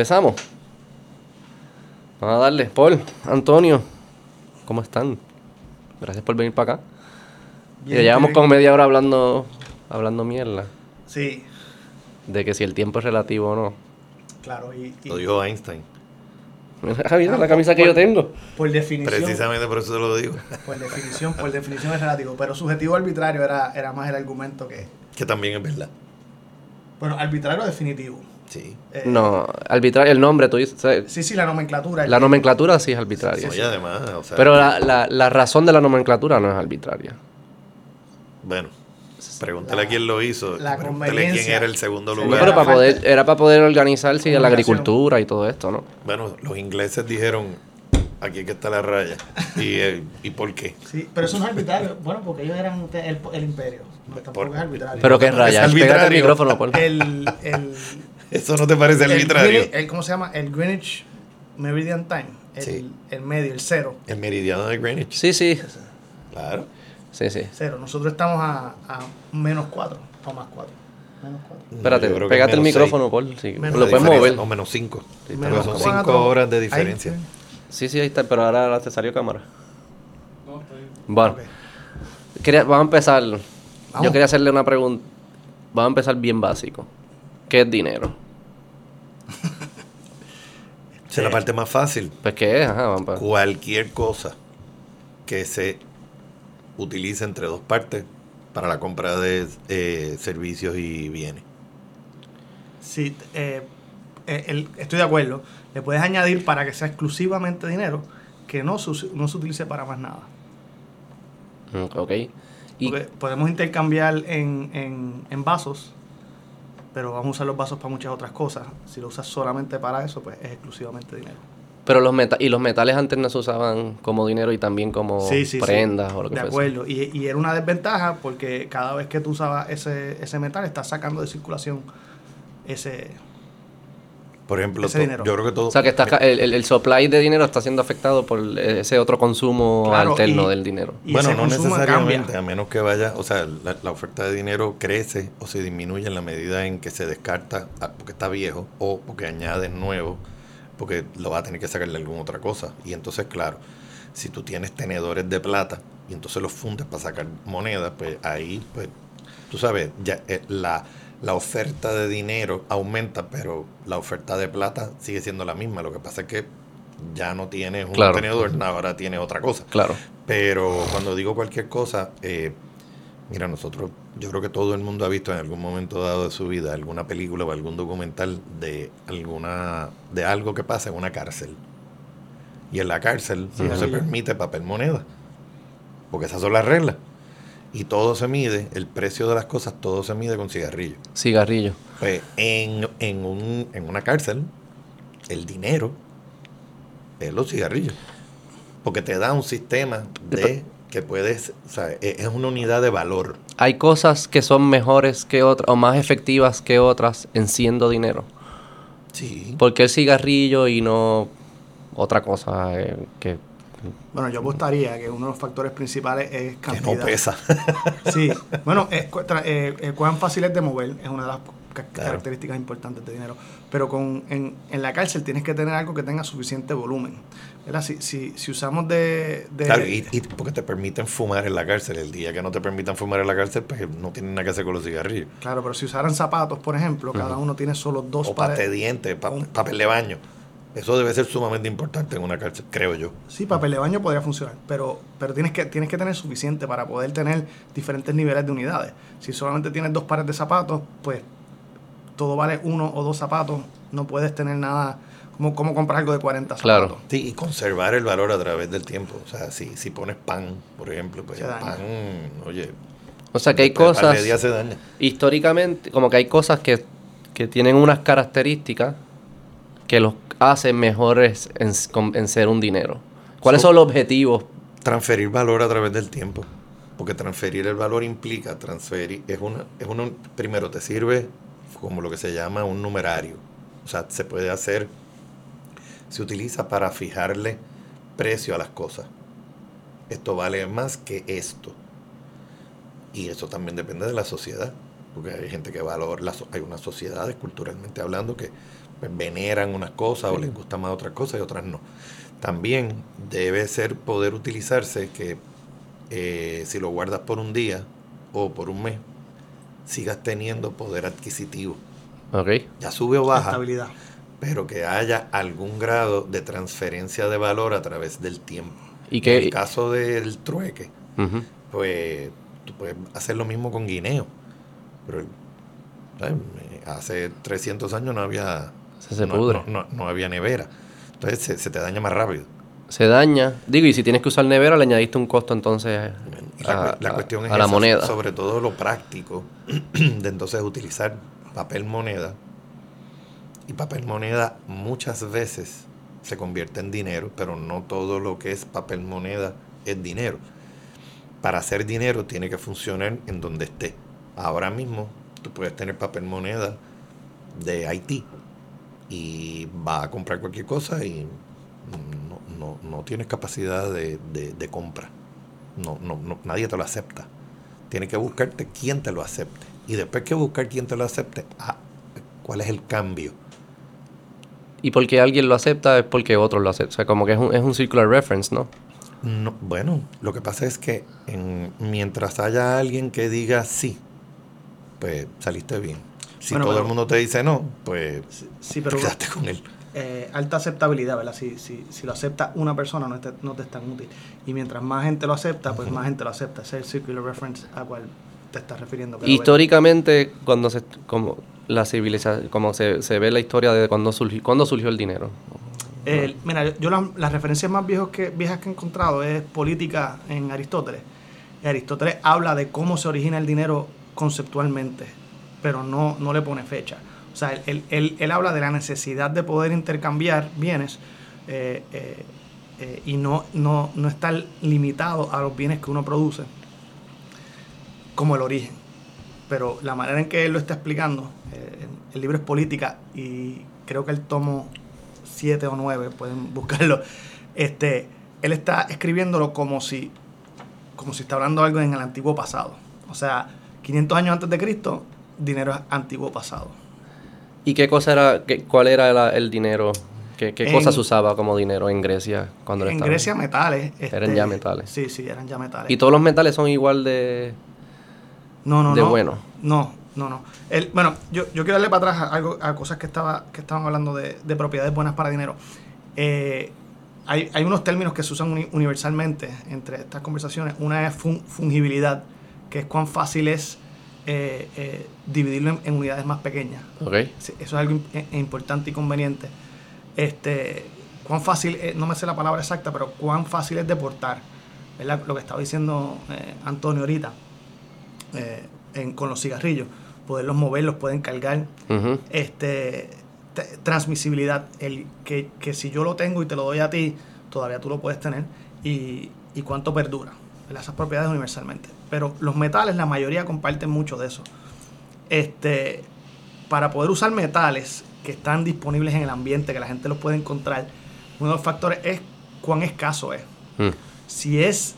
Empezamos. Vamos a darle. Paul, Antonio, ¿cómo están? Gracias por venir para acá. Bien, ya llevamos bien. con media hora hablando, hablando mierda. Sí, De que si el tiempo es relativo o no. claro. Y, y Lo dijo Einstein. Ah, mira la camisa que yo tengo. por definición, Precisamente por eso te lo digo. por definición, por definición es relativo. Pero subjetivo arbitrario era, era más el argumento que. Que también es verdad. Bueno, arbitrario definitivo. Sí. Eh, No, arbitrario, el nombre, tú dices. o sea, Sí, sí, la nomenclatura. La nomenclatura sí es arbitraria. Oye, además, o sea, Pero la, la, la razón de la nomenclatura no es arbitraria. bueno, pregúntale a quién lo hizo. la pregúntale quién era el segundo Sí, No, lugar. pero para poder, era para poder organizarse y la agricultura y todo esto, ¿no? Bueno, los ingleses dijeron, aquí es que está la raya. ¿Y, eh, ¿y por qué? Sí, pero eso no es arbitrario. Bueno, porque ellos eran el, el imperio. No, tampoco Por- es arbitrario. Pero qué Es raya, pégate el arbitrario. micrófono, Paul. el, el, ¿Eso no te parece el arbitrario? El- ¿Cómo se llama? El Greenwich Meridian Time. El, Sí. el medio, el cero. El meridiano de Greenwich. Sí, sí, Claro. sí, sí. Cero. Nosotros estamos a, a menos cuatro. O más cuatro. Menos cuatro. Espérate, que pégate el micrófono, seis. Paul. Sí, Menos lo De puedes mover. O menos cinco. Menos son cuatro. cinco horas de diferencia. sí. Sí, sí, ahí está, pero ahora te salió cámara. Bueno, Ok. quería- vamos a empezar. Yo quería hacerle una pregunta. Vamos a empezar bien básico. ¿Qué es dinero? Esa es la parte más fácil. Pues qué es, ajá, vamos pa- Cualquier cosa que se utilice entre dos partes para la compra de eh, servicios y bienes. Sí, eh, eh, el- estoy de acuerdo. Le puedes añadir para que sea exclusivamente dinero que no, se- no se utilice para más nada. Mm, Ok. Y, Porque podemos intercambiar en, en, en vasos, pero vamos a usar los vasos para muchas otras cosas. Si lo usas solamente para eso, pues es exclusivamente dinero. pero los meta y los metales antes no se usaban como dinero y también como Sí, sí, sí. prendas o lo que De fuese. acuerdo. Y, y era una desventaja porque cada vez que tú usabas ese, ese metal, estás sacando de circulación ese... Por ejemplo, Ese to- dinero. yo creo que todo. O sea, que está, ca- el, el- el supply de dinero está siendo afectado por ese otro consumo Claro, alterno y- del dinero. y bueno, no necesariamente, cambia. a menos que vaya, o sea, la, la oferta de dinero crece o se disminuye en la medida en que se descarta ah, porque está viejo o porque añades nuevo, porque lo va a tener que sacar de alguna otra cosa. Y entonces, claro, si tú tienes tenedores de plata y entonces los fundes para sacar monedas, pues ahí, pues, tú sabes, ya eh, la, la oferta de dinero aumenta, pero la oferta de plata sigue siendo la misma. Lo que pasa es que ya no tienes un Claro. tenedor, ahora tienes otra cosa. Claro. Pero cuando digo cualquier cosa, eh, mira, nosotros, yo creo que todo el mundo ha visto en algún momento dado de su vida alguna película o algún documental de alguna, de algo que pasa en una cárcel. Y en la cárcel Sí, no se permite papel moneda. Porque esas son las reglas. Y todo se mide, el precio de las cosas, todo se mide con cigarrillos. Cigarrillo. Pues en, en, un, en una cárcel, el dinero es los cigarrillos. Porque te da un sistema de que puedes, o sea, e- es una unidad de valor. Hay cosas que son mejores que otras o más efectivas que otras en siendo dinero. Sí. ¿Por qué el cigarrillo y no otra cosa eh, que... Bueno, yo apostaría que uno de los factores principales es Que cantidad. no pesa. Sí, bueno, es, tra- eh, eh, cuán fácil es de mover, es una de las ca- Claro. características importantes de dinero. Pero con, en, en la cárcel tienes que tener algo que tenga suficiente volumen. ¿verdad? Si, si, si usamos de... de- Claro, y, y porque te permiten fumar en la cárcel. El día que no te permitan fumar en la cárcel, pues no tienen nada que hacer con los cigarrillos. claro, pero si usaran zapatos, por ejemplo, cada uno tiene solo dos O pares. de dientes, pa- un- papel de baño. Eso debe ser sumamente importante en una cárcel, creo yo. Sí, papel de baño podría funcionar, pero, pero tienes, que, tienes que tener suficiente para poder tener diferentes niveles de unidades. Si solamente tienes dos pares de zapatos, pues todo vale uno o dos zapatos, no puedes tener nada, como, como comprar algo de 40 Claro. zapatos. Sí, y conservar el valor a través del tiempo. O sea, si, si pones pan, por ejemplo, pues el pan, oye, O sea, que hay cosas... días se daña. históricamente, como que hay cosas que, que tienen unas características que los hacen mejores en, ser un dinero. ¿Cuáles So- son los objetivos? Transferir valor a través del tiempo. Porque transferir el valor implica transferir, es una, es una, primero te sirve como lo que se llama un numerario. O sea, se puede hacer, se utiliza para fijarle precio a las cosas. Esto vale más que esto. Y eso también depende de la sociedad. porque hay gente que valora, hay unas sociedades culturalmente hablando que pues, veneran unas cosas o les gustan más otras cosas y otras no. También debe ser poder utilizarse que eh, si lo guardas por un día o por un mes, sigas teniendo poder adquisitivo. Ok. Ya sube o baja, Estabilidad. pero que haya algún grado de transferencia de valor a través del tiempo. Y En que... el caso del trueque, pues tú puedes hacer lo mismo con guineo. Pero ¿sabes? hace 300 años no había Se, se no, pudre. no- no- no había nevera. Entonces se, se te daña más rápido. Se daña. Digo, y si tienes que usar nevera, le añadiste un costo entonces la, a, la a- cuestión es a la moneda. sobre todo lo práctico de entonces utilizar papel moneda. Y papel moneda muchas veces se convierte en dinero, pero no todo lo que es papel moneda es dinero. Para hacer dinero tiene que funcionar en donde esté. Ahora mismo tú puedes tener papel moneda de Haití y va a comprar cualquier cosa y no, no, no tienes capacidad de, de- de compra. No, no, no, nadie te lo acepta. Tienes que buscarte quién te lo acepte. Y después que buscar quién te lo acepte, ah, ¿cuál es el cambio? Y porque alguien lo acepta es porque otro lo acepta. O sea, como que es un, es un circular reference, ¿no? No, bueno, lo que pasa es que en- mientras haya alguien que diga sí, pues saliste bien. Si Bueno, todo pero- el mundo te dice no, pues Sí, te pero quedaste con él. eh, alta aceptabilidad, ¿verdad? Si, si, si lo acepta una persona, no, te- no te es tan útil. Y mientras más gente lo acepta, pues más gente lo acepta. Ese es el circular reference al cual te estás refiriendo. Históricamente, cuando se como la civilización, como se, se ve la historia de cuando surgió, cuando surgió el dinero. El- mira, yo, yo las, las referencias más viejos que, viejas que he encontrado es política en Aristóteles. Y Aristóteles habla de cómo se origina el dinero conceptualmente, pero no, no le pone fecha. O sea, él, él- él- habla de la necesidad de poder intercambiar bienes eh, eh, eh, y no, no, no estar limitado a los bienes que uno produce como el origen. Pero la manera en que él lo está explicando, el libro es política y creo que el tomo 7 o 9, pueden buscarlo. Este, él está escribiéndolo como si, como si está hablando algo en el antiguo pasado. O sea, 500 años antes de Cristo, dinero antiguo pasado. ¿Y qué cosa era, qué- cuál era la- el dinero? ¿Qué, qué En- cosas usaba como dinero en Grecia cuando En? Grecia, metales. Eran este, ya metales. Sí, sí, eran ya metales. Y todos los metales son igual de... No, no, de no. bueno. No, no, no. El, bueno, yo, yo quiero darle para atrás a, algo, a cosas que, estaba, que estaban hablando de, de propiedades buenas para dinero. Eh, hay, hay unos términos que se usan uni- universalmente entre estas conversaciones. Una es fun- fungibilidad, que es cuán fácil es eh, eh, dividirlo en, en unidades más pequeñas. ¿Ok? Sí, Eso es algo eh, importante y conveniente. Este, cuán fácil, eh, no me sé la palabra exacta, pero cuán fácil es deportar. ¿verdad? Lo que estaba diciendo eh, Antonio ahorita en- con los cigarrillos. Poderlos mover, los pueden cargar. Este, te- transmisibilidad, el que, que si yo lo tengo y te lo doy a ti, todavía tú lo puedes tener. Y, y cuánto perdura. Esas propiedades universalmente. Pero los metales, la mayoría comparten mucho de eso. Este, para poder usar metales que están disponibles en el ambiente, que la gente los puede encontrar, uno de los factores es cuán escaso es. Mm. Si es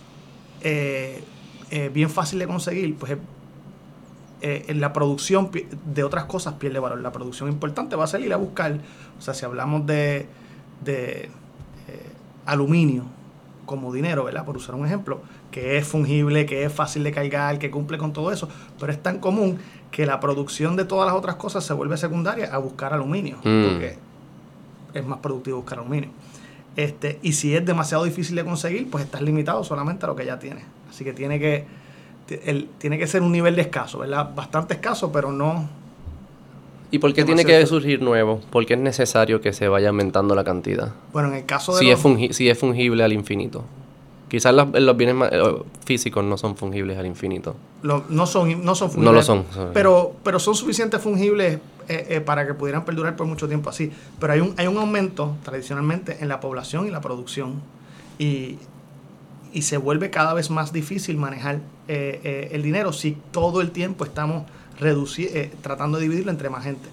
eh, eh, bien fácil de conseguir, pues eh, en la producción de otras cosas pierde valor. La producción importante va a salir a buscar, o sea, si hablamos de, de, eh, aluminio como dinero, ¿verdad? Por usar un ejemplo, que es fungible, que es fácil de cargar, que cumple con todo eso, pero es tan común que la producción de todas las otras cosas se vuelve secundaria a buscar aluminio, Mm. porque es más productivo buscar aluminio. Este, y si es demasiado difícil de conseguir, pues estás limitado solamente a lo que ya tienes. Así que tiene que, el- tiene que ser un nivel de escaso, ¿verdad? Bastante escaso, pero no. ¿Y por qué tiene que surgir nuevo? Porque es necesario que se vaya aumentando la cantidad. Bueno, en el caso de. Si los- es, fungi- si es fungible al infinito. Quizás los, los bienes eh, físicos no son fungibles al infinito. lo- no son, no son fungibles. No lo son, Pero, pero son suficientes fungibles eh, eh, para que pudieran perdurar por mucho tiempo así. Pero hay un, hay un aumento tradicionalmente en la población y la producción. Y, y se vuelve cada vez más difícil manejar eh, el dinero si todo el tiempo estamos tratando de dividirlo entre más gente.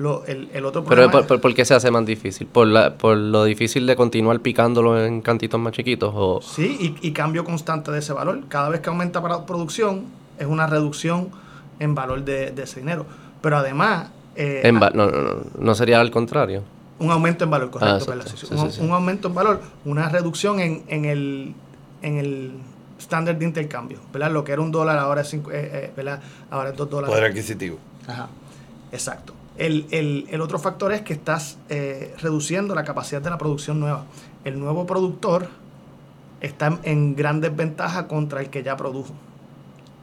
Lo, el, el otro Pero problema ¿por, es- por- por qué se hace más difícil? ¿Por, la, ¿Por lo difícil de continuar picándolo en cantitos más chiquitos? O, Sí, y, y cambio constante de ese valor. Cada vez que aumenta para producción, es una reducción en valor de, de ese dinero. Pero además... eh, En no, no, no, no sería al contrario. un aumento en valor, correcto. Ah, exacto. ¿verdad? Sí, sí. Sí, un, sí, sí. un aumento en valor, una reducción en, en el en el estándar de intercambio, ¿verdad? Lo que era un dólar ahora es, cinco- eh, eh, ¿verdad? Ahora es dos dólares. Poder adquisitivo. Ajá, exacto. El, el- el otro factor es que estás eh, reduciendo la capacidad de la producción nueva. El nuevo productor está en, en gran desventaja contra el que ya produjo,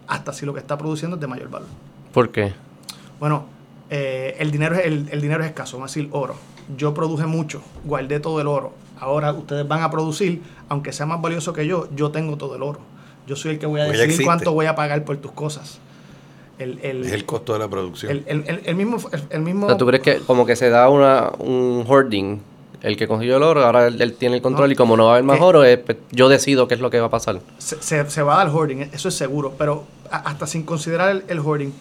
hasta si lo que está produciendo es de mayor valor. ¿Por qué? Bueno, eh, el, dinero es, el, el dinero es escaso, vamos a decir oro. Yo produje mucho, guardé todo el oro. Ahora ustedes van a producir, aunque sea más valioso que yo, yo tengo todo el oro. Yo soy el que voy a decidir cuánto voy a pagar por tus cosas. El, el, Es el costo de la producción. el, el- el- el mismo... El, el mismo O sea, ¿tú crees que como que se da una, un hoarding? El que consiguió el oro, ahora él, él tiene el control No. y como no va a haber más oro, es, pues, yo decido qué es lo que va a pasar. se, se- se va a dar hoarding, eso es seguro, pero a- hasta sin considerar el, el hoarding,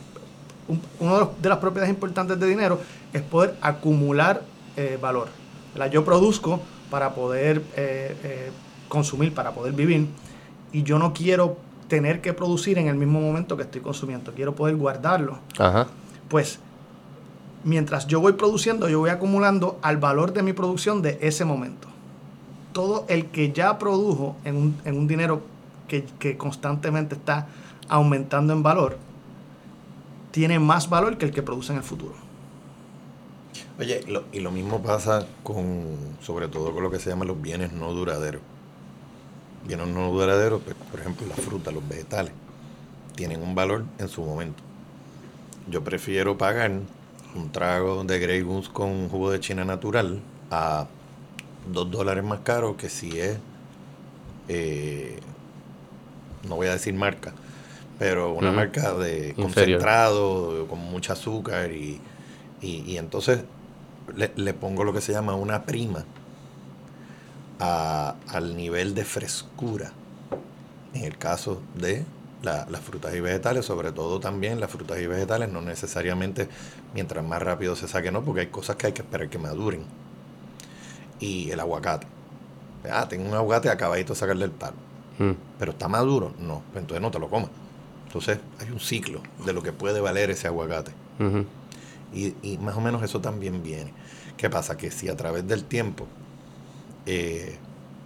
un- una de, los- de las propiedades importantes de dinero es poder acumular eh, valor. ¿verdad? Yo produzco para poder eh, eh, consumir, para poder vivir, y yo no quiero tener que producir en el mismo momento que estoy consumiendo, quiero poder guardarlo. Ajá. Pues mientras yo voy produciendo, yo voy acumulando al valor de mi producción de ese momento. Todo el que ya produjo en un, en un dinero que, que constantemente está aumentando en valor, tiene más valor que el que produce en el futuro. Oye, lo- y lo mismo pasa con, sobre todo con lo que se llaman los bienes no duraderos. Bienes no duraderos, pues, por ejemplo, las frutas, los vegetales, tienen un valor en su momento. Yo prefiero pagar un trago de Grey Goose con jugo de China natural a dos dólares más caro que si es, eh, no voy a decir marca, pero una marca de Inferior. concentrado, con mucha azúcar y, y, y entonces le, le pongo lo que se llama una prima a- al nivel de frescura. En el caso de la- las frutas y vegetales, sobre todo también las frutas y vegetales, no necesariamente mientras más rápido se saque, no, porque hay cosas que hay que esperar que maduren. Y el aguacate. Ah, tengo un aguacate acabadito de sacarle el palo. Mm. Pero está maduro, no, pues entonces no te lo comas. Entonces hay un ciclo de lo que puede valer ese aguacate. Y, y más o menos eso también viene. ¿Qué pasa? Que si a través del tiempo, eh,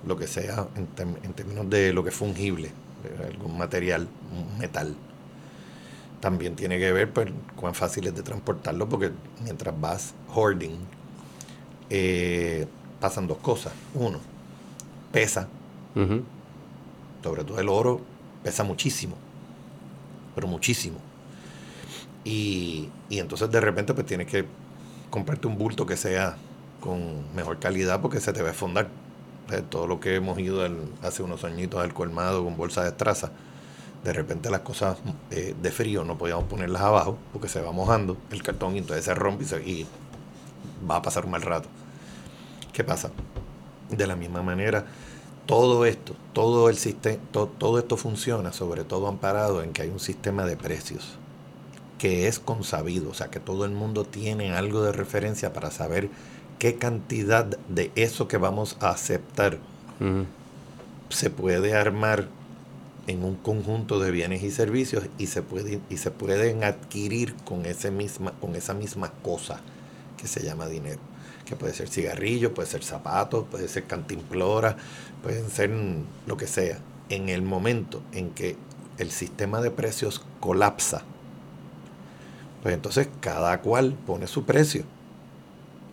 lo que sea en, en términos de lo que es fungible, algún material, un metal, también tiene que ver pues, cuán fácil es de transportarlo, porque mientras vas hoarding, eh, pasan dos cosas. Uno, pesa, sobre todo el oro, pesa muchísimo, pero muchísimo. Y, y entonces de repente pues tienes que comprarte un bulto que sea con mejor calidad porque se te. O sea, todo lo que hemos ido hace unos añitos al colmado con bolsa de estraza, de repente las cosas eh, de frío no podíamos ponerlas abajo porque se va mojando el cartón y entonces se rompe y, se- va a pasar un mal rato. ¿Qué pasa? De la misma manera, todo esto, todo el sistema, todo esto funciona sobre todo amparado en que hay un sistema de precios que es consabido, o sea que todo el mundo tiene algo de referencia para saber qué cantidad de eso que vamos a aceptar se puede armar en un conjunto de bienes y servicios y se puede y se pueden adquirir con ese misma con esa misma cosa que se llama dinero que puede ser cigarrillo puede ser zapatos puede ser cantimplora pueden ser lo que sea. En el momento en que el sistema de precios colapsa pues entonces cada cual pone su precio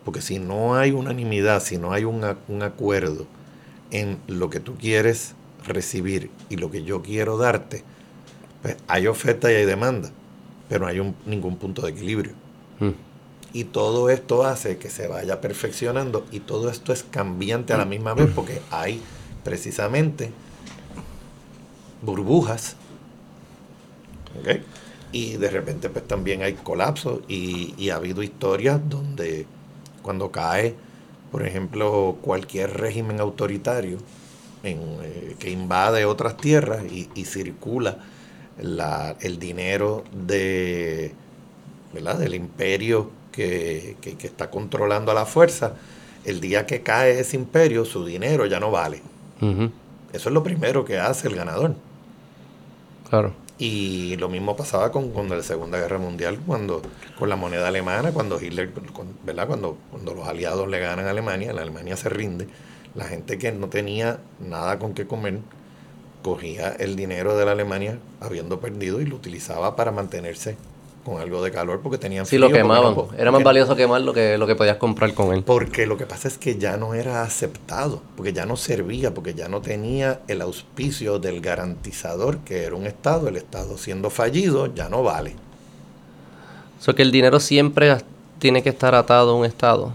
porque si no hay unanimidad si no hay un, un acuerdo en lo que tú quieres recibir y lo que yo quiero darte, pues hay oferta y hay demanda, pero no hay un- ningún punto de equilibrio. Mm. Y todo esto hace que se vaya perfeccionando y todo esto es cambiante a la misma vez porque hay precisamente burbujas. ¿ok? Y de repente pues también hay colapsos y, y ha habido historias donde cuando cae, por ejemplo, cualquier régimen autoritario en, eh, que invade otras tierras y, y circula la- el dinero de, ¿verdad? del imperio que, que- que está controlando a la fuerza, el día que cae ese imperio, su dinero ya no vale. Eso es lo primero que hace el ganador. Claro. Y lo mismo pasaba con, la Segunda Guerra Mundial, cuando con la moneda alemana, cuando Hitler, ¿verdad? Cuando, cuando los aliados le ganan a Alemania, la Alemania se rinde, la gente que no tenía nada con qué comer, cogía el dinero de la Alemania habiendo perdido y lo utilizaba para mantenerse con algo de calor porque tenían Sí, lo frío, porque quemaban. Era más porque- valioso quemar lo que, lo que podías comprar con él. porque lo que pasa es que ya no era aceptado, porque ya no servía, porque ya no tenía el auspicio del garantizador, que era un Estado, el Estado siendo fallido, ya no vale. O sea, que el dinero siempre tiene que estar atado a un estado.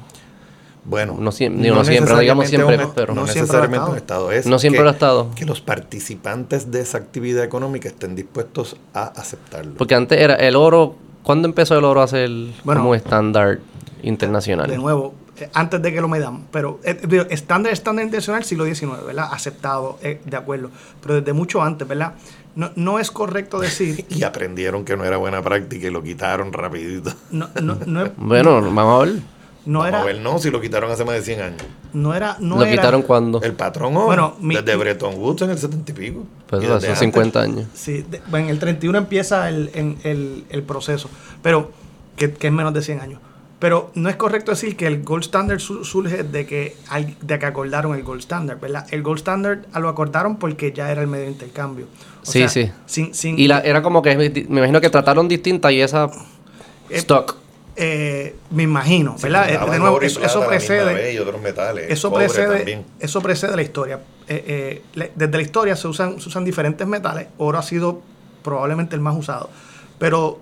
Bueno, No siem- digo, no siempre, no digamos siempre, un- pero- no, No siempre necesariamente un Estado. Es No siempre que, lo ha estado. que los participantes de esa actividad económica estén dispuestos a aceptarlo. Porque antes era el oro. ¿Cuándo empezó el oro a ser Bueno, como estándar internacional? De nuevo, eh, antes de que lo medan, pero eh, estándar, estándar internacional siglo XIX, ¿verdad? Aceptado, eh, de acuerdo. Pero desde mucho antes, ¿verdad? No, no es correcto decir, y aprendieron que no era buena práctica y lo quitaron rapidito. no, no, no, es- Bueno, vamos a ver. No Vamos era, a ver, no, si lo quitaron hace más de 100 años. no era, no ¿Lo era- quitaron cuando? El patrón hoy, Bueno, mi- desde Bretton Woods en el 70 y pico. Pues Y hace antes. 50 años. Sí, de- bueno, en el 31 empieza el, en- el, el proceso, pero que, que es menos de 100 años. Pero no es correcto decir que el gold standard su- surge de que, al- de que acordaron el gold standard, ¿verdad? El gold standard lo acordaron porque ya era el medio de intercambio. O Sí, sea, sí. Sin, sin, Y la, era como que, me imagino que trataron distinta y esa Eh, stock. Eh, me imagino, Sí, ¿verdad? Eh, de nuevo, oro eso, precede. vez y otros metales. Eso precede, eso precede la historia. Eh, eh, desde la historia se usan, se usan diferentes metales. Oro ha sido probablemente el más usado. Pero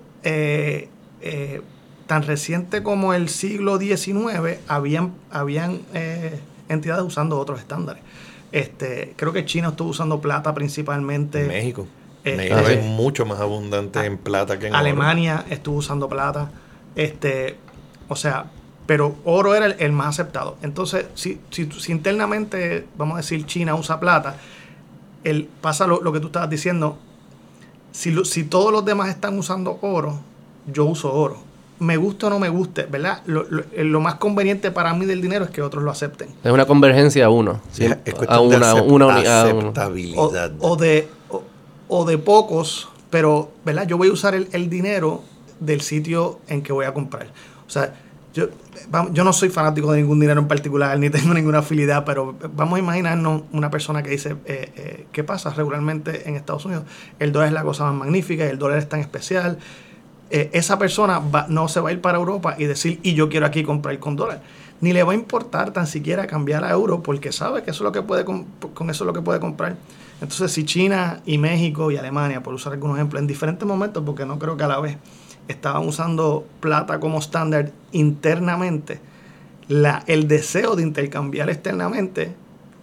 tan reciente como el siglo XIX, habían, habían entidades usando otros estándares. Este, creo que China estuvo usando plata principalmente. México. eh, México es mucho más abundante en plata que en oro. Alemania estuvo usando plata. Este, o sea, pero oro era el, el más aceptado. Entonces, si, si, si internamente, vamos a decir, China usa plata, el, pasa lo, lo que tú estabas diciendo. Si, lo- si todos los demás están usando oro, yo uso oro. Me guste o no me guste, ¿verdad? Lo, lo- lo más conveniente para mí del dinero es que otros lo acepten. Es una convergencia a uno. Sí, es a cuestión de una, acep- una uni- a uno. o, aceptabilidad. o de, o, o de pocos, pero ¿verdad? yo voy a usar el, el dinero del sitio en que voy a comprar. O sea, yo, yo no soy fanático de ningún dinero en particular, ni tengo ninguna afinidad, pero vamos a imaginarnos una persona que dice, eh, eh, ¿qué pasa regularmente en Estados Unidos? El dólar es la cosa más magnífica, el dólar es tan especial. Eh, esa persona no se va a ir para Europa y decir, y yo quiero aquí comprar con dólar. Ni le va a importar tan siquiera cambiar a euro porque sabe que eso es lo que puede con eso es lo que puede comprar. Entonces, si China y México y Alemania, por usar algunos ejemplos, en diferentes momentos, porque no creo que a la vez, estaban usando plata como estándar internamente, la, el deseo de intercambiar externamente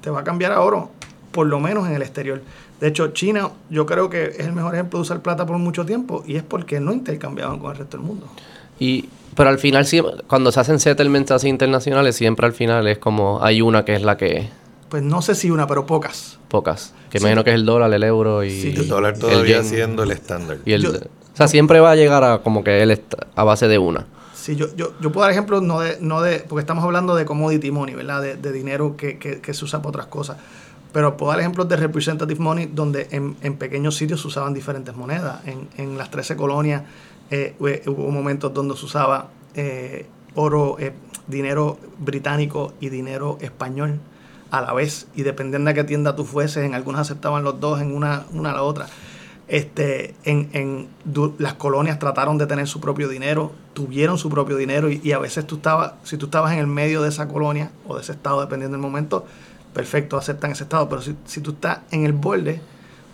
te va a cambiar a oro, por lo menos en el exterior. De hecho, China yo creo que es el mejor ejemplo de usar plata por mucho tiempo y es porque no intercambiaban con el resto del mundo. Y, pero al final, cuando se hacen settlements así internacionales, siempre al final es como hay una que es la que Pues no sé si una, pero pocas. pocas. Que Sí. imagino que es el dólar, el euro y Sí. el dólar el todavía yen. siendo el estándar. Y el, Yo- sea, siempre va a llegar a como que él está a base de una. Sí, yo, yo, yo puedo dar ejemplos no de, no de, porque estamos hablando de commodity money, ¿verdad? De, de dinero que, que, que se usa para otras cosas. Pero puedo dar ejemplos de representative money donde en, en pequeños sitios se usaban diferentes monedas. En, en las 13 colonias eh, hubo momentos donde se usaba eh, oro, eh, dinero británico y dinero español a la vez. Y dependiendo de qué tienda tú fueses, en algunas aceptaban los dos, en una, una a la otra. Este, en, en du- las colonias trataron de tener su propio dinero, tuvieron su propio dinero y, y a veces tú estabas, si tú estabas en el medio de esa colonia o de ese estado, dependiendo del momento, perfecto, aceptan ese estado, pero si, si tú estás en el borde,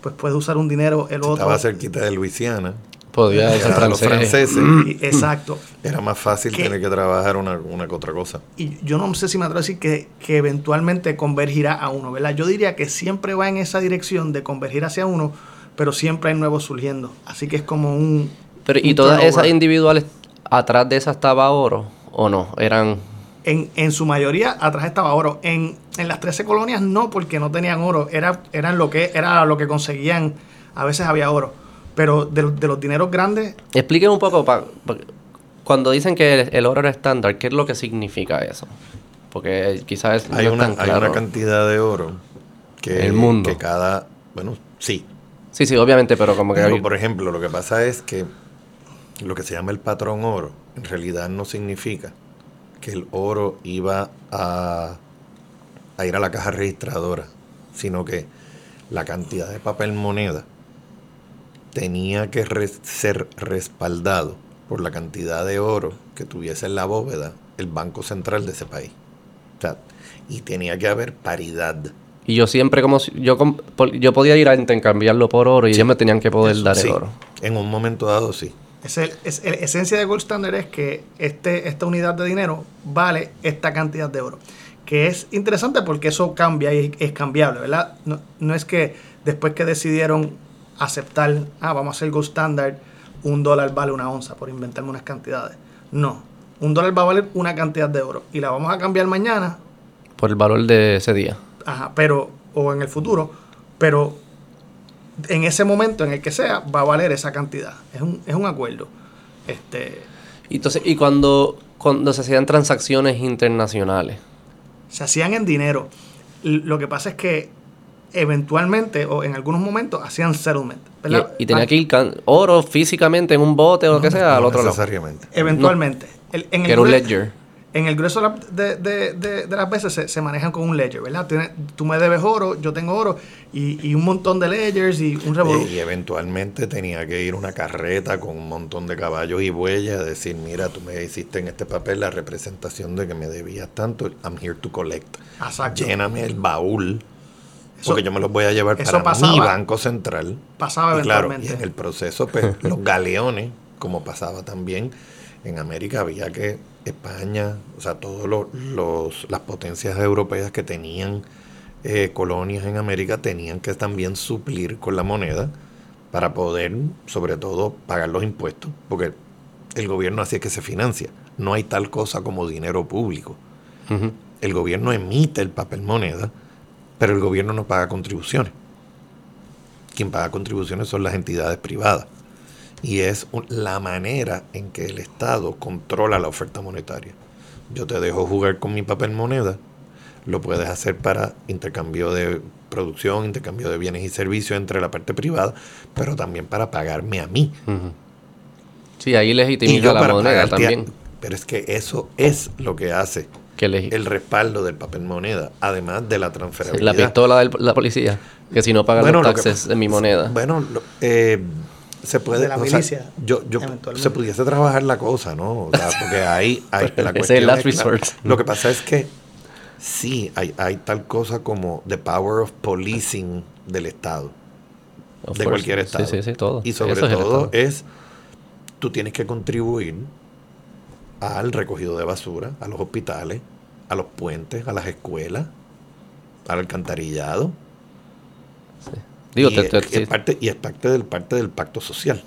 pues puedes usar un dinero, el Si otro. estaba cerquita de Luisiana, Podría ser los francés. franceses, Y- exacto. era más fácil tener que trabajar una, una que otra cosa. Y yo no sé si me atrevo a decir que, que eventualmente convergirá a uno, ¿verdad? Yo diría que siempre va en esa dirección de convergir hacia uno, pero siempre hay nuevos surgiendo. Así que es como un... Pero, ¿Y un todas turnover. esas individuales, atrás de esas estaba oro o no? Eran... En, en su mayoría atrás estaba oro. En, en las 13 colonias no, porque no tenían oro. Era, eran lo que, era lo que conseguían. A veces había oro. Pero de, de los dineros grandes, Expliquen un poco, pa- pa- cuando dicen que el, el oro era estándar, ¿qué es lo que significa eso? Porque quizás Hay, no es una, tan hay una cantidad de oro que, El mundo. que cada, bueno, sí, Sí, sí, obviamente, pero como que... Pero, por ejemplo, lo que pasa es que lo que se llama el patrón oro en realidad no significa que el oro iba a, a ir a la caja registradora, sino que la cantidad de papel moneda tenía que res- ser respaldado por la cantidad de oro que tuviese en la bóveda el Banco Central de ese país. O sea, y tenía que haber paridad. Y yo siempre como... si- Yo, yo podía ir a intercambiarlo por oro y ellos me tenían que poder dar Sí, el oro. en un momento dado sí. Es el, es el- esencia de Gold Standard es que este, esta unidad de dinero vale esta cantidad de oro. Que es interesante porque eso cambia y es cambiable, ¿verdad? No, no es que después que decidieron aceptar, ah, vamos a hacer Gold Standard, un dólar vale una onza, por inventarme unas cantidades. No, un dólar va a valer una cantidad de oro y la vamos a cambiar mañana, Por el valor de ese día. Ajá, pero, o en el futuro, pero en ese momento en el que sea, va a valer esa cantidad. Es un, es un acuerdo. Este, Y Entonces, y cuando, cuando se hacían transacciones internacionales, se hacían en dinero. Lo que pasa es que eventualmente o en algunos momentos hacían settlement. y, ¿verdad? y tenía Ah, que ir oro físicamente en un bote o lo que sea al otro lado. necesariamente. Eventualmente. El- en, Que el era un ledger. En el grueso de, de- de- las veces se, se manejan con un ledger, ¿verdad? Tienes- tú me debes oro, yo tengo oro y, y un montón de ledgers y un revolú. Eh, Y eventualmente tenía que ir una carreta con un montón de caballos y bueyes a decir, mira, tú me hiciste en este papel la representación de que me debías tanto, I'm here to collect. Exacto. Lléname el baúl, Eso- porque yo me los voy a llevar para pasaba. mi banco central. Pasaba Y claro, y eventualmente. en el proceso, pues, los galeones, como pasaba también en América, había que España, o sea, los- las potencias europeas que tenían eh, colonias en América tenían que también suplir con la moneda para poder, sobre todo, pagar los impuestos, porque el gobierno así es que se financia. No hay tal cosa como dinero público. El gobierno emite el papel moneda, pero el gobierno no paga contribuciones. Quien paga contribuciones son las entidades privadas. Y es un- la manera en que el Estado controla la oferta monetaria. Yo te dejo jugar con mi papel moneda, lo puedes hacer para intercambio de producción, intercambio de bienes y servicios entre la parte privada, pero también para pagarme a mí. Sí, ahí Y legitimiza yo la para moneda a- también. pero es que eso es lo que hace Que el respaldo del papel moneda, además de la sí, transferabilidad. la pistola de la policía. Que si no pagan Bueno, los lo que taxes pasa- en mi moneda. Bueno, lo- eh, se puede. De la o sea, milicia, yo, se pudiese trabajar la cosa, ¿no? O sea, porque ahí, hay la es cuestión el last es resort. Lo que pasa es que sí, hay, hay tal cosa como the power of policing del Estado, Of de course. cualquier estado. Sí, sí, sí, todo. Y sobre Eso es todo Estado. es, tú tienes que contribuir al recogido de basura, a los hospitales, a los puentes, a las escuelas, al alcantarillado. Digo, y, te- te- es, sí, parte, y es parte del, parte del pacto social.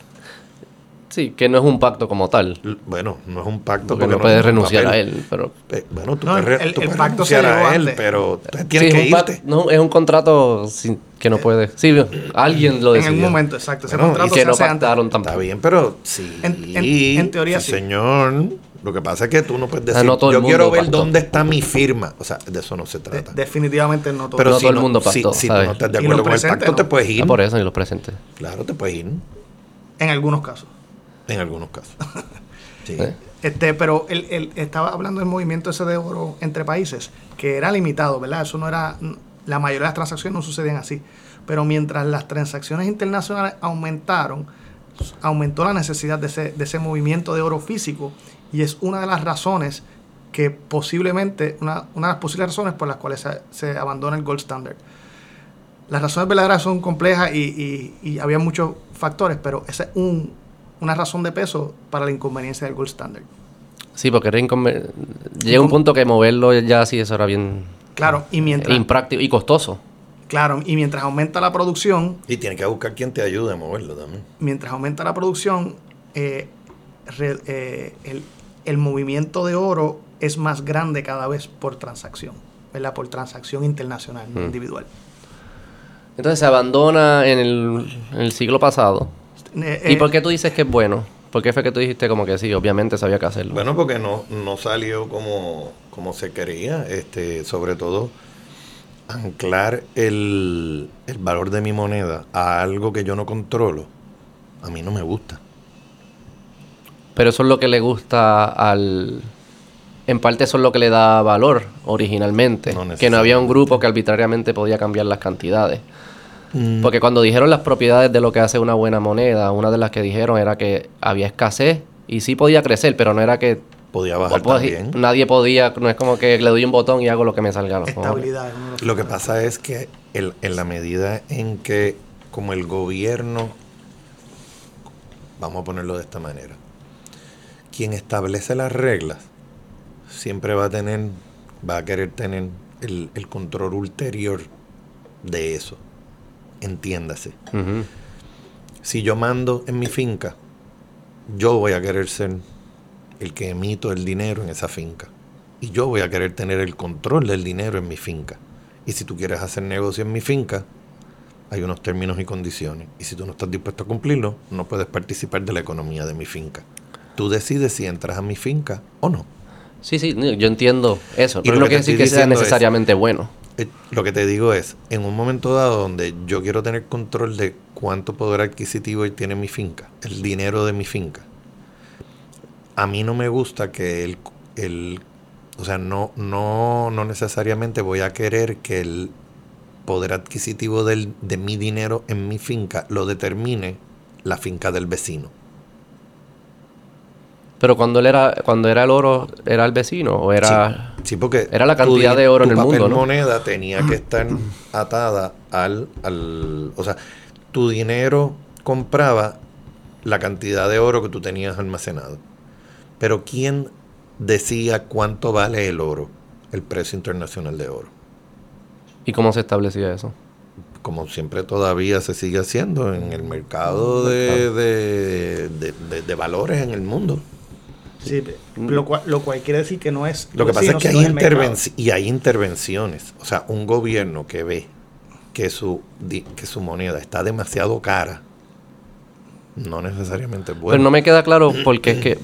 sí, que no es un pacto como tal. L- Bueno, no es un pacto Porque no es puedes un renunciar papel. a él. Pero Eh, bueno, tú No, puedes, el- tú el puedes pacto se renunciar a él, antes. pero tú Sí, tienes que un irte. no, es un contrato sin- que no puede. Sí, alguien lo en decidió. algún momento, exacto. Ese Bueno, contrato y que se no hace antes. pactaron tampoco. Está bien, pero sí. En- en- en teoría sí. Señor, lo que pasa es que tú no puedes Ah, decir, no todo el yo quiero mundo ver dónde está mi firma. O sea, de eso no se De- trata. definitivamente no todo. pero no si todo el mundo si- pactó, Si, tú ¿sabes? no estás de Y acuerdo los con el presentes, pacto, ¿no? te puedes ir. Ah, por eso ni los presentes. Claro, te puedes ir. en algunos casos. En algunos casos. Sí. ¿Eh? Este, pero él, él estaba hablando del movimiento ese de oro entre países, que era limitado, ¿verdad? Eso no era, la mayoría de las transacciones no sucedían así. Pero mientras las transacciones internacionales aumentaron, aumentó la necesidad de ese, de ese movimiento de oro físico y es una de las razones que posiblemente, una, una de las posibles razones por las cuales se, se abandona el gold standard. Las razones verdaderas son complejas y, y- y había muchos factores, pero esa es un, una razón de peso para la inconveniencia del gold standard. Sí, porque era inconven- llega un punto que moverlo ya así, eso era bien Claro, y mientras, impráctico y costoso. claro, y mientras aumenta la producción, Y tienes que buscar quien te ayude a moverlo también. mientras aumenta la producción, eh, re- eh, el, el movimiento de oro es más grande cada vez por transacción, ¿verdad? Por transacción internacional, no Mm. individual. Entonces se abandona en el, en el siglo pasado. Eh, ¿Y eh, por qué tú dices que es bueno? ¿Por qué fue que tú dijiste como que sí, obviamente sabía que hacerlo? Bueno, porque no, no salió como, como se quería, este, sobre todo anclar el, el valor de mi moneda a algo que yo no controlo, a mí no me gusta. Pero eso es lo que le gusta al... En parte eso es lo que le da valor originalmente. No que no había un grupo que arbitrariamente podía cambiar las cantidades. Mm. Porque cuando dijeron las propiedades de lo que hace una buena moneda, una de las que dijeron era que había escasez y sí podía crecer, pero no era que Podía bajar pues, también. nadie podía, no es como que le doy un botón y hago lo que me salga. Estabilidad. los Lo que pasa es que el- en la medida en que, como el gobierno, vamos a ponerlo de esta manera, quien establece las reglas siempre va a tener, va a querer tener el, el control ulterior de eso. Entiéndase. Si yo mando en mi finca, yo voy a querer ser el que emito el dinero en esa finca. Y yo voy a querer tener el control del dinero en mi finca. Y si tú quieres hacer negocio en mi finca, hay unos términos y condiciones. Y si tú no estás dispuesto a cumplirlo, no puedes participar de la economía de mi finca. Tú decides si entras a mi finca o no. Sí, sí, yo entiendo eso, Y pero lo no quiere decir que sea es- necesariamente bueno. Eh, Lo que te digo es, en un momento dado donde yo quiero tener control de cuánto poder adquisitivo tiene mi finca, el dinero de mi finca, a mí no me gusta que el, el o sea, no, no, no necesariamente voy a querer que el poder adquisitivo del, de mi dinero en mi finca lo determine la finca del vecino. Pero cuando él era, cuando era el oro, ¿era el vecino o era...? Sí, porque Era la cantidad de oro tu en el papel mundo, ¿no? moneda tenía que estar atada al, al... O sea, tu dinero compraba la cantidad de oro que tú tenías almacenado. Pero ¿quién decía cuánto vale el oro? El precio internacional de oro. ¿Y cómo se establecía eso? Como siempre todavía se sigue haciendo en el mercado de- de- de valores en el mundo. Sí, lo, cual, lo cual quiere decir que no es. Lo que pasa es que hay intervenci- y hay intervenciones. O sea, un gobierno que ve que su, que su moneda está demasiado cara, no necesariamente es bueno. Pero no me queda claro por qué es que,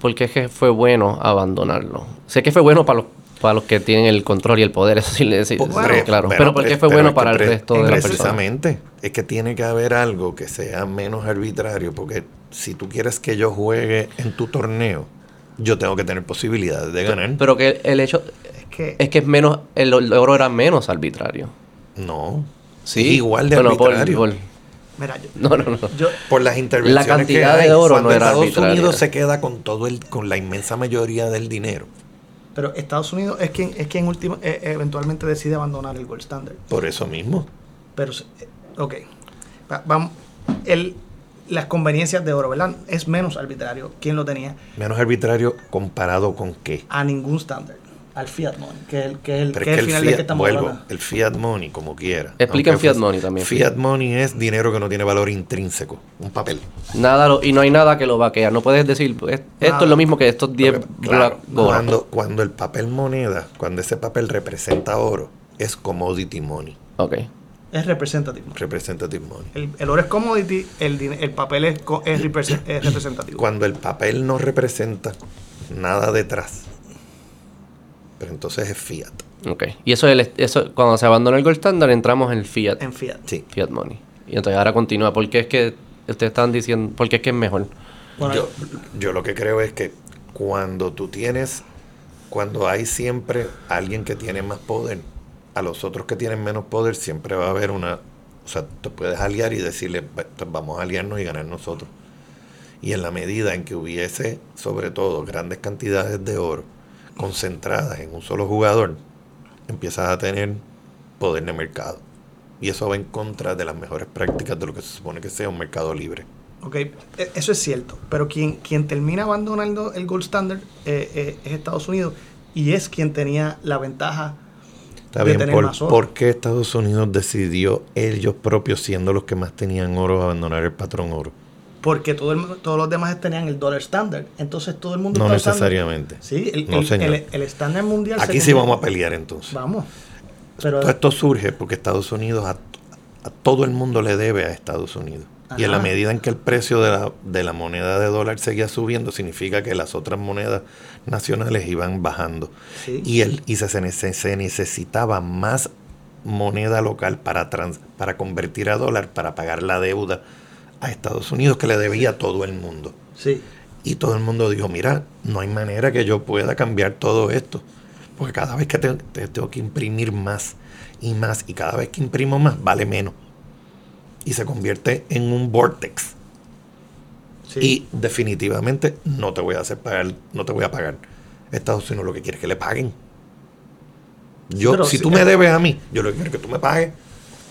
por qué es que fue bueno abandonarlo. Sé que fue bueno para los, para los que tienen el control y el poder, eso sí, le sí, Pues, claro. pero por qué pre- fue pero bueno para el resto de las. Precisamente. Es que tiene que haber algo que sea menos arbitrario, porque si tú quieres que yo juegue en tu torneo, yo tengo que tener posibilidades de ganar. Pero que el hecho Es que. es que es menos, el, oro era menos arbitrario. no. Sí. Es igual de Bueno, por- arbitrario. por- mira, yo, no, no, no. yo- por las intervenciones La cantidad que hay, de oro cuando no era Estados arbitraria. Unidos se queda con todo el con la inmensa mayoría del dinero pero Estados Unidos es quien, es quien último, eh, eventualmente decide abandonar el gold standard. por eso mismo Pero, eh, ok. Va- Vamos. El, las conveniencias de oro, ¿verdad? Es menos arbitrario. ¿Quién lo tenía? menos arbitrario comparado con qué A ningún estándar. Al fiat money, que es el, que es el, que el el final de que fiat, estamos vuelvo, hablando. el fiat money como quiera Explica Aunque fiat fuese- money también. fiat money es dinero que no tiene valor intrínseco un papel Nada lo- y no hay nada que lo vaquea. No puedes decir, "Es- esto es lo mismo que estos 10 Porque, claro, black oro". cuando, cuando el papel moneda cuando ese papel representa oro es commodity money Ok. Es representativo. representative money El, el oro es commodity, el, din- el papel es, co- es, es representativo. cuando el papel no representa nada detrás pero entonces es fiat Ok. Y eso, es el- eso cuando se abandonó el gold standard entramos en el fiat. En fiat. sí Fiat money. Y entonces ahora continúa. ¿Por qué es que ustedes están diciendo, por qué es que es mejor? Bueno, yo, yo lo que creo es que cuando tú tienes, cuando hay siempre alguien que tiene más poder, a los otros que tienen menos poder siempre va a haber una, o sea, te puedes aliar y decirle, "Va- pues vamos a aliarnos y ganar nosotros. Y en la medida en que hubiese, sobre todo, grandes cantidades de oro concentradas en un solo jugador, empiezas a tener poder de mercado. Y eso va en contra de las mejores prácticas de lo que se supone que sea un mercado libre. Ok, e- eso es cierto, pero quien, quien termina abandonando el gold standard eh, eh, es Estados Unidos y es quien tenía la ventaja Está de bien, tener ¿por, más oro. por qué Estados Unidos decidió ellos propios, siendo los que más tenían oro, abandonar el patrón oro? Porque todo el, todos los demás tenían el dólar standard. Entonces todo el mundo No necesariamente. Sí, el, No, el- estándar mundial. se Aquí sí vamos a pelear entonces. Vamos. Pero esto surge porque Estados Unidos a, a todo el mundo le debe a Estados Unidos. Y en la medida en que el precio de la, de la moneda de dólar seguía subiendo, significa que las otras monedas nacionales iban bajando. Sí. Y, el, y se, se necesitaba más moneda local para, trans, para convertir a dólar para pagar la deuda a Estados Unidos que le debía a todo el mundo. Sí. Y todo el mundo dijo, mira, no hay manera que yo pueda cambiar todo esto. Porque cada vez que te, te tengo que imprimir más y más, y cada vez que imprimo más, vale menos. Y se convierte en un vortex. Sí. Y definitivamente no te voy a hacer pagar, no te voy a pagar. Estados Unidos lo que quiere es que le paguen. Yo, pero si sí, tú me debes a mí, yo lo que quiero es que tú me pagues.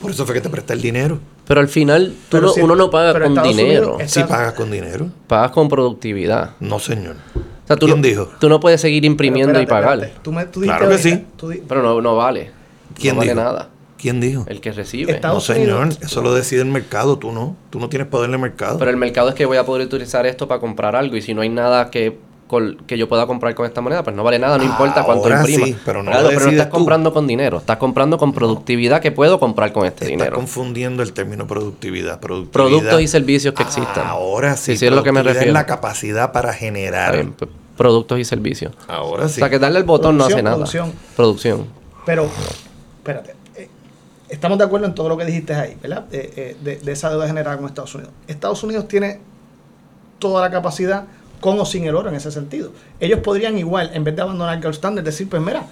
Por eso fue que te presté el dinero. Pero al final, tú Pero no- si- uno no paga con Estados dinero. Si Está- pagas con dinero. Pagas con productividad. No, señor. O sea, tú ¿Quién no, dijo? Tú no puedes seguir imprimiendo y pagar. espérate. Tú me, tú dijiste Claro que ahorita- sí. tú di- Pero no, no vale. ¿Quién no vale dijo? nada. ¿Quién dijo? El que recibe. No, señor. Unidos- Eso lo decide el mercado. Tú no. Tú no tienes poder en el mercado. Pero el mercado es que voy a poder utilizar esto para comprar algo y si no hay nada que que yo pueda comprar con esta moneda, pues no vale nada, no importa cuánto Ahora imprima. sí, pero no Claro, pero no estás tú. comprando con dinero, estás comprando con productividad que puedo comprar con este Estás dinero. confundiendo el término productividad. productividad. Productos y servicios que existan. Ahora sí. Sí, es lo que me refiero. Es la capacidad para generar. bien, p- productos y servicios. Ahora O sí. sea, que darle el botón no hace nada. producción. Producción. Pero, espérate. Estamos de acuerdo en todo lo que dijiste ahí, ¿verdad? Eh, eh, de, de esa deuda generada con Estados Unidos. Estados Unidos tiene toda la capacidad con o sin el oro en ese sentido. Ellos podrían igual, en vez de abandonar el gold standard, decir, pues mira,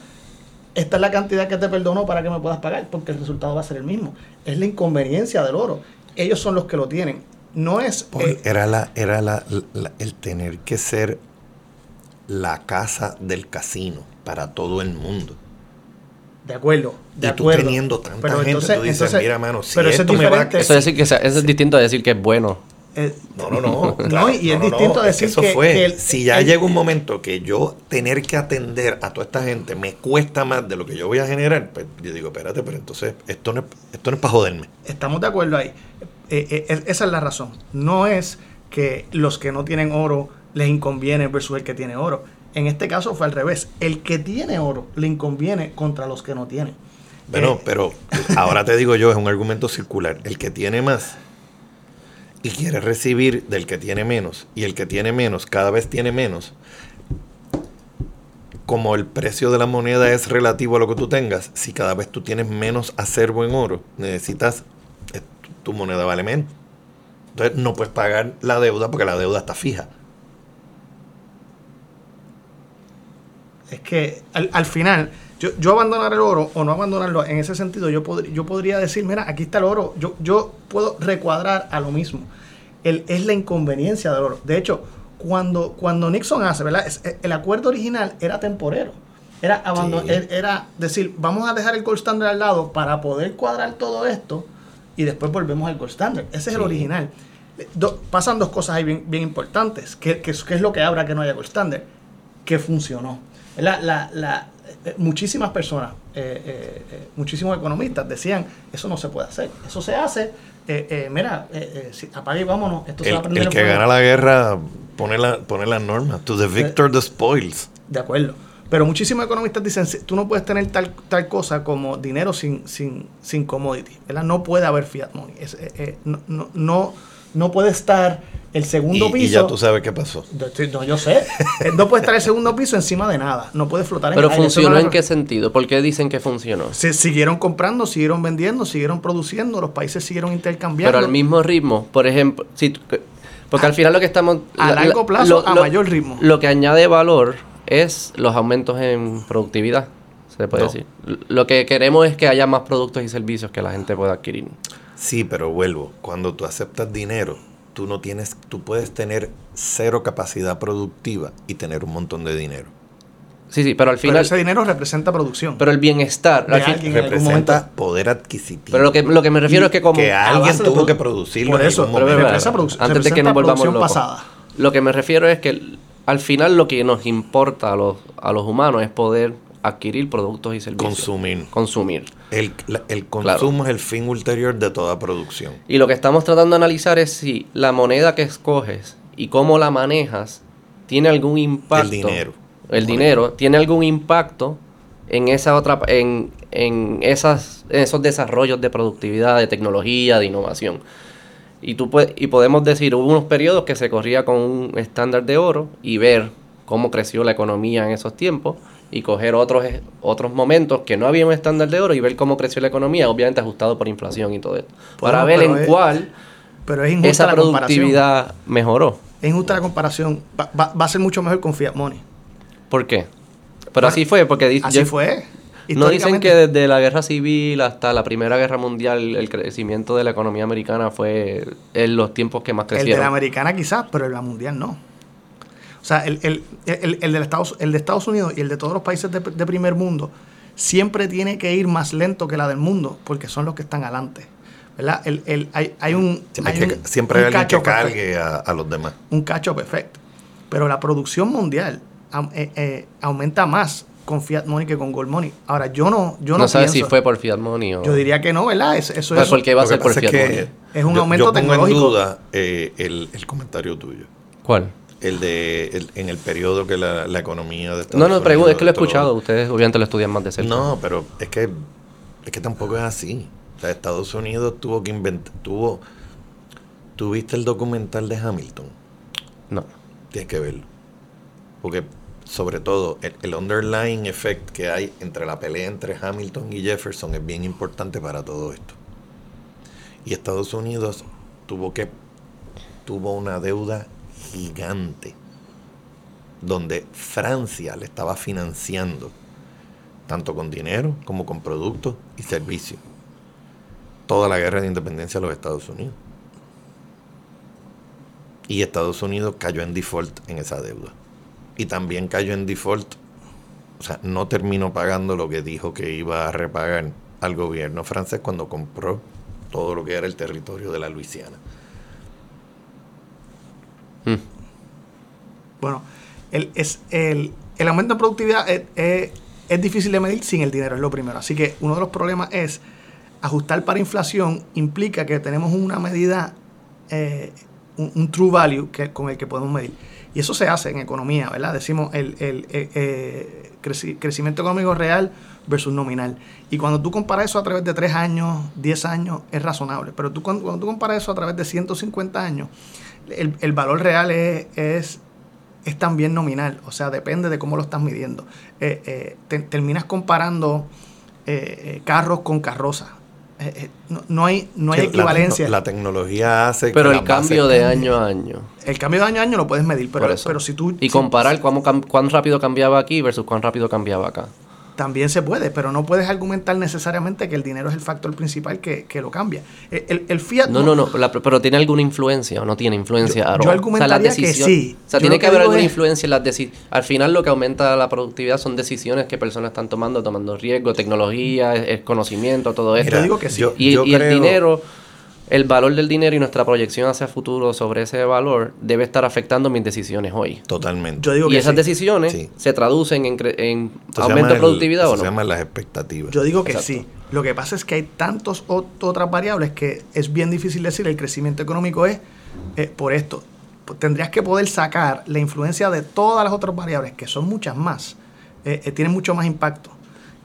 esta es la cantidad que te perdono para que me puedas pagar, porque el resultado va a ser el mismo. Es la inconveniencia del oro. Ellos son los que lo tienen. No es... Eh, era la, era la, la- el tener que ser la casa del casino para todo el mundo. De acuerdo, de y tú acuerdo. teniendo tanta Pero gente, entonces- tú dices, entonces- mira, mano, si pero eso es me va a-. Eso es, decir que sea- eso es distinto a decir que es bueno. Eh, No, no, no. No, y es distinto a es decir eso que- fue. que el- si ya el- llega un momento que yo tener que atender a toda esta gente me cuesta más de lo que yo voy a generar, pues yo digo, espérate, pero entonces esto no es, esto no es para joderme. Estamos de acuerdo ahí. Eh, eh, es- esa es la razón. No es que los que no tienen oro les inconviene versus el que tiene oro. En este caso fue al revés. El que tiene oro le inconviene contra los que no tienen. Bueno, Eh, pero ahora te digo yo, es un argumento circular. El que tiene más y quiere recibir del que tiene menos, y el que tiene menos cada vez tiene menos, como el precio de la moneda es relativo a lo que tú tengas, si cada vez tú tienes menos acervo en oro, necesitas, eh, tu moneda vale menos. Entonces no puedes pagar la deuda porque la deuda está fija. Es que al, al final, yo, yo abandonar el oro o no abandonarlo, en ese sentido, yo, pod- yo podría decir, mira, aquí está el oro, yo, yo puedo recuadrar a lo mismo. El, es la inconveniencia del oro. De hecho, cuando, cuando Nixon hace, ¿verdad? Es- el acuerdo original era temporero. Era, abando- Sí. er- era decir, vamos a dejar el gold standard al lado para poder cuadrar todo esto y después volvemos al gold standard. Ese es el original. Do- pasan dos cosas ahí bien, bien importantes. ¿Qué, qué es- qué es lo que habrá que no haya gold standard? Que funcionó. La, la- la- eh, muchísimas personas, eh, eh, eh, muchísimos economistas decían, eso no se puede hacer. Eso se hace, eh, eh, mira, eh, eh, si- apague y vámonos, esto se va a El, prender el que gana la guerra pone, la, pone las normas. To the victor, the spoils. De acuerdo. Pero muchísimos economistas dicen, tú no puedes tener tal, tal cosa como dinero sin, sin, sin commodity. ¿verdad? No puede haber fiat money. Es, eh, eh, no, no, no, no puede estar el segundo Y, piso. y ya tú sabes qué pasó. No, yo sé. No puede estar el segundo piso encima de nada. No puede flotar en Pero el aire. Eso funcionó en qué sentido? ¿Por qué dicen que funcionó? Se siguieron comprando, siguieron vendiendo, siguieron produciendo, los países siguieron intercambiando. Pero al mismo ritmo, por ejemplo, si porque al final lo que estamos... A largo plazo, a mayor ritmo. Lo que añade valor es los aumentos en productividad, se puede No. decir. Lo que queremos es que haya más productos y servicios que la gente pueda adquirir. Sí, pero vuelvo. Cuando tú aceptas dinero, tú no tienes, tú puedes tener cero capacidad productiva y tener un montón de dinero. Sí, sí, pero al Pero final... ese dinero representa producción. Pero el bienestar... De al fin- alguien. En algún Representa momento. poder adquisitivo. pero lo que, lo que me refiero Y es que como... que alguien tuvo que producirlo. Por en eso, Pero, momento. pero, representa pero, antes de que nos volvamos producción locos. pasada. Lo que me refiero es que al final lo que nos importa a los, a los humanos es poder adquirir productos y servicios. Consumir. Consumir. El, la- el consumo es el fin ulterior de toda producción. Y lo que estamos tratando de analizar es si la moneda que escoges y cómo la manejas tiene algún impacto. El dinero. El dinero tiene algún impacto en esa otra en, en esas en esos desarrollos de productividad, de tecnología, de innovación. Y tú puedes, y podemos decir, hubo unos periodos que se corría con un estándar de oro y ver cómo creció la economía en esos tiempos y coger otros, otros momentos que no había un estándar de oro y ver cómo creció la economía, obviamente ajustado por inflación y todo esto. para ver en cuál pero es esa productividad mejoró. Es injusta la comparación. Va, va, a ser mucho mejor con Fiat Money. ¿Por qué? Pero así fue, porque... Así fue. No dicen que desde la guerra civil hasta la primera guerra mundial el crecimiento de la economía americana fue en los tiempos que más crecieron. El de la americana quizás, pero el la mundial no. O sea, el, el, el, el, de Estados, el de Estados Unidos y el de todos los países de, primer mundo siempre tiene que ir más lento que la del mundo porque son los que están adelante. ¿verdad? El, hay, hay, un. Siempre hay, alguien que cargue a, los demás. Un cacho perfecto. Pero la producción mundial eh, eh, aumenta más con Fiat Money que con Gold Money. Ahora, yo no. Yo no, no sabes si fue por Fiat Money o. Yo diría que no, ¿verdad? Eso, eso pues, ¿Por qué va a ser por Fiat Money? Es un aumento yo pongo en duda eh, el, el comentario tuyo. ¿Cuál? El de en el periodo que la, economía de Estados No, no, pregunto, es que lo he escuchado, ustedes obviamente lo estudian más de cerca. No, pero es que es que tampoco es así. O sea, Estados Unidos tuvo que inventar, tuvo ¿Tuviste el documental de Hamilton? No. Tienes que verlo. Porque sobre todo el, el, underlying effect que hay entre la pelea entre Hamilton y Jefferson es bien importante para todo esto. Y Estados Unidos tuvo que tuvo una deuda gigante donde Francia le estaba financiando tanto con dinero como con productos y servicios toda la guerra de independencia de los Estados Unidos. Y Estados Unidos cayó en default en esa deuda. Y también cayó en default, o sea, no terminó pagando lo que dijo que iba a repagar al gobierno francés cuando compró todo lo que era el territorio de la Luisiana. Hmm. Bueno, el, es, el, el, aumento de productividad es, difícil de medir sin el dinero, es lo primero. Así que uno de los problemas es ajustar para inflación implica que tenemos una medida, eh, un, true value que, con el que podemos medir. Y eso se hace en economía, ¿verdad? Decimos el, el eh, eh, crecimiento económico real versus nominal. Y cuando tú comparas eso a través de 3 años, 10 años, es razonable. Pero tú, cuando, cuando tú comparas eso a través de 150 años, el, el valor real es, es, es, también nominal, o sea, depende de cómo lo estás midiendo. Eh, eh, terminas comparando eh, carros con carrozas. No, no, hay, no hay equivalencia. La, tecnología hace Pero el cambio de año a año. El cambio de año a año lo puedes medir, pero, pero si tú... Y comparar cuán, cuán rápido cambiaba aquí versus cuán rápido cambiaba acá. También se puede, pero no puedes argumentar necesariamente que el dinero es el factor principal que, lo cambia. El, el, Fiat... No, no, no, pero ¿tiene alguna influencia o no tiene influencia? Yo, yo argumentaría que sí. O sea, tiene que, haber alguna influencia en las decisiones. Al final lo que aumenta la productividad son decisiones que personas están tomando, tomando riesgo, tecnología, es, conocimiento, todo esto. digo que sí. y, y el dinero el valor del dinero y nuestra proyección hacia el futuro sobre ese valor debe estar afectando mis decisiones hoy. Totalmente. Yo digo y esas decisiones se traducen en, en aumento de productividad o no. Se llaman las expectativas. Yo digo que sí. Lo que pasa es que hay tantas otras variables que es bien difícil decir el crecimiento económico es eh, por esto. Tendrías que poder sacar la influencia de todas las otras variables, que son muchas más, eh, eh, tienen mucho más impacto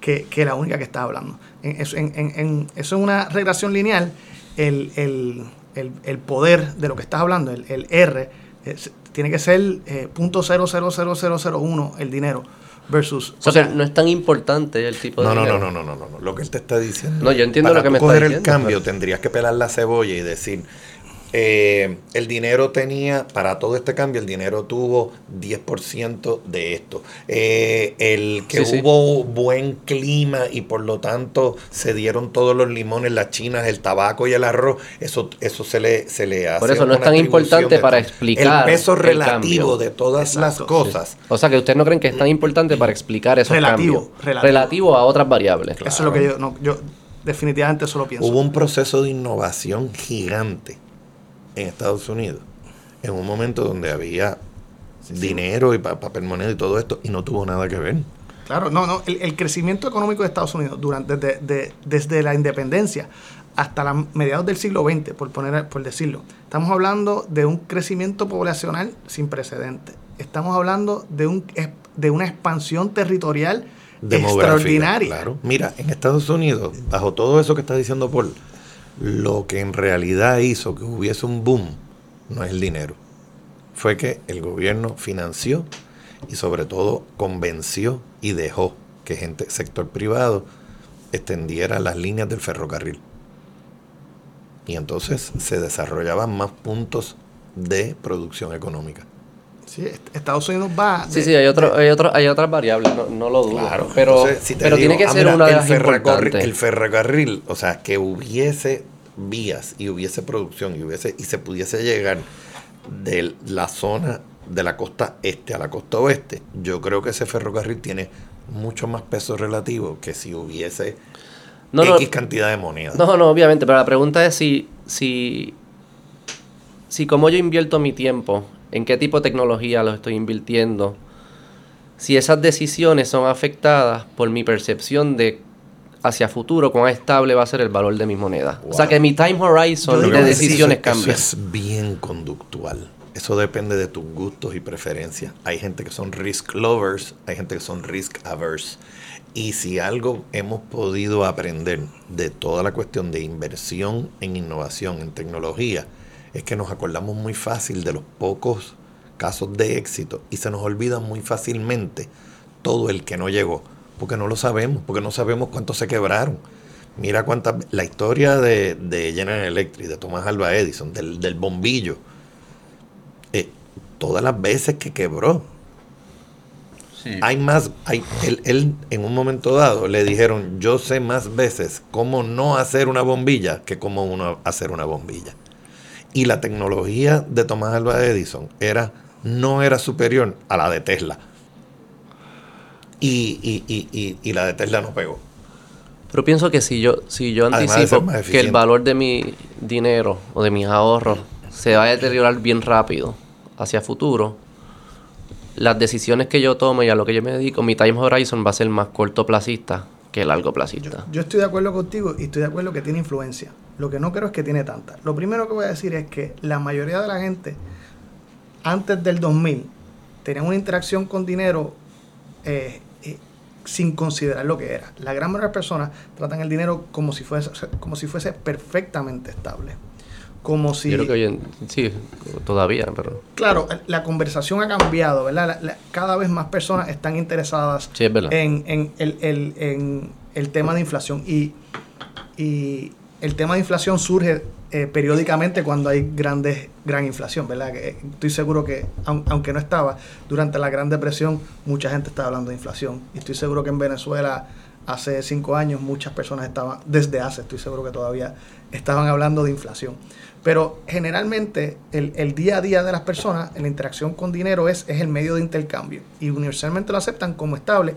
que, la única que estás hablando. eso, eso es una regresión lineal el, el, el, poder de lo que estás hablando, el, el R, tiene que ser eh, .000001 el dinero versus... O, sea, no es tan importante el tipo de no, dinero. No, no, no, no, no, no. Lo que él te está diciendo... No, yo entiendo lo que me está diciendo. el cambio tendrías que pelar la cebolla y decir eh, el dinero tenía, para todo este cambio, el dinero tuvo 10% de esto. Eh, el que hubo buen clima y por lo tanto se dieron todos los limones, las chinas, el tabaco y el arroz, eso, eso se le, se le hace. Por eso no es tan importante para explicar. El peso relativo de todas las cosas. O sea que ustedes no creen que es tan importante para explicar esos relativo, Relativo. relativo a otras variables. Eso es lo que yo, no, yo definitivamente solo pienso. Hubo un proceso de innovación gigante en Estados Unidos, en un momento donde había dinero y papel moneda y todo esto, y no tuvo nada que ver. Claro, no, no, el, crecimiento económico de Estados Unidos durante desde, desde la independencia hasta la mediados del siglo XX, por poner por decirlo, estamos hablando de un crecimiento poblacional sin precedentes. Estamos hablando de un de una expansión territorial extraordinaria. Claro. Mira, en Estados Unidos, bajo todo eso que está diciendo Paul, lo que en realidad hizo que hubiese un boom no es el dinero. Fue que el gobierno financió y sobre todo convenció y dejó que gente, sector privado, extendiera las líneas del ferrocarril. Y entonces se desarrollaban más puntos de producción económica. Sí, Estados Unidos va. sí, sí, hay, otro, hay, otro, hay otras variables, no, lo dudo. Claro, pero, pero tiene que ah, ser una de las El ferrocarril, o sea, que hubiese vías y hubiese producción y hubiese y se pudiese llegar de la zona de la costa este a la costa oeste, yo creo que ese ferrocarril tiene mucho más peso relativo que si hubiese X cantidad de moneda. No, no, obviamente, pero la pregunta es si, si, si como yo invierto mi tiempo, en qué tipo de tecnología lo estoy invirtiendo, si esas decisiones son afectadas por mi percepción de hacia futuro cuán estable va a ser el valor de mi moneda. O sea que mi time horizon de decisiones cambia. Eso es bien conductual. Eso depende de tus gustos y preferencias. Hay gente que son risk lovers, hay gente que son risk averse. Y si algo hemos podido aprender de toda la cuestión de inversión en innovación, en tecnología, es que nos acordamos muy fácil de los pocos casos de éxito y se nos olvida muy fácilmente todo el que no llegó, porque no lo sabemos, porque no sabemos cuántos se quebraron. Mira cuánta la historia de, de General Electric, de Thomas Alva Edison, del, del bombillo eh, todas las veces que quebró. Hay más, hay, él, en un momento dado le dijeron, yo sé más veces cómo no hacer una bombilla que cómo uno hacer una bombilla. Y la tecnología de Tomás Alva Edison era, no era superior a la de Tesla. Y, y, y, la de Tesla no pegó. Pero pienso que si yo, si yo anticipo que el valor de mi dinero o de mis ahorros se va a deteriorar bien rápido hacia futuro, las decisiones que yo tomo y a lo que yo me dedico, mi time horizon va a ser más cortoplacista que largo placista. Yo, estoy de acuerdo contigo y estoy de acuerdo que tiene influencia. Lo que no creo es que tiene tanta. Lo primero que voy a decir es que la mayoría de la gente, antes del 2000, tenía una interacción con dinero eh, eh, sin considerar lo que era. La gran mayoría de las personas tratan el dinero como si fuese, como si fuese perfectamente estable como si... Yo creo que sí, todavía, pero... Claro, la conversación ha cambiado, ¿verdad? cada vez más personas están interesadas en, en, el, en, el, tema de inflación y, y el tema de inflación surge eh, periódicamente cuando hay grandes, gran inflación, ¿verdad? Que estoy seguro que, aunque no estaba, durante la Gran Depresión mucha gente estaba hablando de inflación. Y estoy seguro que en Venezuela hace cinco años muchas personas estaban, desde hace, estoy seguro que todavía estaban hablando de inflación. Pero generalmente el, día a día de las personas, la interacción con dinero es, es el medio de intercambio y universalmente lo aceptan como estable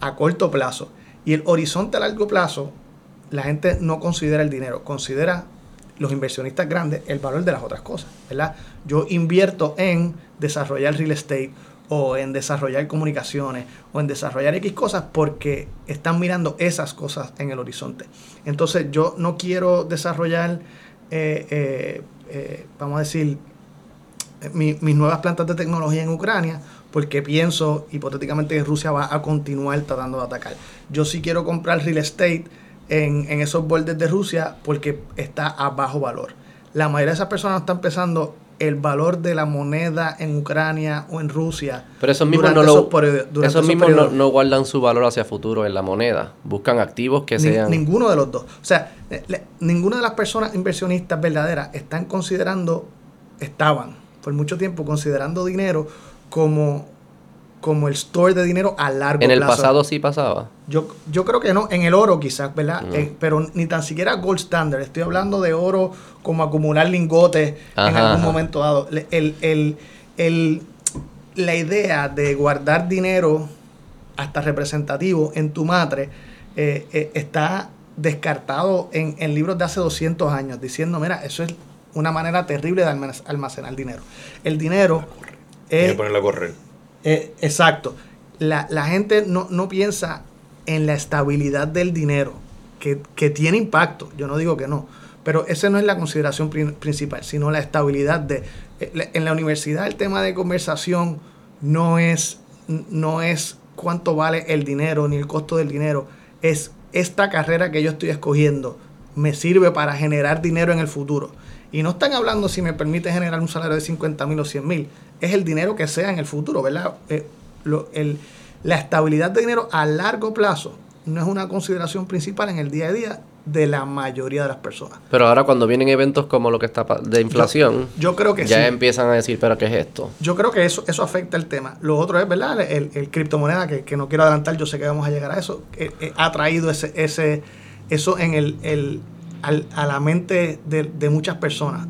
a corto plazo. Y el horizonte a largo plazo, la gente no considera el dinero, considera los inversionistas grandes el valor de las otras cosas, ¿verdad? Yo invierto en desarrollar real estate o en desarrollar comunicaciones o en desarrollar X cosas porque están mirando esas cosas en el horizonte. Entonces yo no quiero desarrollar eh, eh, eh, vamos a decir, mis nuevas plantas de tecnología en Ucrania, porque pienso hipotéticamente que Rusia va a continuar tratando de atacar. Yo sí quiero comprar real estate en, en esos bordes de Rusia porque está a bajo valor. La mayoría de esas personas están empezando el valor de la moneda en Ucrania o en Rusia. Pero esos mismos, no, esos mismos no, guardan su valor hacia futuro en la moneda. Buscan activos que sean... Ninguno de los dos. O sea, ninguna de las personas inversionistas verdaderas están considerando, estaban por mucho tiempo considerando dinero como como el store de dinero a largo plazo. ¿En el pasado sí pasaba? Yo, yo creo que no, en el oro quizás, ¿verdad? Mm. Eh, pero ni tan siquiera gold standard. Estoy hablando de oro como acumular lingotes en algún momento dado. El, la idea de guardar dinero hasta representativo en tu madre eh, eh, está descartado en, en libros de hace 200 años, diciendo, mira, eso es una manera terrible de almacenar dinero. El dinero... Es, ponerlo a correr eh, exacto. La, gente no, piensa en la estabilidad del dinero, que, tiene impacto, yo no digo que no, pero esa no es la consideración principal, sino la estabilidad de... Eh, en la universidad el tema de conversación no es, no es cuánto vale el dinero ni el costo del dinero, es esta carrera que yo estoy escogiendo me sirve para generar dinero en el futuro. Y no están hablando si me permite generar un salario de 50 mil o 100 mil, es el dinero que sea en el futuro, ¿verdad? Eh, lo- el- la estabilidad de dinero a largo plazo no es una consideración principal en el día a día de la mayoría de las personas. Pero ahora cuando vienen eventos como lo que está de inflación, Yo creo que ya sí. empiezan a decir, pero ¿qué es esto? Yo creo que eso, eso afecta el tema. Lo otro es, ¿verdad? El, el criptomoneda, que, que no quiero adelantar, yo sé que vamos a llegar a eso, eh, eh, ha traído ese, ese, eso en el, el- al- a la mente de, de muchas personas.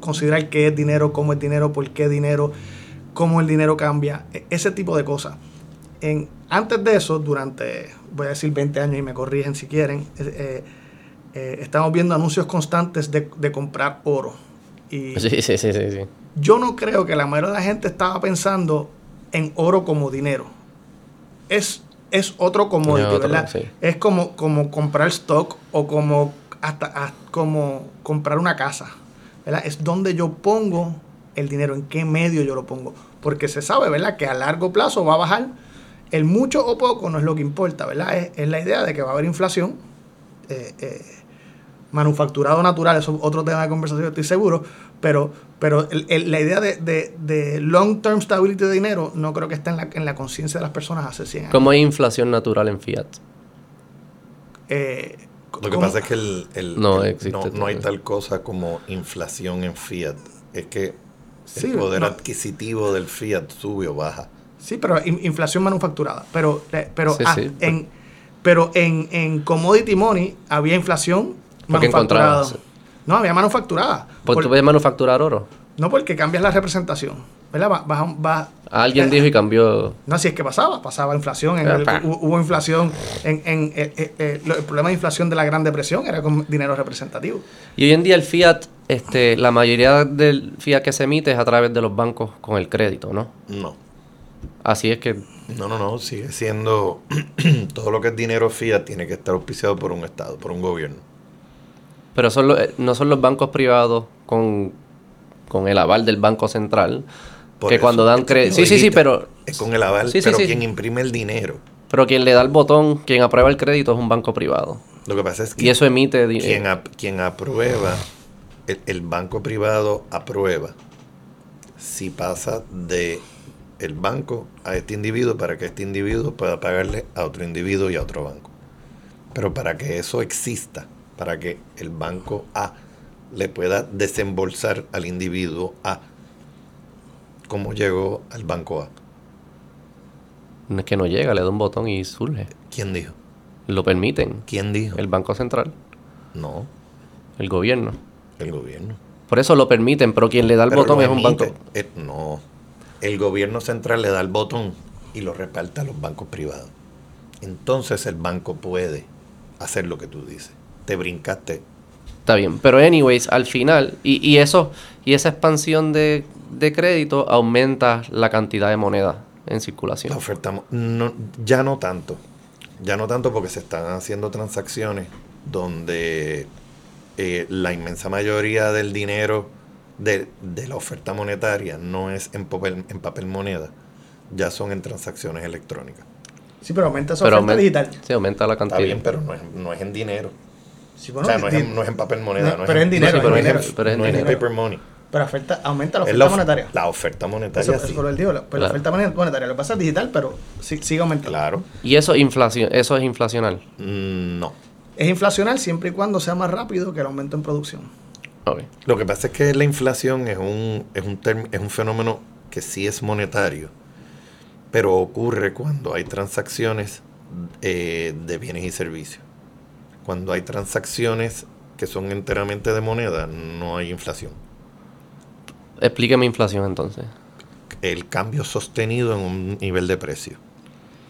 Considerar qué es dinero, cómo es dinero, por qué dinero, cómo el dinero cambia, e- ese tipo de cosas. En, antes de eso, durante, voy a decir 20 años y me corrigen si quieren, eh, eh, eh, estamos viendo anuncios constantes de, de comprar oro. Y, Sí, sí, sí, sí, yo no creo que la mayoría de la gente estaba pensando en oro como dinero. Es, es otro commodity, ¿verdad? sí. Es como, como comprar stock o como hasta, hasta como comprar una casa. ¿verdad? Es donde yo pongo el dinero, en qué medio yo lo pongo. Porque se sabe, ¿verdad? Que a largo plazo va a bajar. El mucho o poco no es lo que importa, ¿verdad? Es, es la idea de que va a haber inflación. eh, eh, manufacturado natural, eso es otro tema de conversación, estoy seguro, pero, pero el- el- la idea de, de, de long-term stability de dinero no creo que esté en la, en la conciencia de las personas hace 100 años. ¿Cómo hay inflación natural en fiat? Eh, Lo que ¿cómo? pasa es que el, el- No el- no, no hay tal cosa como inflación en fiat. Es que Sí, el poder no. adquisitivo del fiat sube o baja. Sí, pero in- inflación manufacturada. Pero, eh, pero, Sí, ah, sí. en, pero en, en commodity money había inflación Porque manufacturada. No, había manufacturada. Pues Por- tú puedes manufacturar oro. no porque cambias la representación. ¿Verdad? Va, va- va- Alguien eh, dijo y cambió. No, si es que pasaba, pasaba inflación, en el- hubo inflación, en, en- eh, eh, eh, el problema de inflación de la Gran Depresión era con dinero representativo. Y hoy en día el fiat, este, la mayoría del fiat que se emite es a través de los bancos con el crédito, ¿no? No. Así es que No, no, no. Sigue siendo. todo lo que es dinero fiat tiene que estar auspiciado por un Estado, por un gobierno. Pero son los- eh, no son los bancos privados con, con el aval del Banco Central Por que eso, cuando dan crédito... Sí, sí, sí, pero, Es con el aval, Sí, sí, pero sí. quien imprime el dinero. pero quien le da el botón, quien aprueba el crédito es un banco privado. Lo que pasa es que Y eso emite... di- quien, ap- quien aprueba, el, el banco privado aprueba si pasa de el banco a este individuo para que este individuo pueda pagarle a otro individuo y a otro banco. Pero para que eso exista, para que el banco A le pueda desembolsar al individuo A, ¿cómo llegó al banco A? no es que no llega, le da un botón y surge. ¿Quién dijo? Lo permiten. ¿Quién dijo? El Banco Central, No, el gobierno. el gobierno. Por eso lo permiten, pero quien le da el Pero botón es un banco. Eh, no. El gobierno central le da el botón y lo reparte a los bancos privados. Entonces el banco puede hacer lo que tú dices. Te brincaste. Está bien, pero anyways, al final, y, y eso, y esa expansión de, de crédito aumenta la cantidad de moneda en circulación. La oferta no, ya no tanto. Ya no tanto porque se están haciendo transacciones donde eh, la inmensa mayoría del dinero de, de la oferta monetaria no es en papel, en papel moneda, ya son en transacciones electrónicas. Sí, pero aumenta esa Pero oferta digital. Sí, aumenta la Está cantidad. bien, pero no es, no es en dinero. Sí, o sea, no es, en, no es en papel moneda. No, No, pero es en dinero, no en es dinero, en- pero es en no es en dinero. paper money. Pero afecta, aumenta la oferta la, of- monetaria. la oferta monetaria, Eso, sí. eso lo digo, la- la oferta mon- monetaria. Lo que pasa es digital, pero sí- sigue aumentando. Claro. Y eso, inflación, eso es inflacional. Mm, no. Es inflacional siempre y cuando sea más rápido que el aumento en producción. Lo que pasa es que la inflación es un, es un, term- es un fenómeno que sí es monetario, pero ocurre cuando hay transacciones eh, de bienes y servicios. Cuando hay transacciones que son enteramente de moneda, no hay inflación. Explíqueme inflación entonces. El cambio sostenido en un nivel de precio.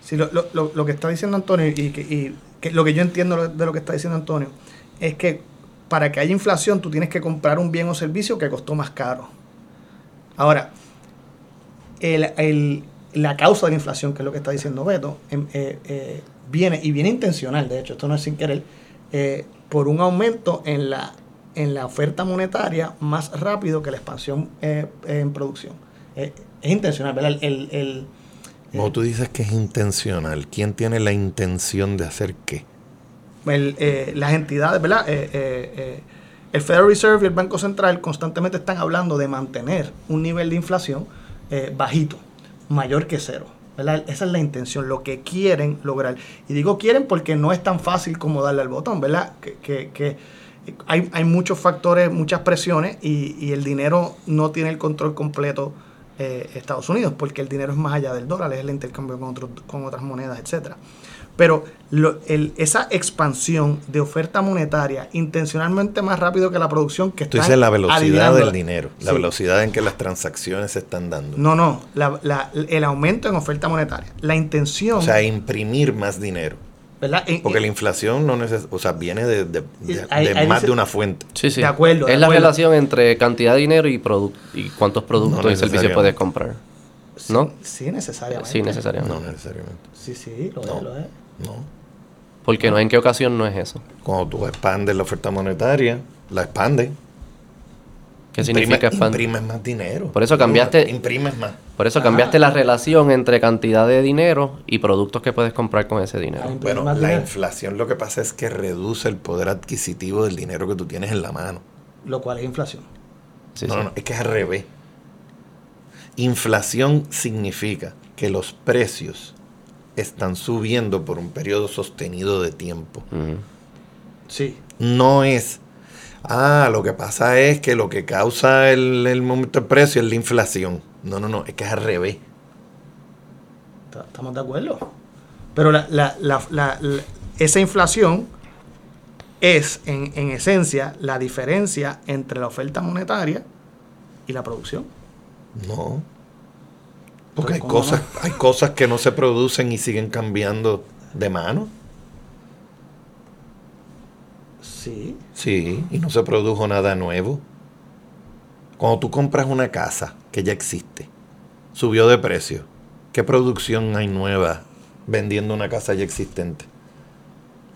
Sí, lo, lo- lo- lo que está diciendo Antonio y, que, y que lo que yo entiendo de lo que está diciendo Antonio es que para que haya inflación tú tienes que comprar un bien o servicio que costó más caro. Ahora, el- el- la causa de la inflación, que es lo que está diciendo Beto, em, eh, eh, viene, y viene intencional, de hecho, esto no es sin querer, eh, por un aumento en la, en la oferta monetaria más rápido que la expansión eh, en producción. Eh, es intencional, ¿verdad? El- el- Como tú dices que es intencional, ¿quién tiene la intención de hacer qué? el, eh, las entidades, ¿verdad? El Federal Reserve y el Banco Central constantemente están hablando de mantener un nivel de inflación bajito, mayor que cero. ¿verdad? Esa es la intención, lo que quieren lograr. Y digo quieren porque no es tan fácil como darle al botón, ¿verdad? Que, que- que hay, hay muchos factores, muchas presiones y, y el dinero no tiene el control completo eh, Estados Unidos porque el dinero es más allá del dólar, es el intercambio con, otros- con otras monedas, etcétera. Pero lo- el- esa expansión de oferta monetaria intencionalmente más rápido que la producción que Tú están dices la velocidad del dinero, la Sí. velocidad en que las transacciones se están dando. No, no, la- la- el aumento en oferta monetaria. La intención, O sea, imprimir más dinero. ¿Verdad? En- Porque en- la inflación no neces o sea, viene de, de- de- más dice- de una fuente. Sí, sí. De acuerdo, de Es la acuerdo. relación entre cantidad de dinero y, produ- y cuántos productos No y servicios puedes comprar. ¿No? Sí, necesariamente. Sí, necesariamente. No necesariamente. Sí, sí, lo No. es, lo es. No. Porque no, ¿en qué ocasión no es eso? Cuando tú expandes la oferta monetaria, la expandes. ¿Qué significa Imprime- expandir? Imprimes más dinero. Por eso cambiaste- Imprimes más. Por eso Ah. cambiaste la relación entre cantidad de dinero y productos que puedes comprar con ese dinero. Ah, Bueno, la dinero. inflación lo que pasa es que reduce el poder adquisitivo del dinero que tú tienes en la mano. Lo cual es inflación. Sí, no, sí. no, no, es que es al revés. Inflación significa que los precios están subiendo por un periodo sostenido de tiempo. Sí. No es, ah, lo que pasa es que lo que causa el, el momento del precio es la inflación. No, no, no, es que es al revés. Ta- Estamos de acuerdo. Pero la, la- la- esa inflación es, en, en esencia, la diferencia entre la oferta monetaria y la producción. No. Porque hay cosas, hay cosas que no se producen y siguen cambiando de mano. Sí. Sí, y no se produjo nada nuevo. Cuando tú compras una casa que ya existe, subió de precio, ¿qué producción hay nueva vendiendo una casa ya existente?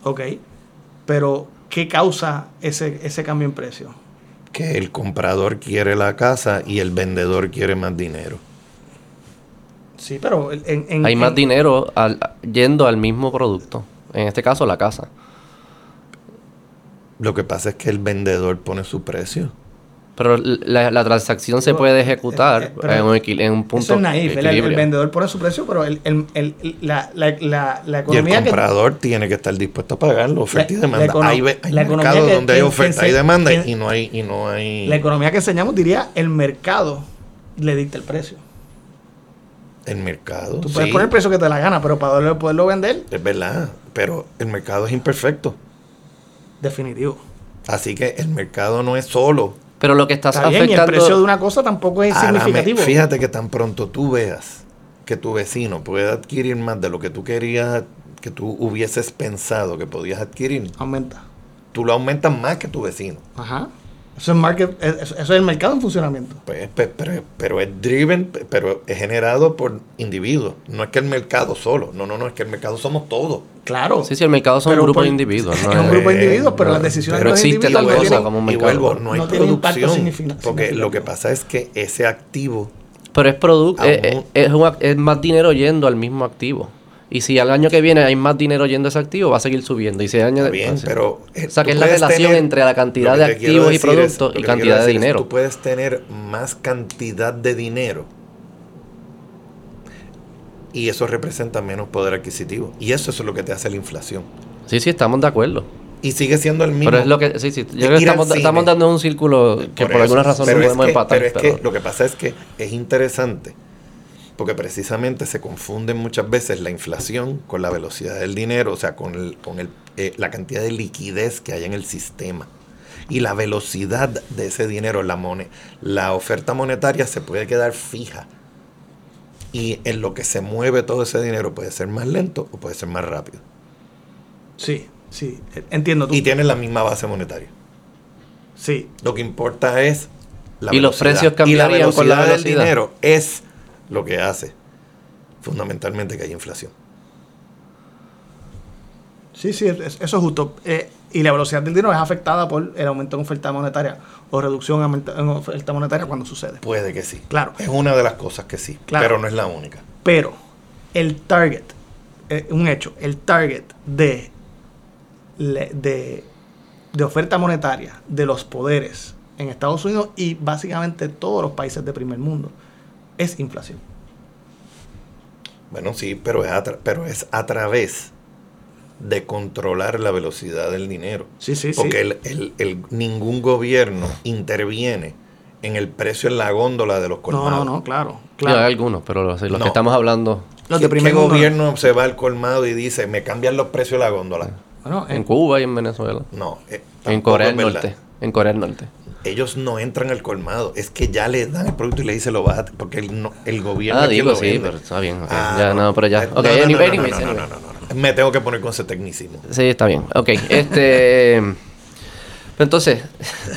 Ok. Pero, ¿qué causa ese, ese cambio en precio? Que el comprador quiere la casa y el vendedor quiere más dinero. Sí, pero en, en- Hay más en- dinero al- yendo al mismo producto. En este caso, la casa. Lo que pasa es que el vendedor pone su precio. Pero la, la transacción se Pero, puede ejecutar eh, pero en, un equil- en un punto Eso es naif, de el, el vendedor pone su precio, pero el, el- el- la, la, la, la Y el economía que... comprador tiene que estar dispuesto a pagarlo, oferta La- y demanda. hay hay economía mercados donde hay oferta que y demanda que- y no hay y no hay La economía que enseñamos diría el mercado le dicta el precio. el mercado. Tú puedes sí, poner el precio que te la gana, pero para poderlo, poderlo vender, es verdad, pero el mercado es imperfecto. Definitivo. Así que el mercado no es solo. Pero lo que estás Está bien, y el precio de una cosa tampoco es Ahora, me- significativo. fíjate que tan pronto tú veas que tu vecino puede adquirir más de lo que tú querías, que tú hubieses pensado que podías adquirir, Aumenta. tú lo aumentas más que tu vecino. Ajá. Eso es, market, es- eso es el mercado en funcionamiento. Pues, pe- pero, pero es driven, pe- pero es generado por individuos. No es que el mercado solo. No, no, no, es que el mercado somos todos. Claro. Sí, sí, el mercado son grupos de individuos. ¿no? es un Es- grupo de Eh, individuos, pero no, las decisiones pero de los existe individuos tal no cosa tienen- como un Y mercado. vuelvo, no hay No producción. Porque lo que pasa es que ese activo Pero es producto, Aún- es, es un ac- es más dinero yendo al mismo activo. Y si al año que viene hay más dinero yendo a ese activo, va a seguir subiendo. Y si el año Está de- bien, pues, pero... eh, O sea, que es la relación tener- entre la cantidad de activos y es- productos y cantidad de dinero. Tú puedes tener más cantidad de dinero y eso representa menos poder adquisitivo. Y eso es lo que te hace la inflación. Sí, sí, estamos de acuerdo. Y sigue siendo el mismo. Pero es lo que, sí, sí. Yo creo que estamos, estamos dando un círculo que por, alguna razón no podemos que- empatar. Pero es pero- que lo que pasa es que es interesante, porque precisamente se confunden muchas veces la inflación con la velocidad del dinero, o sea, con, el, con el, eh, la cantidad de liquidez que hay en el sistema. Y la velocidad de ese dinero, la, mone- la oferta monetaria se puede quedar fija. Y en lo que se mueve todo ese dinero puede ser más lento o puede ser más rápido. Sí, sí. Entiendo tú. Y tiene la misma base monetaria. Sí. Lo que importa es la Y los precios Y la cambiarían con la velocidad del dinero es lo que hace fundamentalmente que haya inflación. Sí, sí, es- eso es justo. Eh, y la velocidad del dinero es afectada por el aumento en oferta monetaria o reducción en oferta monetaria cuando sucede. Puede que sí. Claro. Es una de las cosas que sí, Claro. pero no es la única. Pero el target, eh, un hecho, el target de, de, de oferta monetaria de los poderes en Estados Unidos y básicamente todos los países de primer mundo es inflación. Bueno, sí, pero es a, tra- pero es a través de controlar la velocidad del dinero. Sí, sí, sí. Porque el- el- el- ningún gobierno interviene en el precio en la góndola de los colmados. no, no, claro. Claro. hay algunos, pero los, los No. que estamos hablando Los ¿Qué, de primer qué mundo- gobierno se va al colmado y dice, me cambian los precios de la góndola? Bueno, en en- Cuba y en Venezuela. No. eh, En Corea del. Norte. En Corea del Norte. Ellos no entran al colmado, es que ya le dan el producto y le dicen lo bájate, porque el, no- el gobierno Ah, digo, lo sí, pero está bien. Ah, ya, no, pero ya. Eh, Ok, no, no, no, anyway, no, no, no, no. Me tengo que poner con ese tecnicismo. Sí, está bien. Ok, este. Entonces,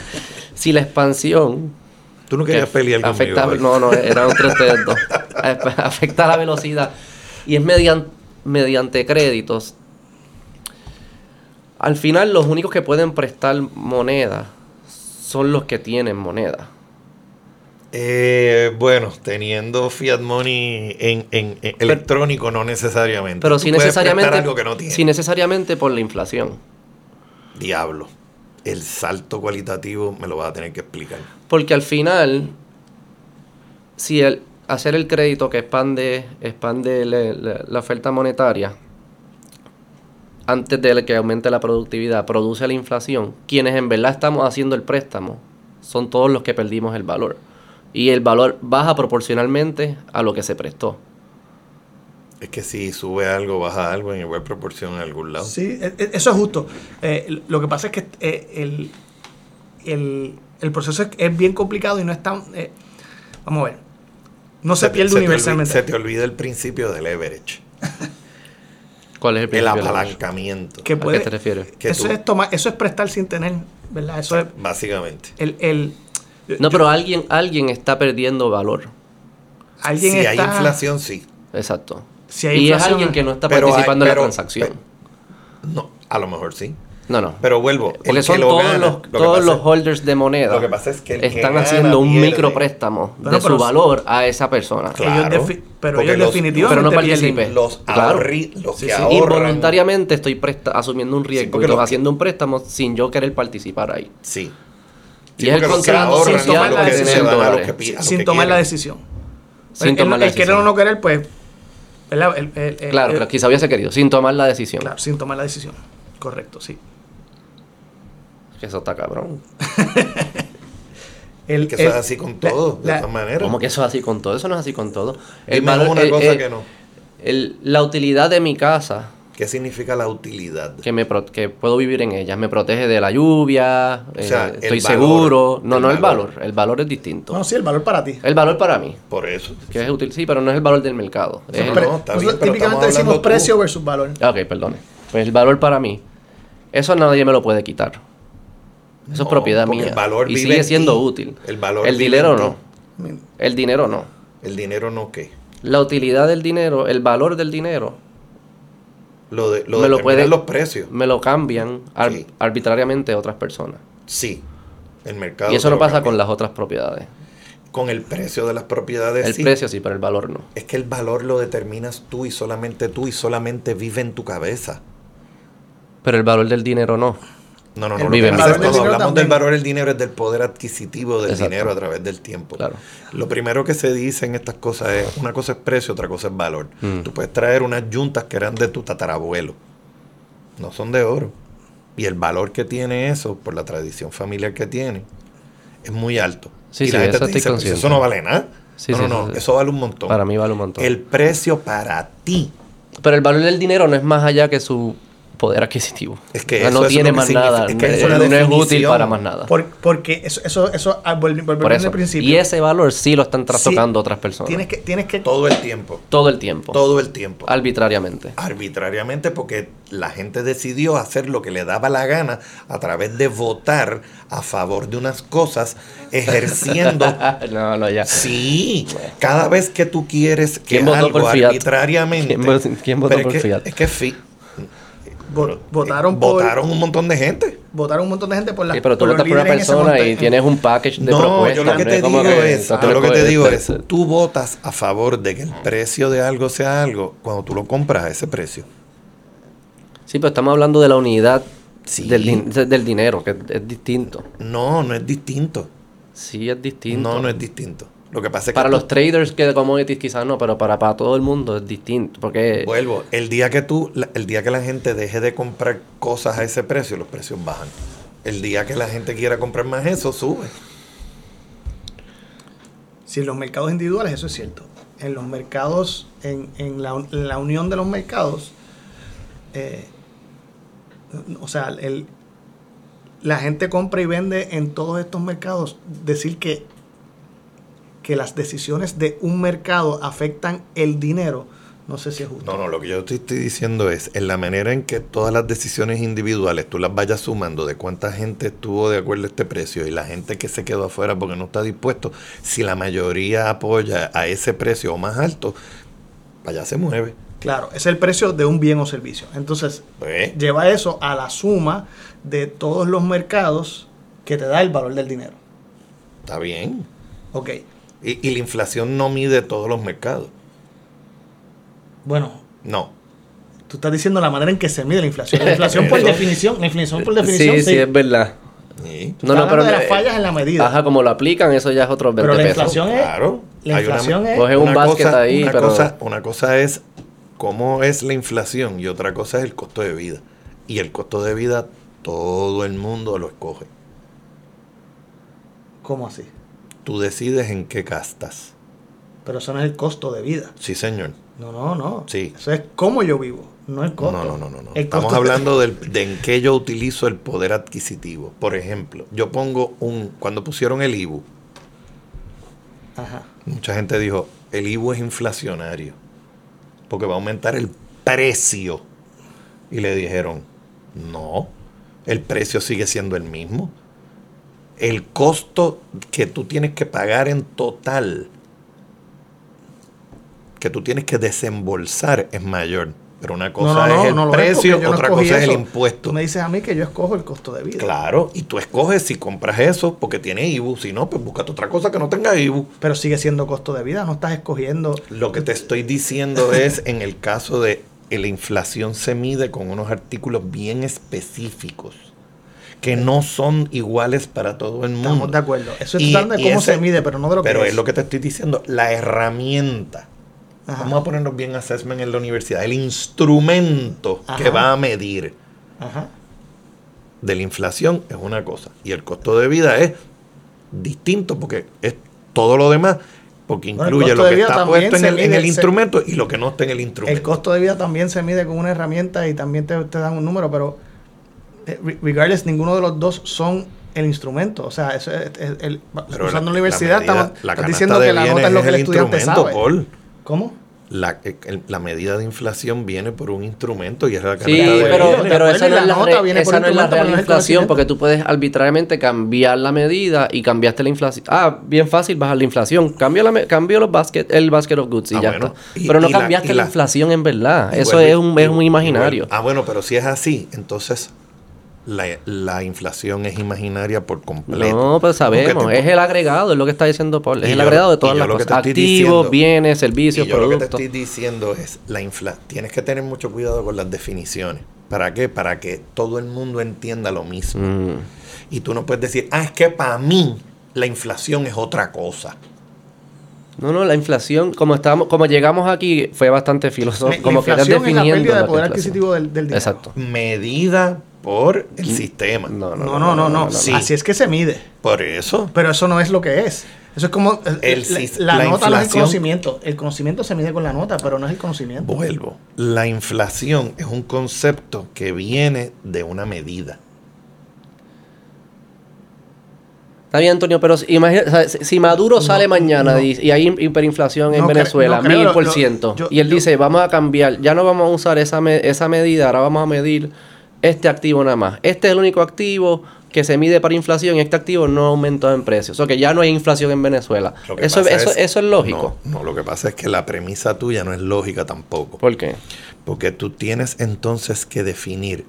si la expansión. Tú no que querías pelear conmigo. afecta, hoy. No, no, eran entre ustedes dos. afecta la velocidad. Y es median- mediante créditos. Al final, los únicos que pueden prestar moneda son los que tienen moneda. Eh, bueno, teniendo fiat money en, en- en electrónico, no necesariamente. Pero si necesariamente. algo que no. Si necesariamente por la inflación. Diablo. El salto cualitativo me lo vas a tener que explicar. Porque al final, si el hacer el crédito que expande, expande le- le- la oferta monetaria, antes de que aumente la productividad, produce la inflación, quienes en verdad estamos haciendo el préstamo son todos los que perdimos el valor. Y el valor baja proporcionalmente a lo que se prestó. Es que si sube algo, baja algo en igual proporción en algún lado. Sí, e- e- eso es justo. Eh, lo que pasa es que eh, el, el, el proceso es, es bien complicado y no es tan... eh, vamos a ver. No se, pierde te universalmente. se te olvida el principio del leverage. ¿Cuál es el El principio de la- apalancamiento. que ¿A qué te refieres? Que eso, tú- es tomar, eso es prestar sin tener, ¿verdad? Eso es Básicamente. el... el No, pero alguien, alguien está perdiendo valor. alguien si está... hay inflación, sí. Exacto. Si hay y es alguien que no está hay- participando en la transacción. No, a lo mejor sí. No, no. Pero vuelvo. Porque son lo todos, gana, los, lo que todos pasa los es- holders de moneda. Lo que pasa es que el que están gana haciendo un pierde. micropréstamo de pero- su valor a esa persona. Claro, ellos defi- pero ellos los- definitivamente pero no pierden. Los, Claro. los Sí, que sí. ahorran. Involuntariamente estoy presta- asumiendo un riesgo porque y estoy los- haciendo un préstamo sin yo querer participar ahí. Sí. Y es el contrato sin tomar la decisión. Sin el, tomar la el querer o decisión. no querer, pues... ¿verdad? El- el- el- Claro, el- claro, quizá hubiese querido, sin tomar la decisión. claro, sin tomar la decisión. Correcto, sí. Que eso está cabrón. El- Que eso el- es así con la- todo, de todas maneras. ¿Cómo que eso es así con todo? Eso no es así con todo. Dime una el- cosa el- que no. el- la utilidad de mi casa ¿Qué significa la utilidad? que me pro- que puedo vivir en ellas. Me protege de la lluvia, O sea, eh, el estoy valor, seguro. No, el no el valor. valor. El valor es distinto. No, sí, el valor para ti. El valor para mí, Por eso. que es útil, sí, pero no es el valor del mercado. Es No, el- está bien, pero típicamente decimos tú. precio versus valor. Ok, perdone. Pues el valor para mí, eso nadie me lo puede quitar. Eso es propiedad mía. el valor y vive sigue en siendo ti. útil. El valor El dinero no. El dinero no. El dinero no qué. La utilidad del dinero, el valor del dinero, Lo de lo Me lo los precios. me lo cambian ar- Sí. arbitrariamente otras personas. Sí. El mercado. Y eso no pasa cambia. con las otras propiedades. con el precio de las propiedades. El sí. precio sí, pero el valor no. Es que el valor lo determinas tú y solamente tú y solamente vive en tu cabeza. Pero el valor del dinero no. No, no, no. vive cuando hablamos del valor del dinero es del poder adquisitivo del Exacto. dinero a través del tiempo. Claro. Lo primero que se dice en estas cosas es, una cosa es precio, otra cosa es valor. Mm. Tú puedes traer unas yuntas que eran de tu tatarabuelo. No son de oro. Y el valor que tiene eso, por la tradición familiar que tiene, es muy alto. Sí, y sí, la gente eso te dice, "Pues eso no vale nada. Sí, no, no, no, eso vale un montón. Para mí vale un montón. El precio para ti Pero el valor del dinero no es más allá que su poder adquisitivo. Es que eso no es tiene más nada. es que es no- una no es útil para más nada. Por- porque eso, eso, eso ah, volvi- volviendo Por al eso. principio. Y ese valor sí lo están trastocando Sí, otras personas. Tienes que, tienes que todo el tiempo. Todo el tiempo. Todo el tiempo. Arbitrariamente. arbitrariamente porque la gente decidió hacer lo que le daba la gana a través de votar a favor de unas cosas, ejerciendo. no, no, ya. Sí, cada vez que tú quieres que ¿Quién votó algo por Fiat? arbitrariamente. ¿Quién vo- quién votó por es que, Fiat? Es que votaron eh, por votaron un montón de gente. votaron un montón de gente por la Sí, pero tú votas por una persona y tienes un package de No, propuestas. yo lo que no te es digo es, tú yo tienes lo que te que- digo es, tú votas a favor de que el precio de algo sea algo cuando tú lo compras a ese precio. Sí, pero estamos hablando de la unidad Sí. del, del dinero, que es distinto. No, no es distinto. Sí, es distinto. No, no es distinto. Lo que pasa es que Para tú- los traders que de commodities quizás no, pero para, para todo el mundo es distinto. Porque Vuelvo, el día que tú, la- el día que la gente deje de comprar cosas a ese precio, los precios bajan. El día que la gente quiera comprar más eso, sube. Si en los mercados individuales eso es cierto. En los mercados, en, en la, en la unión de los mercados, eh, o sea, el, la gente compra y vende en todos estos mercados. Decir que, que las decisiones de un mercado afectan el dinero, no sé si es justo. No, no, lo que yo te estoy diciendo es, en la manera en que todas las decisiones individuales tú las vayas sumando de cuánta gente estuvo de acuerdo a este precio y la gente que se quedó afuera porque no está dispuesto, si la mayoría apoya a ese precio o más alto, allá se mueve. Claro, es el precio de un bien o servicio. Entonces, Pues, lleva eso a la suma de todos los mercados que te da el valor del dinero. está bien. Ok, Y, y la inflación no mide todos los mercados. bueno, No. tú estás diciendo la manera en que se mide la inflación. La inflación por definición, la inflación por definición, sí, sí. sí, es verdad. Sí. Tú estás hablando de las fallas en la medida. Ajá, como lo aplican, eso ya es otro 20 Pero la pesos. inflación es... Claro. La una- inflación es... Coge un basket ahí, una pero- cosa, una cosa es cómo es la inflación y otra cosa es el costo de vida. Y el costo de vida todo el mundo lo escoge. ¿Cómo así? Tú decides en qué gastas. Pero eso no es el costo de vida. Sí, señor. No, no, no. Sí. Eso es cómo yo vivo, no el costo. no, no, no. no. Estamos hablando del- de en qué yo utilizo el poder adquisitivo. Por ejemplo, yo pongo un... Cuando pusieron el IBU, Ajá. mucha gente dijo, el IBU es inflacionario. Porque va a aumentar el precio. Y le dijeron, no, el precio sigue siendo el mismo. El costo que tú tienes que pagar en total, que tú tienes que desembolsar es mayor. Pero una cosa es el precio, otra cosa es el impuesto. Tú me dices a mí que yo escojo el costo de vida. Claro, y tú escoges si compras eso porque tiene IBU. Si no, pues búscate otra cosa que no tenga IBU. Pero sigue siendo costo de vida, no estás escogiendo... Lo que te estoy diciendo es, en el caso de que la inflación se mide con unos artículos bien específicos, que no son iguales para todo el mundo. Estamos de acuerdo. Eso es Y- de cómo ese- se mide, pero no de lo que Pero es. es lo que te estoy diciendo, la herramienta. Ajá. Vamos a ponernos bien assessment en la universidad. El instrumento que va a medir Ajá. de la inflación es una cosa. Y el costo de vida es distinto porque es todo lo demás, porque incluye lo que está puesto en el, en mide- el se- instrumento y lo que no está en el instrumento. El costo de vida también se mide con una herramienta y también te, te dan un número, pero regardless, ninguno de los dos son el instrumento. O sea, eso es- es- el- Pero usando la, la universidad, medida- estamos, la estás canasta diciendo que la nota es lo que el el estudiante instrumento, sabe. Paul. ¿Cómo? La, el- la medida de inflación viene por un instrumento y es la canasta Sí, de pero, bienes. pero esa no la es la, nota viene por esa no es la real inflación, porque tú puedes arbitrariamente cambiar la medida y cambiaste la inflación. Ah, bien fácil bajar la inflación. Cambio, la, cambio los basket, el basket of goods y Ah, ya bueno. está. Y- pero no y cambiaste la, la- inflación en verdad. Eso vuelve- es un, es un imaginario. vuelve. Ah, bueno, pero si es así, entonces la, la inflación es imaginaria por completo. No, pues sabemos, es el agregado, es lo que está diciendo Paul, es Y el yo- agregado de todas las que cosas. Activos, diciendo- bienes, servicios, Y yo lo que te productos. estoy diciendo es, la infla tienes que tener mucho cuidado con las definiciones. ¿Para qué? Para que todo el mundo entienda lo mismo. Mm. Y tú no puedes decir, ah, es que para mí la inflación es otra cosa. No, no, la inflación, como estábamos, como llegamos aquí, fue bastante filosófico, La como que estás inflación es la definiendo pérdida de que poder adquisitivo del, del dinero. Exacto. Medida por el sistema. No, No, no, no, no. Sí. Así es que se mide. Por eso. Pero eso no es lo que es. Eso es como. eh, El la, sis- la la nota no es el conocimiento. El conocimiento se mide con la nota, pero no es el conocimiento. Vuelvo. La inflación es un concepto que viene de una medida. Está bien, Antonio, pero si, imagina- o sea, si- Maduro sale mañana no. y, y hay hiperinflación en No Venezuela, mil por ciento, y él yo- dice, vamos a cambiar, ya no vamos a usar esa, me- esa medida, ahora vamos a medir este activo nada más. Este es el único activo que se mide para inflación y este activo no aumentó en precios. O sea que ya no hay inflación en Venezuela. Eso, es lógico. No, no, lo que pasa es que la premisa tuya no es lógica tampoco. ¿Por qué? Porque tú tienes entonces que definir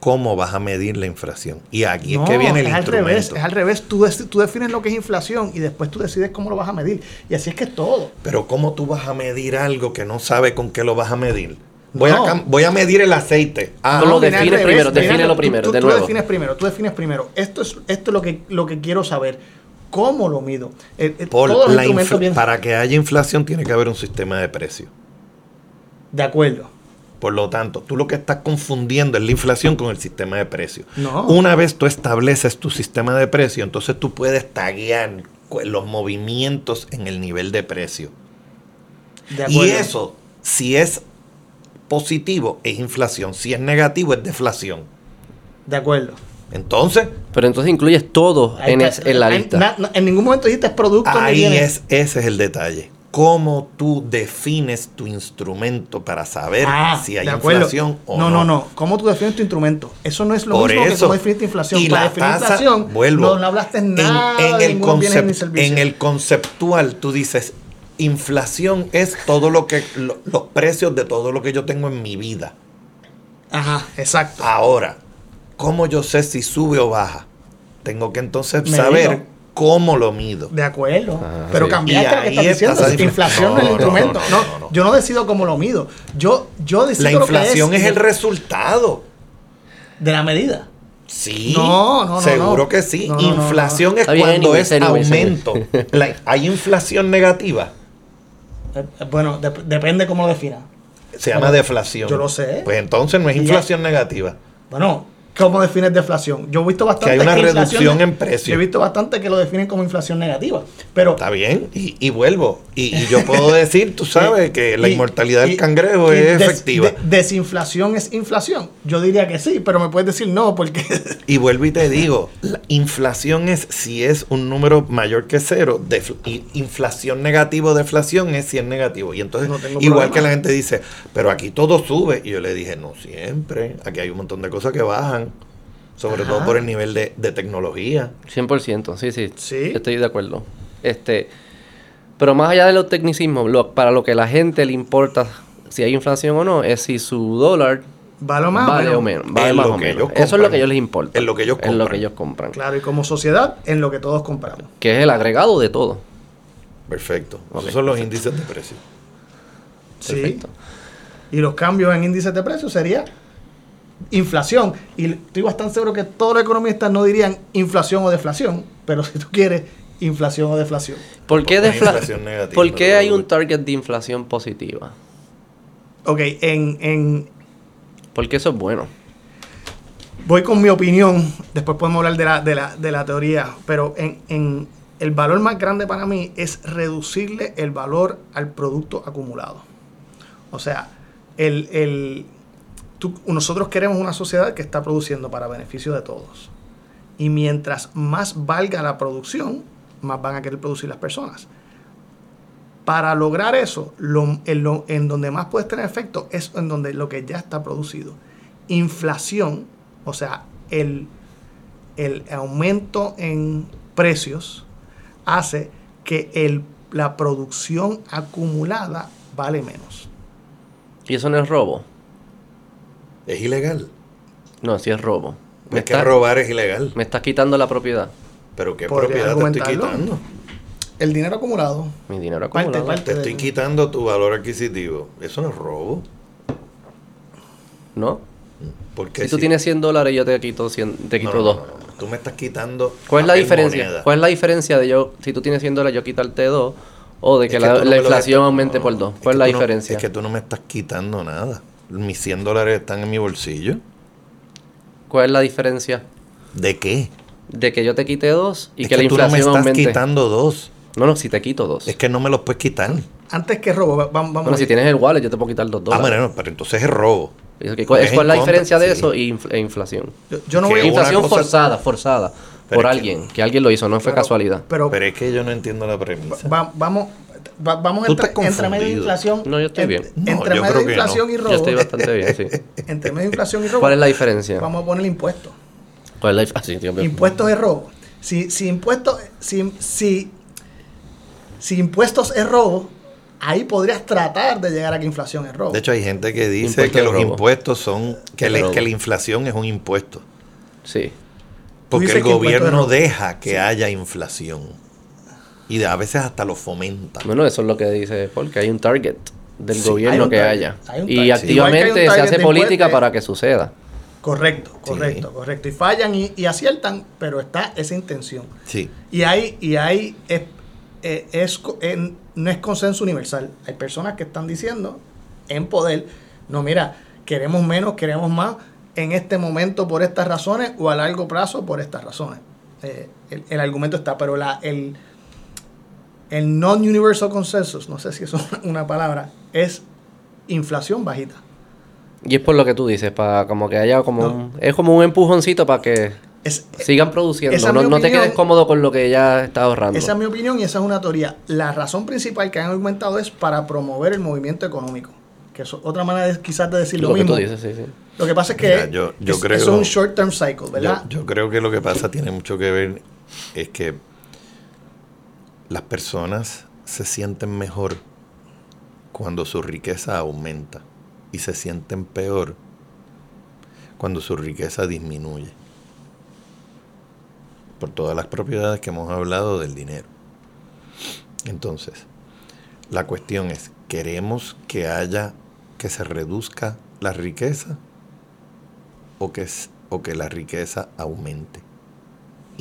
cómo vas a medir la inflación. Y aquí No, es que viene el es al instrumento. revés, es al revés. Tú, tú defines lo que es inflación y después tú decides cómo lo vas a medir. Y así es que es todo. Pero ¿cómo tú vas a medir algo que no sabes con qué lo vas a medir? Voy, No. a, voy a medir el aceite. Ah, No lo viene al define revés, primero, tú- primero, tú- de tú nuevo. defines primero, tú defines primero. Esto es, esto es lo, que, lo que quiero saber. cómo lo mido. Eh, eh, Paul, todos los para que haya inflación tiene que haber un sistema de precios. De acuerdo. Por lo tanto, tú lo que estás confundiendo es la inflación con el sistema de precios. No. Una vez tú estableces tu sistema de precio, entonces tú puedes taguear los movimientos en el nivel de precio. De Y eso, si es positivo, es inflación. Si es negativo, es deflación. De acuerdo. Entonces, Pero entonces incluyes todo en, es- en la lista. na- na- en ningún momento dijiste producto ahí es, ese es el detalle. Cómo tú defines tu instrumento para saber Ah, si hay inflación o no, no. no, no. ¿Cómo tú defines tu instrumento? Eso no es lo Por mismo que eso. cómo definiste inflación. Y Para la definir tasa, inflación, vuelvo, no, no hablaste en- nada en, de el servicios. en el conceptual tú dices, inflación es todo lo que, lo- los precios de todo lo que yo tengo en mi vida. Ajá, exacto. Ahora, ¿cómo yo sé si sube o baja? Tengo que entonces saber cómo lo mido. De acuerdo. Ah, pero sí. cambiaste lo que estás es diciendo. es inflación inflación. no es el No, no, instrumento. no, No, no, no. Yo no decido cómo lo mido. Yo, yo decido La lo que inflación es, el de- resultado. de la medida. Sí, No, no, no, seguro no. que sí. No, no, no, inflación no. es bien, cuando es aumento. La- hay inflación negativa, Bueno, dep- depende cómo lo definas. se llama deflación. yo lo sé. Pues entonces no es ya- inflación negativa. Bueno, ¿cómo defines deflación? Yo he visto bastante Que hay una reducción en precio. He visto bastante que lo definen como inflación negativa. Pero Está bien, y, y vuelvo. Y, y yo puedo decir, tú sabes, que la Y- inmortalidad del cangrejo es des- efectiva. de- desinflación es inflación. Yo diría que sí, pero me puedes decir no, porque Y vuelvo y te digo, la inflación es si es un número mayor que cero, defl- inflación negativo o deflación es si es negativo. Y entonces, No igual que la gente dice, pero aquí todo sube. Y yo le dije, no siempre, aquí hay un montón de cosas que bajan, sobre Ajá. todo por el nivel de, de tecnología. 100%, sí, sí. Sí. Estoy de acuerdo. Este, pero más allá de los tecnicismos, lo- para lo que la gente le importa si hay inflación o no, es si su dólar vale más vale o menos. Vale En más lo o menos. Eso es lo compran. que a ellos les importa. En lo que ellos Es lo compran. que ellos compran. Claro, y como sociedad, en lo que todos compramos. Que es el agregado de todo. Perfecto. Ok, Esos son los índices de precio. Sí. Perfecto. Y los cambios en índices de precios sería inflación. Y estoy bastante seguro que todos los economistas no dirían inflación o deflación, pero si tú quieres inflación o deflación. ¿Por qué, defla- inflación negativa, ¿Por qué hay un target de inflación positiva? Ok, en, en, Porque eso es bueno. voy con mi opinión, después podemos hablar de la, de la, de la teoría, pero en, en el valor más grande para mí es reducirle el valor al producto acumulado. O sea, el, el- nosotros queremos una sociedad que está produciendo para beneficio de todos. Y mientras más valga la producción, más van a querer producir las personas. Para lograr eso, en donde más puedes tener efecto es en donde lo que ya está producido. Inflación, o sea, el, el aumento en precios hace que el, la producción acumulada vale menos. Y eso no es robo. Es ilegal. No, sí es robo. Me, Es que robar es ilegal. me estás quitando la propiedad. Pero ¿qué propiedad te estoy quitando? El dinero acumulado. Mi dinero Parte, acumulado. parte. Te estoy quitando tu valor adquisitivo. Eso no es robo. ¿No? Porque Si tú tienes 100 dólares, yo te quito 100, te quito 2. Tú me estás quitando. ¿Cuál es la diferencia? moneda. ¿Cuál es la diferencia de yo, si tú tienes 100 dólares, yo quitarte 2 o de que, Es la, no la lo inflación estás- aumente no, por 2? es ¿Cuál que es la no- diferencia? es que tú no me estás quitando nada. Mis 100 dólares están en mi bolsillo. ¿Cuál es la diferencia ¿De qué? de que yo te quite 2 y es que, la tú no me inflación estás aumente? quitando dos. No, no, si te quito 2. Es que no me los puedes quitar. Antes que robo, va- vamos, vamos Bueno, si tienes el wallet, yo te puedo quitar 2 Ah, dólares. bueno, no, pero entonces es robo. Que- ¿Cuál, es cuál es la contra, diferencia de sí. eso y e inflación? Yo, yo no Que voy inflación cosa- forzada, forzada Pero por es que- alguien, que alguien lo hizo, no fue Pero- casualidad. Pero, Pero es que yo no entiendo la premisa. va- vamos, va- vamos entre, entre medio de inflación. No, yo estoy en- bien. No, entre yo medio de inflación no. y robo. Yo estoy bastante bien, sí. Entre medio de inflación y robo. ¿Cuál es la diferencia? Vamos a poner impuestos. ¿Cuál es la ah, sí, Impuestos es robo. Si, si impuestos, si, si, si impuestos es robo, ahí podrías tratar de llegar a que inflación es robo. De hecho, hay gente que dice Impuesto que los robo. impuestos son. Que, le- que la inflación es un impuesto. Sí. Porque el gobierno deja que haya inflación. Y de- a veces hasta lo fomenta. Bueno, eso es lo que dice Paul, que hay un target del Sí, gobierno hay que target, haya. hay Y activamente se hace política para que suceda. Correcto, Sí. correcto, correcto. Y fallan y, y aciertan, pero está esa intención. Sí. Y hay, y hay es, eh, es en- no es consenso universal. Hay personas que están diciendo en poder, no, mira, queremos menos, queremos más en este momento por estas razones o a largo plazo por estas razones. Eh, el, el argumento está, pero la, el, el non-universal consensus, no sé si eso es una palabra, es inflación bajita. Y es por lo que tú dices, para como que haya como No. un... Es como un empujoncito para que Es, sigan produciendo. No, te quedes cómodo con lo que ya estás ahorrando. Esa es mi opinión y esa es una teoría. La razón principal que han argumentado es para promover el movimiento económico. Que es otra manera de, quizás de decir lo, lo que mismo. tú dices, sí, sí. Lo que pasa es que Mira, yo- yo es- creo- eso es un short term cycle, Yo, ¿verdad? yo creo que lo que pasa tiene mucho que ver es que las personas se sienten mejor cuando su riqueza aumenta y se sienten peor cuando su riqueza disminuye. Por todas las propiedades que hemos hablado del dinero. Entonces, la cuestión es, ¿queremos que haya, que se reduzca la riqueza o que, o que la riqueza aumente?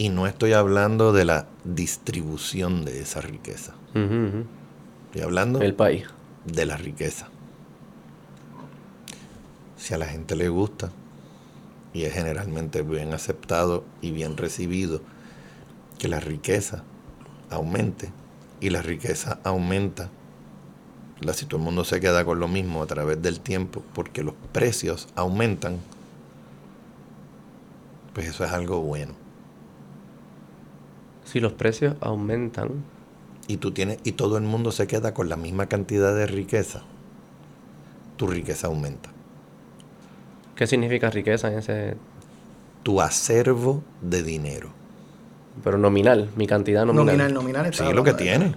Y no estoy hablando de la distribución de esa riqueza. Ujú. Estoy hablando El país. de la riqueza. Si a la gente le gusta y es generalmente bien aceptado y bien recibido que la riqueza aumente y la riqueza aumenta, la, si todo el mundo se queda con lo mismo a través del tiempo porque los precios aumentan, pues eso es algo bueno. Si los precios aumentan, y tú tienes y todo el mundo se queda con la misma cantidad de riqueza, tu riqueza aumenta. ¿qué significa riqueza en ese... Tu acervo de dinero. Pero nominal, mi cantidad nominal. nominal, nominal. está Sí, lo que tiene.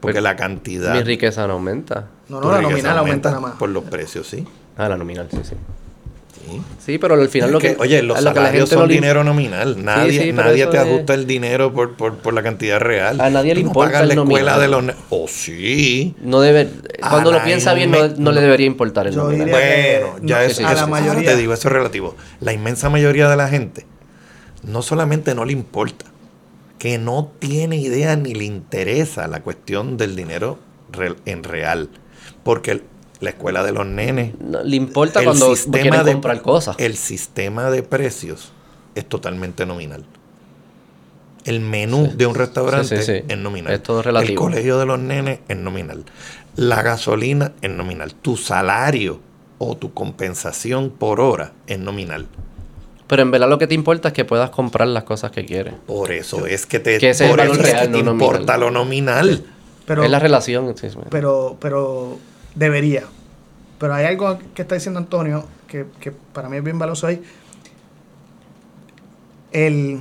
Porque la cantidad. Mi riqueza no aumenta. No, no, la nominal aumenta nada más. Por los precios, sí. Ah, la nominal, sí, sí. Sí. Pero al final Es lo que... que, oye, los lo salarios son dinero nominal. Nadie, sí, nadie te es- ajusta el dinero por, por, por la cantidad real. A nadie le no importa pagas el la escuela nominal. de los... Oh, sí. No debe... A Cuando lo piensa bien, no, le debería importar el Yo nominal. Bueno, que ya no, es, sí, sí, a la eso- mayoría. te digo, eso es relativo. La inmensa mayoría de la gente no solamente no le importa, que no tiene idea ni le interesa la cuestión del dinero en real. Porque el- la escuela de los nenes, No, le importa el cuando sistema quieren de- comprar cosas. el sistema de precios es totalmente nominal. El menú Sí. de un restaurante Sí, sí, sí. es nominal. Es todo relativo. El colegio de los nenes es nominal. La gasolina es nominal. Tu salario o tu compensación por hora es nominal. Pero en verdad lo que te importa es que puedas comprar las cosas que quieres. Por eso es que te, Que por eso es que te importa lo nominal. Pero, es la relación. pero, pero debería. Pero hay algo que está diciendo Antonio que, que para mí es bien valioso ahí. El,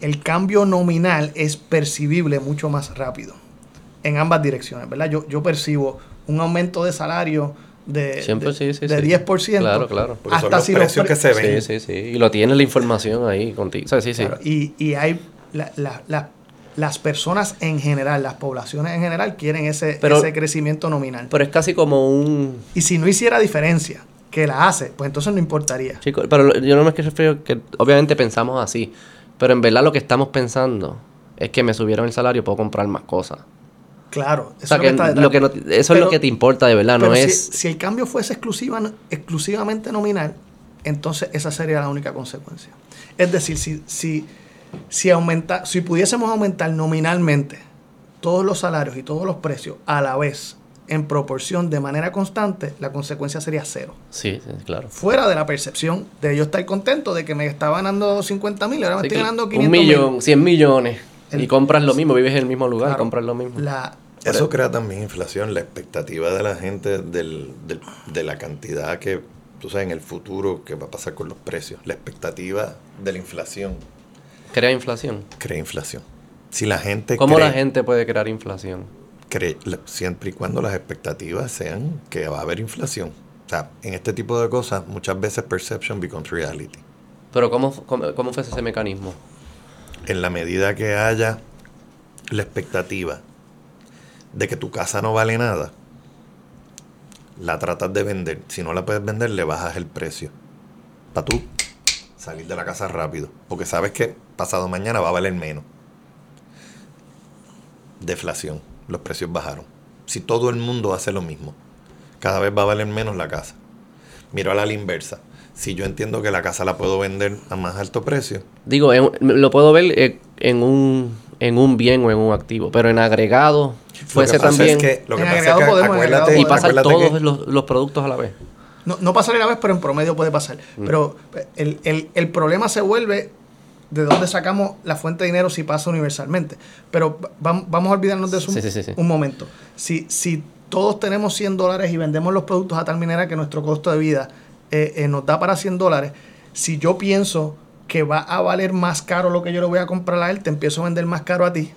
el cambio nominal es percibible mucho más rápido en ambas direcciones, ¿verdad? Yo, yo percibo un aumento de salario de, Siempre de, sí, sí, de sí. 10%. Claro, claro. Porque Hasta los si los precios pre- que se ven. Sí, sí, sí. Y lo tienes la información ahí contigo. O sea, sí, sí. Claro, y, y hay la- la- la- las personas en general, las poblaciones en general quieren ese, Pero- ese crecimiento nominal. Pero es casi como un... y si no hiciera diferencia, que la hace, pues entonces no importaría. Chico, pero yo no me refiero que obviamente pensamos así. Pero en verdad lo que estamos pensando es que me subieron el salario puedo comprar más cosas. Claro, eso O sea, es que lo que no- eso es lo que te importa de verdad, no si, es... si el cambio fuese exclusiva, exclusivamente nominal, entonces esa sería la única consecuencia. Es decir, si, si, si, aumenta, si pudiésemos aumentar nominalmente todos los salarios y todos los precios a la vez, en proporción, de manera constante, la consecuencia sería cero. Sí, sí, claro. Fuera de la percepción de yo estar contento de que me estaba ganando 50 mil, ahora me Sí, estoy ganando un 500 millón, 100 millones. El- y compras lo mismo, vives en el mismo lugar, Claro. compras lo mismo. La, Eso crea también inflación, la expectativa de la gente del, del- de la cantidad que, tú sabes, en el futuro que va a pasar con los precios. La expectativa de la inflación Crea inflación. crea inflación. Si la gente ¿Cómo cree, la gente puede crear inflación? cree- siempre y cuando las expectativas sean que va a haber inflación. O sea, en este tipo de cosas muchas veces perception becomes reality. Pero ¿cómo, cómo, cómo fue ese mecanismo? En la medida que haya la expectativa de que tu casa no vale nada, la tratas de vender. Si no la puedes vender, le bajas el precio. para tú salir de la casa rápido, porque sabes que pasado mañana va a valer menos. Deflación, los precios bajaron. Si todo el mundo hace lo mismo, cada vez va a valer menos la casa. Miro a la inversa. Si yo entiendo que la casa la puedo vender a más alto precio, Digo, en- lo puedo ver eh, en un, en un bien o en un activo, pero en agregado fuese lo que pasa también. es que, lo que En pasa es agregado que podemos, en acuérdate, agregado y pasar acuérdate todos que- los, los productos a la vez. No, no pasaría a la vez, pero en promedio puede pasar. Mm. Pero el, el- el problema se vuelve de dónde sacamos la fuente de dinero si pasa universalmente. Pero va- vamos a olvidarnos de eso un- Sí, sí, sí, sí. un momento. Si, si todos tenemos 100 dólares y vendemos los productos a tal manera que nuestro costo de vida eh, eh, nos da para 100 dólares, si yo pienso que va a valer más caro lo que yo le voy a comprar a él, te empiezo a vender más caro a ti.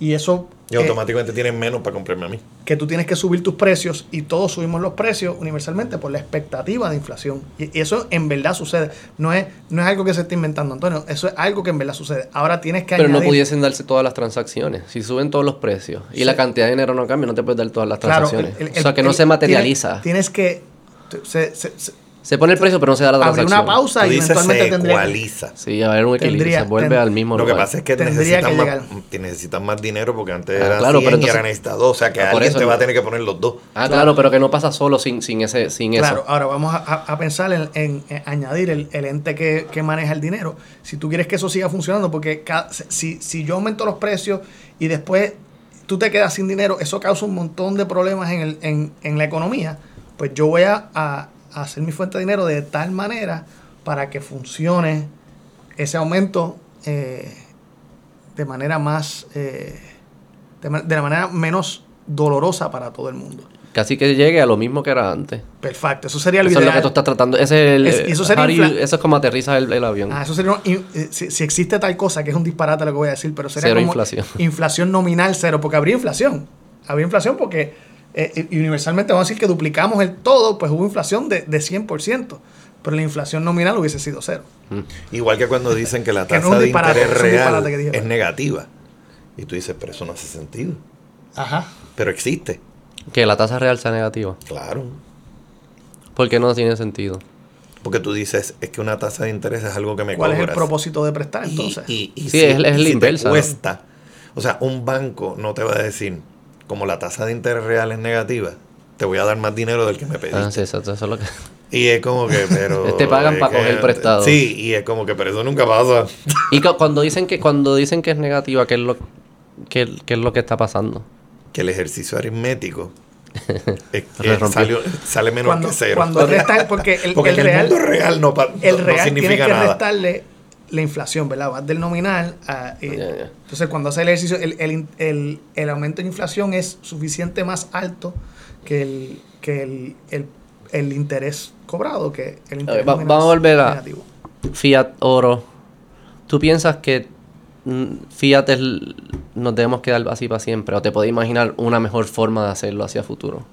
Y eso... y eh, automáticamente tienen menos para comprarme a mí. que tú tienes que subir tus precios y todos subimos los precios universalmente por la expectativa de inflación. Y y eso en verdad sucede. No es, no es algo que se está inventando, Antonio. Eso es algo que en verdad sucede. Ahora tienes que Pero no pudiesen darse todas las transacciones. Si suben todos los precios y Sí. la cantidad de dinero no cambia, no te puedes dar todas las Claro, transacciones. el- el- o sea, que no el- se materializa. Tienes, tienes que... se- se- se- se pone el precio, pero no se da la transacción. una pausa Tú y dices eventualmente se tendría... que- ecualiza. Sí, a ver un equilibrio. Tendría- se vuelve ten- al mismo Lo que lugar. pasa es que Tendría necesitan, que más, llegar. que necesitan más dinero porque antes Ah, era claro, 100 pero y entonces- ahora dos. O sea que Ah, por alguien eso te va no. a tener que poner los dos. Ah, claro, pero que no pasa solo sin, sin ese sin Claro, eso. ahora vamos a, a- a pensar en, en- en añadir el, el ente que, que maneja el dinero. Si tú quieres que eso siga funcionando, porque ca- si, si yo aumento los precios y después tú te quedas sin dinero, eso causa un montón de problemas en, el- en, en la economía, pues yo voy a hacer mi fuente de dinero de tal manera para que funcione ese aumento eh, de manera más, eh, de, la manera menos dolorosa para todo el mundo. Casi que llegue a lo mismo que era antes. Perfecto, eso sería lo Eso es lo ideal. que tú estás tratando. Ese es el, eso sería you- eso es como aterriza el, el avión. Ah, eso sería eh, si, si existe tal cosa, que es un disparate lo que voy a decir, pero sería Cero como inflación. inflación nominal cero, porque habría inflación. Habría inflación porque eh, y universalmente vamos a decir que duplicamos el todo, pues hubo inflación de, de 100%, pero la inflación nominal hubiese sido cero. Igual que cuando dicen que la Que no es tasa de disparate, interés real dije. es negativa. Y tú dices, pero eso no hace sentido. Ajá. Pero existe. Que la tasa real sea negativa. Claro. Porque no tiene sentido. Porque tú dices, es que una tasa de interés es algo que me ¿Cuál es el propósito de prestar entonces? Y, y Sí, si, es- es la si te inversa. O sea, un banco no te va a decir, como la tasa de interés real es negativa, te voy a dar más dinero del que me pediste. Ah, sí, eso, eso es lo que. Y es como que, pero. Te pagan es pa' que- coger prestado. Sí, y es como que, pero eso nunca pasa. Y cu- cuando dicen que cuando dicen que es negativa, ¿qué es lo qué, qué es lo que está pasando? Que el ejercicio aritmético es sale, sale menos cuando que cero. cuando restan, porque el, Porque el real, mundo real no, pa- el real tiene significa que nada. restarle la inflación, ¿verdad? Vas del nominal a... eh. Entonces, cuando hace el ejercicio, el, el, el, el aumento en inflación es suficiente más alto que el, que el, el, el interés cobrado, que el interés va- vamos a volver a- negativo. Fiat, oro. ¿Tú piensas que mm, Fiat es nos debemos quedar así para siempre? ¿O te puedes imaginar una mejor forma de hacerlo hacia futuro?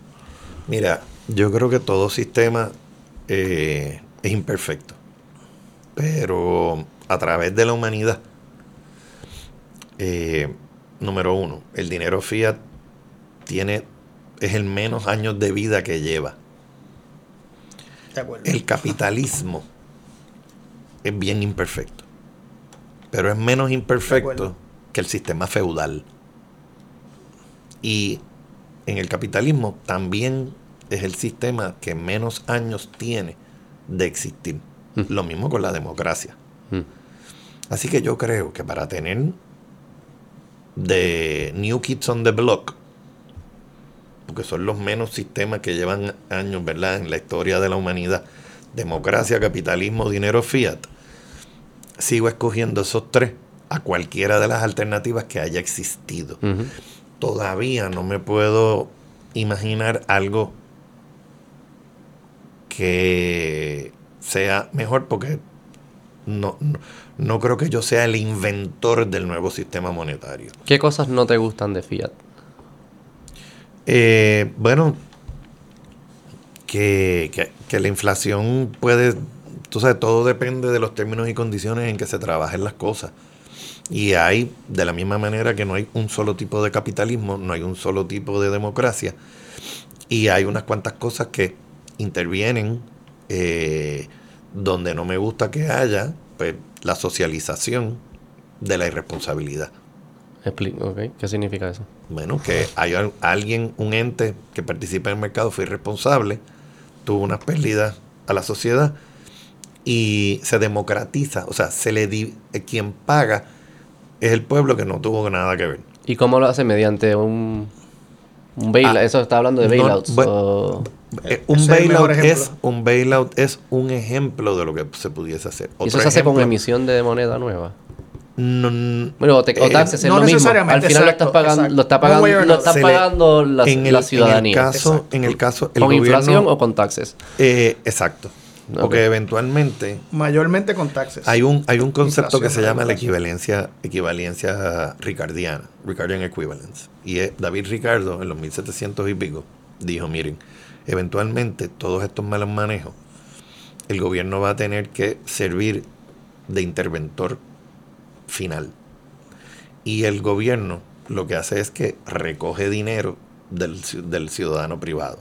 Mira, yo creo que todo sistema eh, es imperfecto. Pero a través de la humanidad, eh, número uno, el dinero fiat tiene, es el menos años de vida que lleva. De acuerdo. El capitalismo es bien imperfecto. Pero es menos imperfecto que el sistema feudal. Y en el capitalismo también es el sistema que menos años tiene de existir. Mm. Lo mismo con la democracia. Así que yo creo que para tener de New Kids on the Block, porque son los menos sistemas que llevan años, ¿verdad?, en la historia de la humanidad, democracia, capitalismo, dinero fiat, sigo escogiendo esos tres a cualquiera de las alternativas que haya existido. Todavía no me puedo imaginar algo que sea mejor porque no, no, no creo que yo sea el inventor del nuevo sistema monetario. ¿Qué cosas no te gustan de Fiat? Eh, bueno, que, que- que la inflación puede, tú sabes, todo depende de los términos y condiciones en que se trabajen las cosas. Y hay, de la misma manera que no hay un solo tipo de capitalismo, no hay un solo tipo de democracia, y hay unas cuantas cosas que intervienen eh, donde no me gusta que haya pues, la socialización de la irresponsabilidad. Expli- ok, ¿Qué significa eso? Bueno, que hay al- alguien, un ente que participa en el mercado, fue irresponsable, tuvo unas pérdidas a la sociedad y se democratiza, o sea, se le di, eh, quien paga es el pueblo que no tuvo nada que ver. ¿Y cómo lo hace? Mediante un, un bailout. Ah, eso está hablando de no, bailouts. bueno, o- Eh, ese un bailout es un bailout es un ejemplo de lo que se pudiese hacer. y eso se hace con emisión de moneda nueva. No, Bueno, o, te, o Eh, taxes es no lo mismo. Al necesariamente, final lo estás pagando, exacto. lo está pagando, lo está le- pagando la, en el, la en ciudadanía. el caso, Exacto. en el caso, el ¿Con inflación o con taxes? eh, exacto. Porque eventualmente Mayormente con taxes. Hay un, hay un concepto que se llama la equivalencia, equivalencia ricardiana, Ricardian Equivalence. Y es- David Ricardo, en los 1700 y pico, dijo, miren, eventualmente todos estos malos manejos, el gobierno va a tener que servir de interventor final. Y el gobierno lo que hace es que recoge dinero del, del ciudadano privado.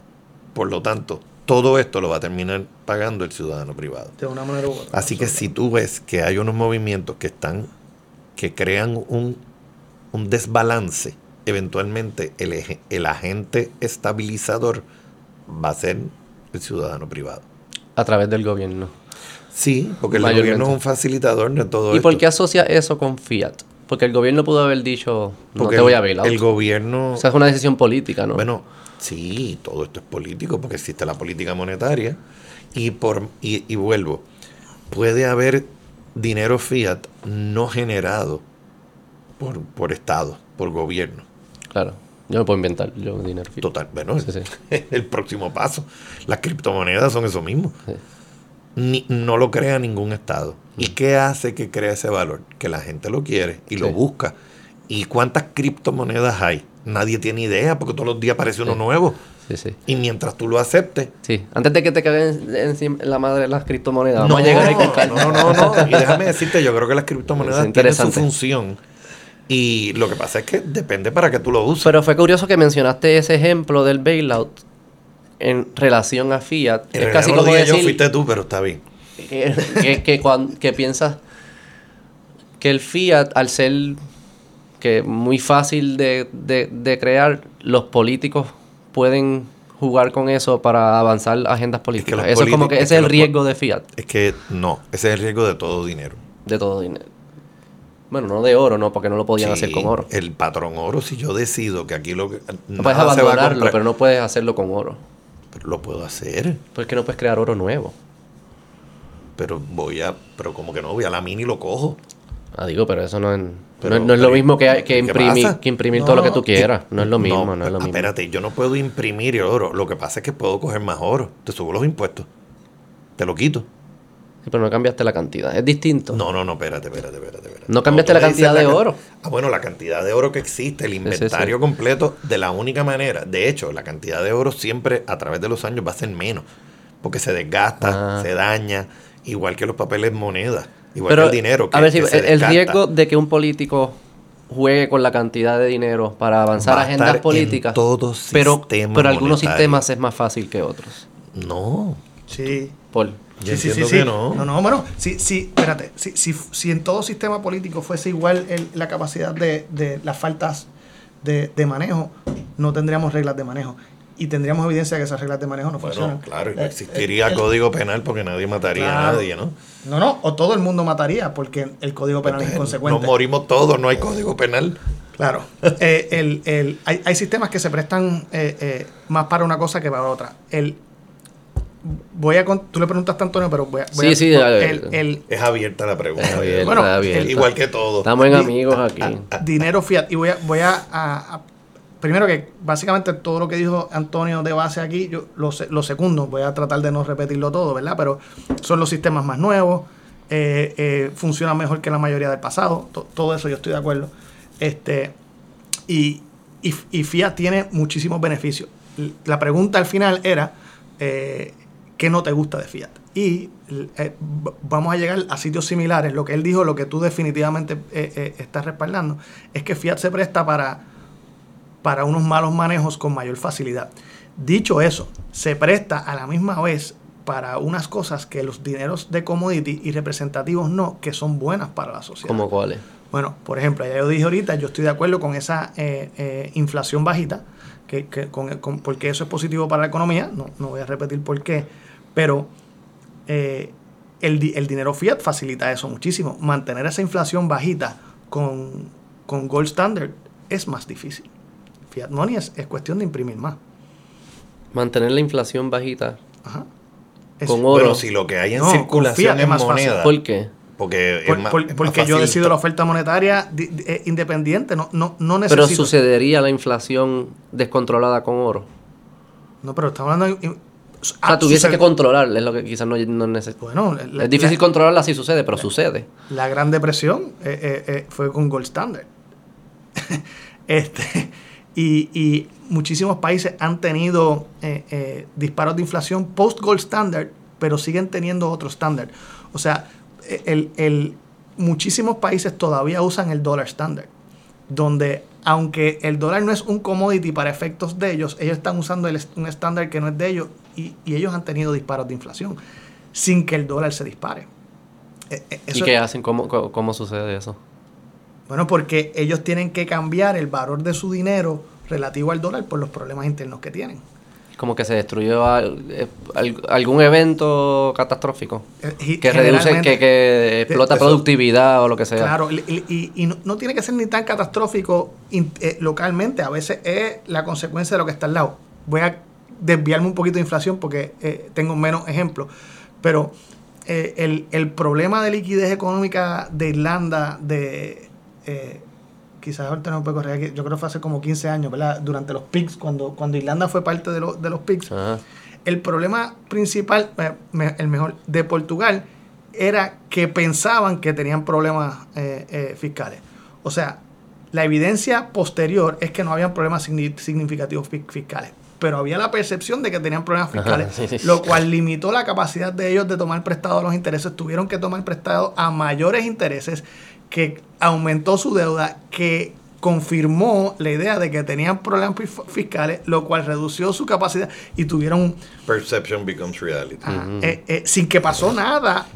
Por lo tanto, todo esto lo va a terminar pagando el ciudadano privado. De una manera u otra. Así que si tú ves que hay unos movimientos que están, que crean un, un desbalance, eventualmente el, el agente estabilizador va a ser el ciudadano privado. A través del gobierno. Sí, porque el gobierno es un facilitador de todo ¿Y esto. por qué asocia eso con Fiat? Porque el gobierno pudo haber dicho, no Porque te voy a el- bailar. El gobierno... O sea, es una decisión política, ¿no? Bueno, sí, todo esto es político porque existe la política monetaria y por y, y vuelvo, puede haber dinero fiat no generado por, por Estado, por gobierno. Claro. Yo me puedo inventar yo dinero. Total, bueno, Sí, sí. el próximo paso. Las criptomonedas son eso mismo. Sí. Ni- no lo crea ningún Estado. ¿Y qué hace que crea ese valor? Que la gente lo quiere y lo busca. ¿Y cuántas criptomonedas hay? Nadie tiene idea porque todos los días aparece uno nuevo. Sí, sí. Y mientras tú lo aceptes, Sí. Antes de que te caguen encima la madre de las criptomonedas, vamos no, a llegar calma. no, no, no. Y déjame decirte, yo creo que las criptomonedas tienen su función. Y lo que pasa es que depende para que tú lo uses. Pero fue curioso que mencionaste ese ejemplo del bailout en relación a Fiat. En es casi no lo como dije decir yo, fuiste tú, pero está bien. que, que, que cuan- que piensas que el Fiat, al ser que muy fácil de, de- de crear, los políticos pueden jugar con eso para avanzar agendas políticas. eso es como que es ese que es el riesgo de Fiat, Es que no, ese es el riesgo de todo dinero. de todo dinero. Bueno, no de oro, no, porque no lo podían Sí, hacer con oro. El patrón oro, si yo decido que aquí lo que. No puedes abandonarlo, pero no puedes hacerlo con oro. pero lo puedo hacer. Porque no puedes crear oro nuevo. Pero voy a. Pero como que no, voy a la mini y lo cojo. Ah, digo, pero eso no es, Pero- no, es- no es lo mismo que, que ¿qué imprimir, que imprimir No, todo lo que tú quieras. No es lo mismo, no, es lo mismo. Espérate, yo no puedo imprimir oro. Lo que pasa es que puedo coger más oro. Te subo los impuestos. Te lo quito. Pero no cambiaste la cantidad. Es distinto. No, no, no, espérate, espérate, espérate. espérate. No cambiaste la cantidad de can- oro. Ah, bueno, la cantidad de oro que existe, el sí, inventario sí. completo, de la única manera. De hecho, la cantidad de oro siempre a través de los años va a ser menos. Porque se desgasta, Ah. se daña, igual que los papeles moneda, igual Pero, que el dinero. Que, a ver si que se el, riesgo de que un político juegue con la cantidad de dinero para avanzar Va a agendas estar en políticas. todo pero, sistema pero algunos monetario. sistemas es más fácil que otros. No, Sí. Por, yo entiendo que no. No, no, bueno, sí, sí, espérate. Si, si, si en todo sistema político fuese igual el- la capacidad de, de las faltas de, de manejo, no tendríamos reglas de manejo. Y tendríamos evidencia de que esas reglas de manejo no Bueno, funcionan. claro, y no Eh, existiría eh, el- código penal porque nadie mataría a nadie, ¿no? No, no, o todo el mundo mataría porque el código penal es Nos inconsecuente. morimos todos, no hay código penal. Claro. Eh, el, el- hay, hay sistemas que se prestan eh, eh, más para una cosa que para otra. El, voy a tú le preguntaste a Antonio, pero voy a. voy Sí, a- sí, dale. el, el Es abierta la pregunta. Es abierta, Bueno. Igual que todo. Estamos en amigos aquí. dinero fiat. Y voy a, voy a, a- a- primero que básicamente todo lo que dijo Antonio de base aquí, yo lo, lo segundo, voy a tratar de no repetirlo todo, ¿verdad? Pero son los sistemas más nuevos, eh, eh, funcionan mejor que la mayoría del pasado, to- todo eso yo estoy de acuerdo. Este, y, y, y Fiat tiene muchísimos beneficios. La pregunta al final era, eh, ¿qué no te gusta de Fiat? Y eh, vamos a llegar a sitios similares. Lo que él dijo, lo que tú definitivamente eh, eh, estás respaldando, es que Fiat se presta para, para unos malos manejos con mayor facilidad. Dicho eso, se presta a la misma vez para unas cosas que los dineros de commodity y representativos no, que son buenas para la sociedad. ¿Cómo cuáles? Bueno, por ejemplo, ya yo dije ahorita, yo estoy de acuerdo con esa eh, eh, inflación bajita, que, que con, con- porque eso es positivo para la economía, no, no voy a repetir por qué, pero eh, el, el dinero fiat facilita eso muchísimo. Mantener esa inflación bajita con, con gold standard es más difícil. Fiat money es, es cuestión de imprimir más. Mantener la inflación bajita. Ajá. Es- Con oro. Bueno, si lo que hay en No, circulación es es más fácil. moneda. ¿Por qué? Porque, por- es más- por- más porque yo fácil decido la oferta monetaria di- di- eh, independiente, no, no, no Pero sucedería la inflación descontrolada con oro. No, pero estamos hablando de... O sea, tuviese que controlarla, es lo que quizás no, no neces- Bueno, la- Es difícil la- controlarla si sucede, pero sucede. La Gran Depresión eh, eh, eh, fue con Gold Standard. este, y, y muchísimos países han tenido eh, disparos de inflación post Gold Standard, pero siguen teniendo otro estándar. O sea, eh, el, el- muchísimos países todavía usan el dólar estándar, donde aunque el dólar no es un commodity para efectos de ellos, ellos están usando el un estándar que no es de ellos y, y ellos han tenido disparos de inflación sin que el dólar se dispare. Eh, eh, ¿Y qué hacen? ¿Cómo, cómo, cómo sucede eso? bueno, porque ellos tienen que cambiar el valor de su dinero relativo al dólar por los problemas internos que tienen. Como que se destruyó al- eh, al- algún evento catastrófico. Eh, y Que reduce, que, que explota productividad o lo que sea. Claro, y, y- y no, no tiene que ser ni tan catastrófico in- eh, localmente, a veces es la consecuencia de lo que está al lado. Voy a desviarme un poquito de inflación porque eh, tengo menos ejemplos, pero eh, el, el problema de liquidez económica de Irlanda, de eh, quizás ahorita no me puedo corregir, yo creo que fue hace como 15 años, ¿verdad? Durante los PIGS, cuando, cuando Irlanda fue parte de, los de los PIGS, Ajá. el problema principal, el mejor, de Portugal era que pensaban que tenían problemas eh, eh, fiscales. O sea, la evidencia posterior es que no habían problemas signi- significativos fi- fiscales, pero había la percepción de que tenían problemas Ajá, fiscales, sí, sí. lo cual limitó la capacidad de ellos de tomar prestado a los intereses. Tuvieron que tomar prestado a mayores intereses, que aumentó su deuda, que confirmó la idea de que tenían problemas fis- fiscales, lo cual redució su capacidad y tuvieron Perception becomes reality. Ajá. Eh, eh, sin que pasó nada.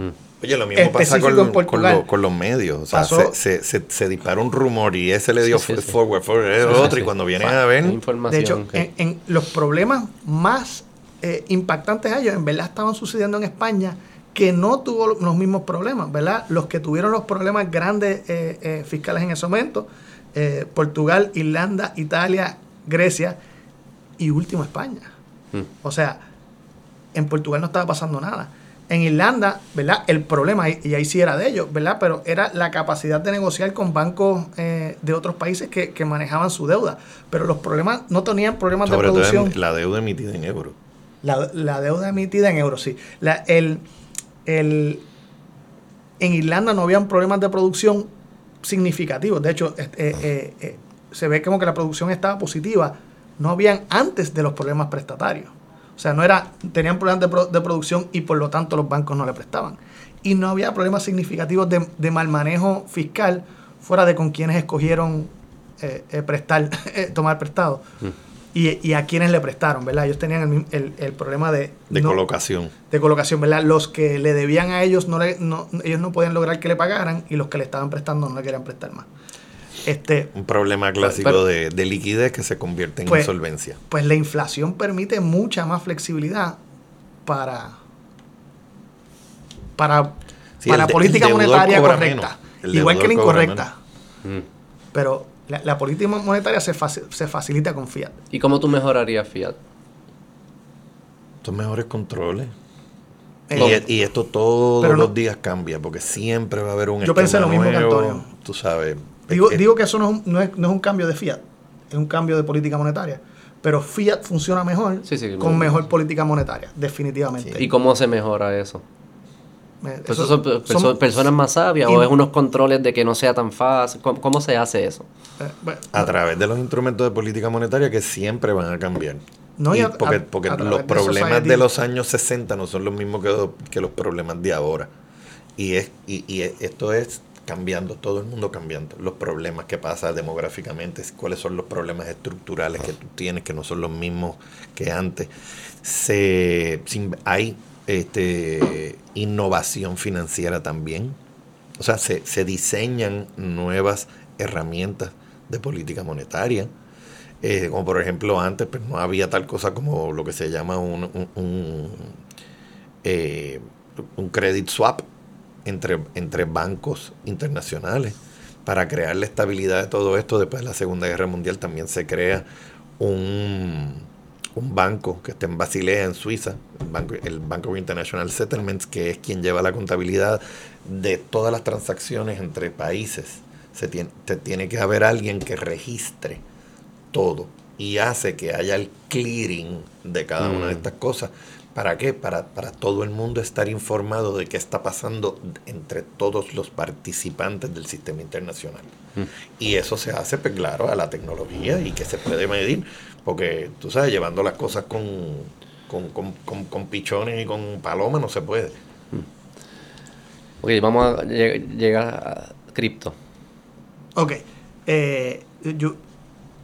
Oye, lo mismo pasa con, en con, Portugal. lo- con los medios. O sea, Pasó- se, se, se, se disparó un rumor y ese le dio Sí, forward, forward, Sí, otro, sí. y cuando vienen a ver. De hecho, en los problemas más eh, impactantes a ellos, en verdad estaban sucediendo en España, que no tuvo los mismos problemas, ¿verdad? Los que tuvieron los problemas grandes eh, eh, fiscales en ese momento, eh, Portugal, Irlanda, Italia, Grecia y último España. Mm. O sea, en Portugal no estaba pasando nada. En Irlanda, ¿verdad? El problema, y ahí sí era de ellos, ¿verdad? Pero era la capacidad de negociar con bancos eh, de otros países que, que manejaban su deuda. Pero los problemas no tenían problemas sobre de todo producción. en la deuda emitida en euros. La, la deuda emitida en euros, sí. La, el, en Irlanda no habían problemas de producción significativos. De hecho, eh, eh, eh, se ve como que la producción estaba positiva. No habían antes de los problemas prestatarios. O sea, no era, tenían problemas de, pro- de producción y por lo tanto los bancos no le prestaban. Y no había problemas significativos de, mal manejo fiscal fuera de con quienes escogieron prestar, tomar prestado. Y, y a quienes le prestaron, ¿verdad? Ellos tenían el, el- el problema de, De no- colocación. de colocación, ¿verdad? Los que le debían a ellos, no, le- no ellos no podían lograr que le pagaran y los que le estaban prestando no le querían prestar más. Este, Un problema clásico Pero- de, de liquidez que se convierte en Pues- insolvencia. pues la inflación permite mucha más flexibilidad para para, Sí, para el política monetaria correcta. menos. Igual que la incorrecta. Mm. Pero la, la política monetaria se, faci- se facilita con fiat. ¿Y cómo tú mejorarías Fiat? Estos mejores controles. Eh, y, y esto todos pero no- los días cambia, porque siempre va a haber un Yo pensé lo mismo que Antonio. Tú sabes. Digo, es- digo que eso no es, un, no, es, no es un cambio de fiat, es un cambio de política monetaria. Pero fiat funciona mejor Sí, sí, con mejor política monetaria, definitivamente. ¿Y cómo se mejora eso? Eh, Pues eso- eso son perso- son- personas más sabias o es unos controles de que no sea tan fácil? ¿Cómo, cómo se hace eso? eh, bueno, a través de los instrumentos de política monetaria que siempre van a cambiar. No, y a- porque a- porque a los de problemas Society- de los años 60 no son los mismos que, que los problemas de ahora. Y, es, y, y es- esto es cambiando, todo el mundo cambiando. Los problemas que pasa demográficamente, cuáles son los problemas estructurales que tú tienes que no son los mismos que antes. Se, sin- hay este, innovación financiera también. O sea, se, se diseñan nuevas herramientas de política monetaria. Eh, como por ejemplo antes pues no había tal cosa como lo que se llama un, un, un, eh, credit swap entre, entre bancos internacionales. Para crear la estabilidad de todo esto, después de la Segunda Guerra Mundial también se crea un, un banco que está en Basilea, en Suiza, el Banco, el Banco International Settlements, que es quien lleva la contabilidad de todas las transacciones entre países. Se tiene, te tiene que haber alguien que registre todo y hace que haya el clearing de cada una de Mm. estas cosas. ¿Para qué? Para, para todo el mundo estar informado de qué está pasando entre todos los participantes del sistema internacional. Mm. Y eso se hace, pues claro, a la tecnología y que se puede medir, porque tú sabes, llevando las cosas con, con, con, con- con pichones y con palomas no se puede. Ok, vamos a lleg- llegar a cripto. Ok. Eh, yo,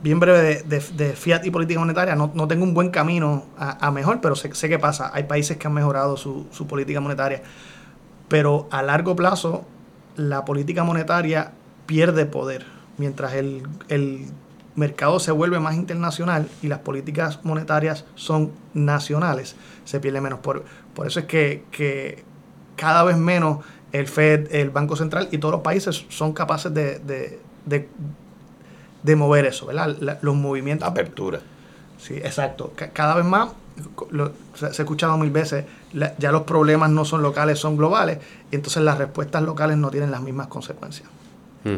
bien breve de, de- de fiat y política monetaria, no, no tengo un buen camino a, a mejor, pero sé, sé qué pasa. Hay países que han mejorado su, su política monetaria. Pero a largo plazo, la política monetaria pierde poder. Mientras el, el mercado se vuelve más internacional y las políticas monetarias son nacionales, se pierde menos. Por, por eso es que, que cada vez menos el Fed, el Banco Central y todos los países son capaces de, de, de- de mover eso, ¿verdad? La- los movimientos. Apertura. Sí, exacto. Ca- Cada vez más, lo- se, se ha escuchado mil veces, la- ya los problemas no son locales, son globales, y entonces las respuestas locales no tienen las mismas consecuencias. Mm.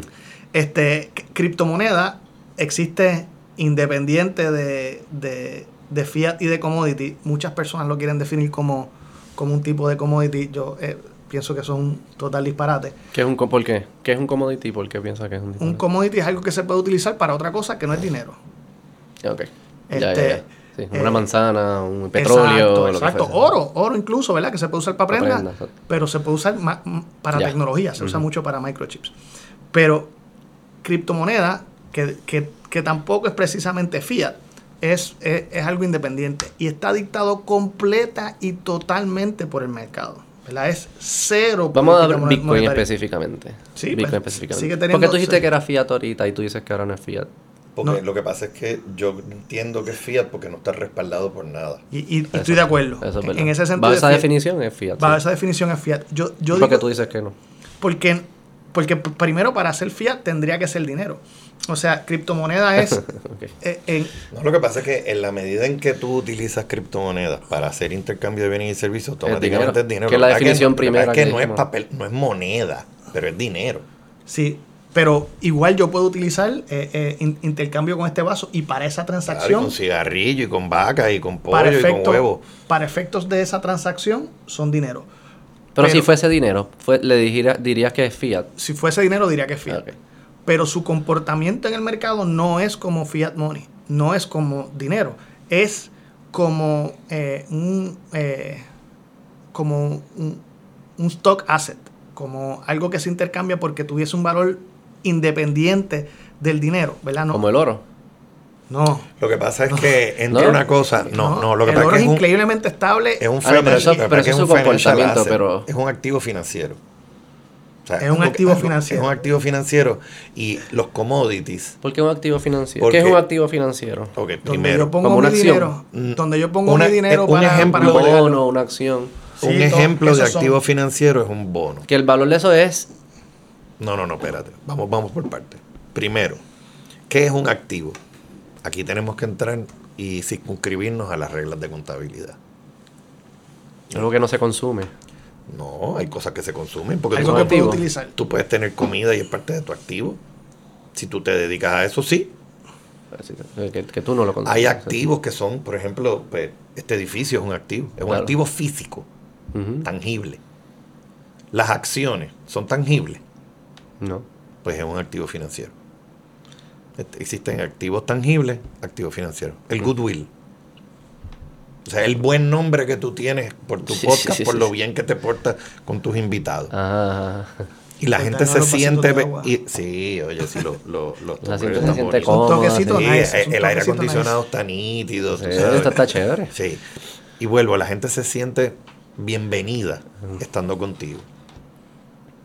Este, criptomoneda existe independiente de, de- de fiat y de commodity. Muchas personas lo quieren definir como, como un tipo de commodity. Yo eh, pienso que eso es un total disparate. ¿Qué es un, ¿Por qué? ¿Qué es un commodity? ¿Por qué piensa que es un Un disparate? commodity es algo que se puede utilizar para otra cosa que no es dinero. Ok. Ya, ya, Este, ya. Sí, eh, una manzana, un petróleo. Exacto, lo. Oro, oro incluso, ¿verdad? Que se puede usar para Para prenda, pero se puede usar para tecnología, se usa mucho para microchips. Pero criptomoneda, que, que- que tampoco es precisamente fiat, es, es, es algo independiente y está dictado completa y totalmente por el mercado. ¿verdad? Es cero. Vamos a ver Bitcoin monetaria. específicamente. Sí, Bitcoin pues, específicamente. sigue Porque teniendo- tú dijiste sí. que era fiat ahorita y tú dices que ahora no es fiat. Porque No. lo que pasa es que yo entiendo que es fiat porque no está respaldado por nada. Y, y- y estoy de acuerdo. Es en, ese sentido. Bajo es esa fiat. definición es fiat. Bajo sí. esa definición es fiat. Yo, yo ¿Por qué tú dices que no? Porque, porque primero para hacer fiat tendría que ser dinero. O sea, criptomoneda es... Eh, No, lo que pasa es que en la medida en que tú utilizas criptomonedas para hacer intercambio de bienes y servicios, automáticamente dinero. es dinero. Que es Lo la definición que primera Es que que no es papel, no es moneda, pero es dinero. sí, pero igual yo puedo utilizar eh, eh, in- intercambio con este vaso y para esa Claro, y transacción, con cigarrillo y con vaca y con pollo y con huevo. para efectos de esa transacción, son dinero. Pero, si fuese dinero, fue, le dijera- dirías que es fiat. Si fuese dinero diría que es fiat. Pero su comportamiento en el mercado no es como fiat money, no es como dinero, es como eh, un eh, como un, un stock asset, como algo que se intercambia porque tuviese un valor independiente del dinero, ¿verdad? No, Como el oro. No, Lo que pasa es que entre ¿No? una cosa, no, no, lo que el pasa oro es es que es un, increíblemente estable, es un Ah, pero eso- eso es un su comportamiento, asset, pero- es un activo financiero. O sea, Es un activo algo- financiero. Es un activo financiero y los commodities. ¿Por qué un activo financiero? Porque- ¿Qué es un activo financiero? Ok, donde primero, yo pongo como mi dinero, Mm, donde yo pongo una- mi dinero un para, ejemplo- para Un bono, una acción. Sí, un ejemplo de son- activo financiero es un bono. Que el valor de eso es No, no, no, espérate. Vamos, vamos por partes. Primero, ¿qué es un activo? Aquí tenemos que entrar y circunscribirnos a las reglas de contabilidad. algo que no se consume. No, hay cosas que se consumen porque algo tú, activos. utilizar. tú puedes tener comida y es parte de tu activo. Si tú te dedicas a eso, sí. Así que, tú no lo consumes. Hay activos que son, por ejemplo, pues, este edificio es un activo. Es un activo físico, tangible. Las acciones son tangibles, No. pues es un activo financiero. Existen activos tangibles, activos financieros. El goodwill. O sea, el buen nombre que tú tienes por tu Sí, podcast, sí, sí, por sí, lo sí. bien que te portas con tus invitados. Ah, Y la Pues gente se siente... y- sí, oye, sí, lo, lo, los la toques gente se están siente bonitos. cómoda. toquecito sí. Sí, nice, es el, un el aire acondicionado nice. está nítido. esto está chévere. Sí. Y vuelvo, la gente se siente bienvenida estando contigo.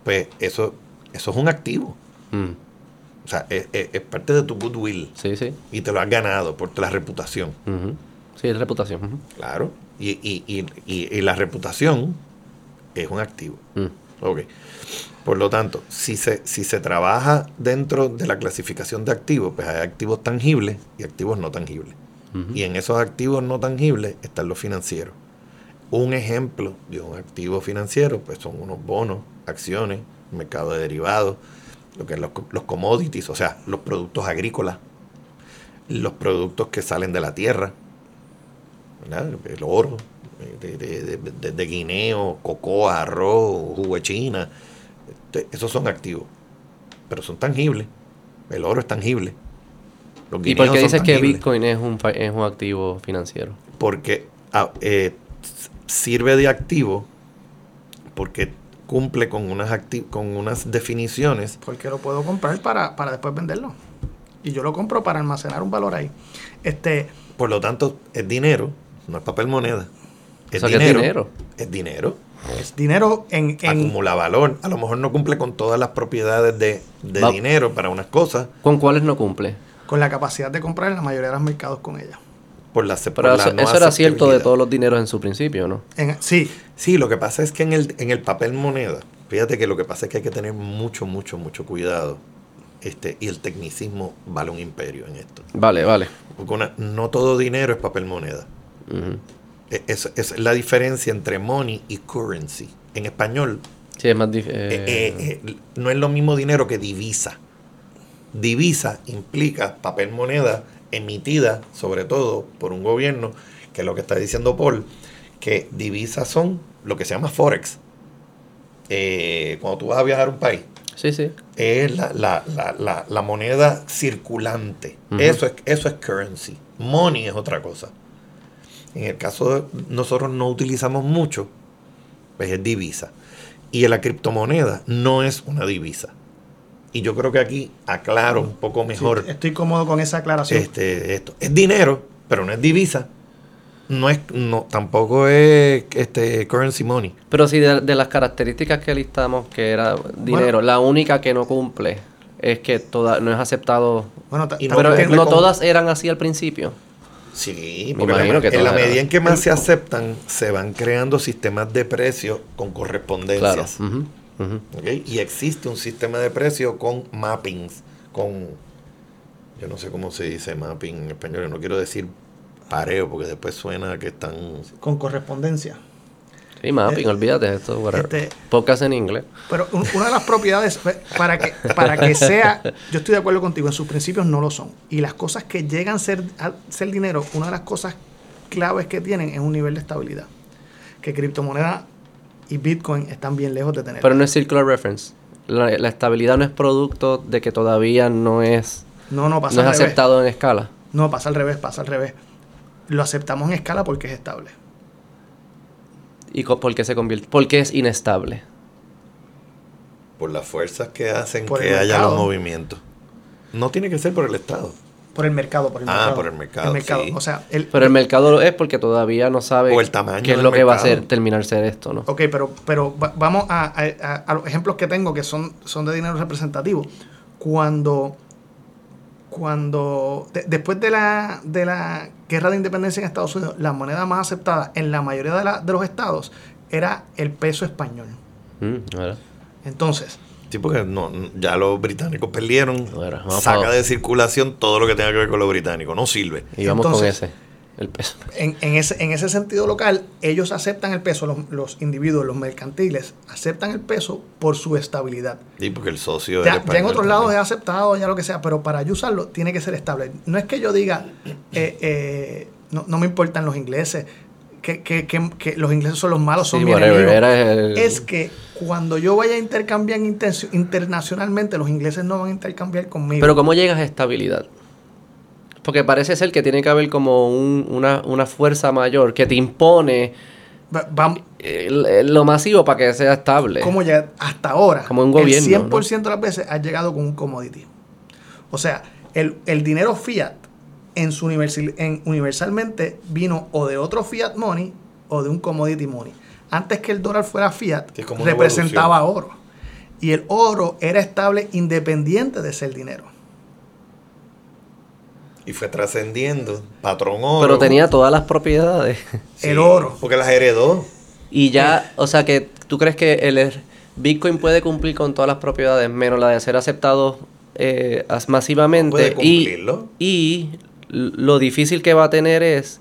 Pues eso, eso es un activo. Mm. O sea, es, es- es parte de tu goodwill. Sí, sí. Y te lo has ganado por la reputación. Sí, es reputación. Claro. Y, y, y, y, y la reputación es un activo. Mm. Ok. Por lo tanto, si se, si se trabaja dentro de la clasificación de activos, pues hay activos tangibles y activos no tangibles. Y en esos activos no tangibles están los financieros. Un ejemplo de un activo financiero, pues son unos bonos, acciones, mercado de derivados, lo que es los, los commodities, o sea, los productos agrícolas, los productos que salen de la tierra, ¿verdad? el oro, de, de- de- de- guineo, cocoa, arroz, jugo de China, este, esos son activos, pero son tangibles. El oro es tangible. Los ¿Y por qué dices que Bitcoin es un, es un activo financiero? porque ah, eh, sirve de activo porque cumple con unas acti- con unas definiciones Porque lo puedo comprar para, para después venderlo. Y yo lo compro para almacenar un valor ahí. Este, por lo tanto es dinero no es papel moneda es O sea, que es dinero es dinero es dinero en, en acumula valor a lo mejor no cumple con todas las propiedades de, de Va- dinero para unas cosas ¿Con cuáles no cumple? con la capacidad de comprar en la mayoría de los mercados con ella. por la, por Pero la eso, no eso era cierto de todos los dineros en su principio, ¿no? En- sí, Sí, lo que pasa es que en el, en el papel moneda, fíjate que lo que pasa es que hay que tener mucho, mucho, mucho cuidado. Este, y el tecnicismo vale un imperio en esto. Vale, vale. Porque una- no todo dinero es papel moneda. E- Es, es la diferencia entre money y currency. En español, Sí, es más eh, eh, eh, no es lo mismo dinero que divisa. Divisa implica papel moneda emitida, sobre todo por un gobierno, que es lo que está diciendo Paul, que divisas son lo que se llama forex. Eh, cuando tú vas a viajar a un país, sí, sí. es la, la- la- la- la moneda circulante. Eso, es, eso es currency. Money es otra cosa. En el caso de nosotros no utilizamos mucho, pues es divisa. Y la criptomoneda no es una divisa. Y yo creo que aquí aclaro un poco sí, mejor estoy cómodo con esa aclaración. este, esto. Es dinero, pero no es divisa. No es, no, tampoco es este currency money. Pero si de, de las características que listamos, que era dinero, la única que no cumple es que toda, no es aceptado. bueno, y no Pero no todas eran así al principio. Sí, Me porque la imagino ma- que en la medida en que más se aceptan, se van creando sistemas de precios con Claro. correspondencias. ujú, ujú. ¿ok? Y existe un sistema de precios con mappings, con, yo no sé cómo se dice mapping en español, no quiero decir pareo, porque después suena que están... con correspondencia. Sí, mapping, olvídate esto. este- Podcast en inglés. Pero un- una de las propiedades, pues, para que, para que sea, yo estoy de acuerdo contigo, en sus principios no lo son. Y las cosas que llegan a ser, a ser dinero, una de las cosas claves que tienen es un nivel de estabilidad. Que criptomoneda y Bitcoin están bien lejos de tener. Pero no es circular reference. La, la estabilidad no es producto de que todavía no es, no, no pasa no es aceptado en escala. No, pasa al revés, pasa al revés. Lo aceptamos en escala porque es estable. ¿Y por qué se convierte? Porque es inestable. Por las fuerzas que hacen Por que el haya mercado. los movimientos. No tiene que ser por el Estado. Por el mercado, por el Ah, mercado. por el mercado, sí. O sea, el, Pero el mercado lo es porque todavía no sabe O el tamaño qué es lo que va a mercado. ser terminar ser esto, ¿no? Ok, pero, pero va- vamos a, a- a- a los ejemplos que tengo que son, son de dinero representativo. Cuando, cuando de- después de la, de la guerra de independencia en Estados Unidos, la moneda más aceptada en la mayoría de, la- de los estados era el peso español. Mm, ¿verdad? Entonces, Sí, porque no, ya los británicos perdieron. Saca de circulación todo lo que tenga que ver con los británicos. No sirve. Y vamos con ese, el peso. en, en ese, en ese sentido local, ellos aceptan el peso, los, los individuos, los mercantiles, aceptan el peso por su estabilidad. Sí, porque el socio Ya, ya en otros lados es aceptado, ya lo que sea, pero para yo usarlo tiene que ser estable. No es que yo diga, eh, eh, no, no me importan los ingleses, que, que- que- que los ingleses son los malos, son Sí, mi el- Es que cuando yo vaya a intercambiar internacionalmente, los ingleses no van a intercambiar conmigo. Pero ¿cómo llegas a estabilidad? Porque parece ser que tiene que haber como un- una, una fuerza mayor que te impone el- lo masivo para que sea estable. como ya hasta ahora, Como un gobierno, el 100% de las veces ha llegado con un commodity. O sea, el, el dinero fiat en su universal, en, universalmente vino o de otro fiat money o de un commodity money. antes que el dólar fuera fiat, representaba oro. Y el oro era estable independiente de ser dinero. Y fue trascendiendo. Patrón oro. Pero tenía todas las propiedades. Sí, el oro. Porque las heredó. Y ya, o sea que tú crees que el er- Bitcoin puede cumplir con todas las propiedades, menos la de ser aceptado eh, as- masivamente. Puede y, cumplirlo. y l- lo difícil que va a tener es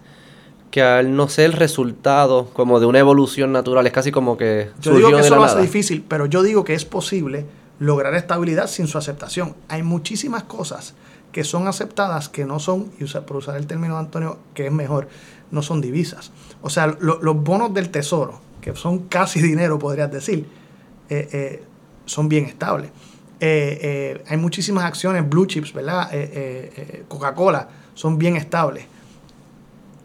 que al no ser el resultado como de una evolución natural, es casi como que Yo surgió digo que de eso lo hace difícil, pero yo digo que es posible lograr estabilidad sin su aceptación. Hay muchísimas cosas que son aceptadas que no son, y usa- por usar el término de Antonio, que es mejor, no son divisas. O sea, lo- los bonos del tesoro, que son casi dinero, podrías decir, eh, eh, son bien estables. Eh, hay muchísimas acciones, blue chips, ¿verdad? Coca-Cola, son bien estables.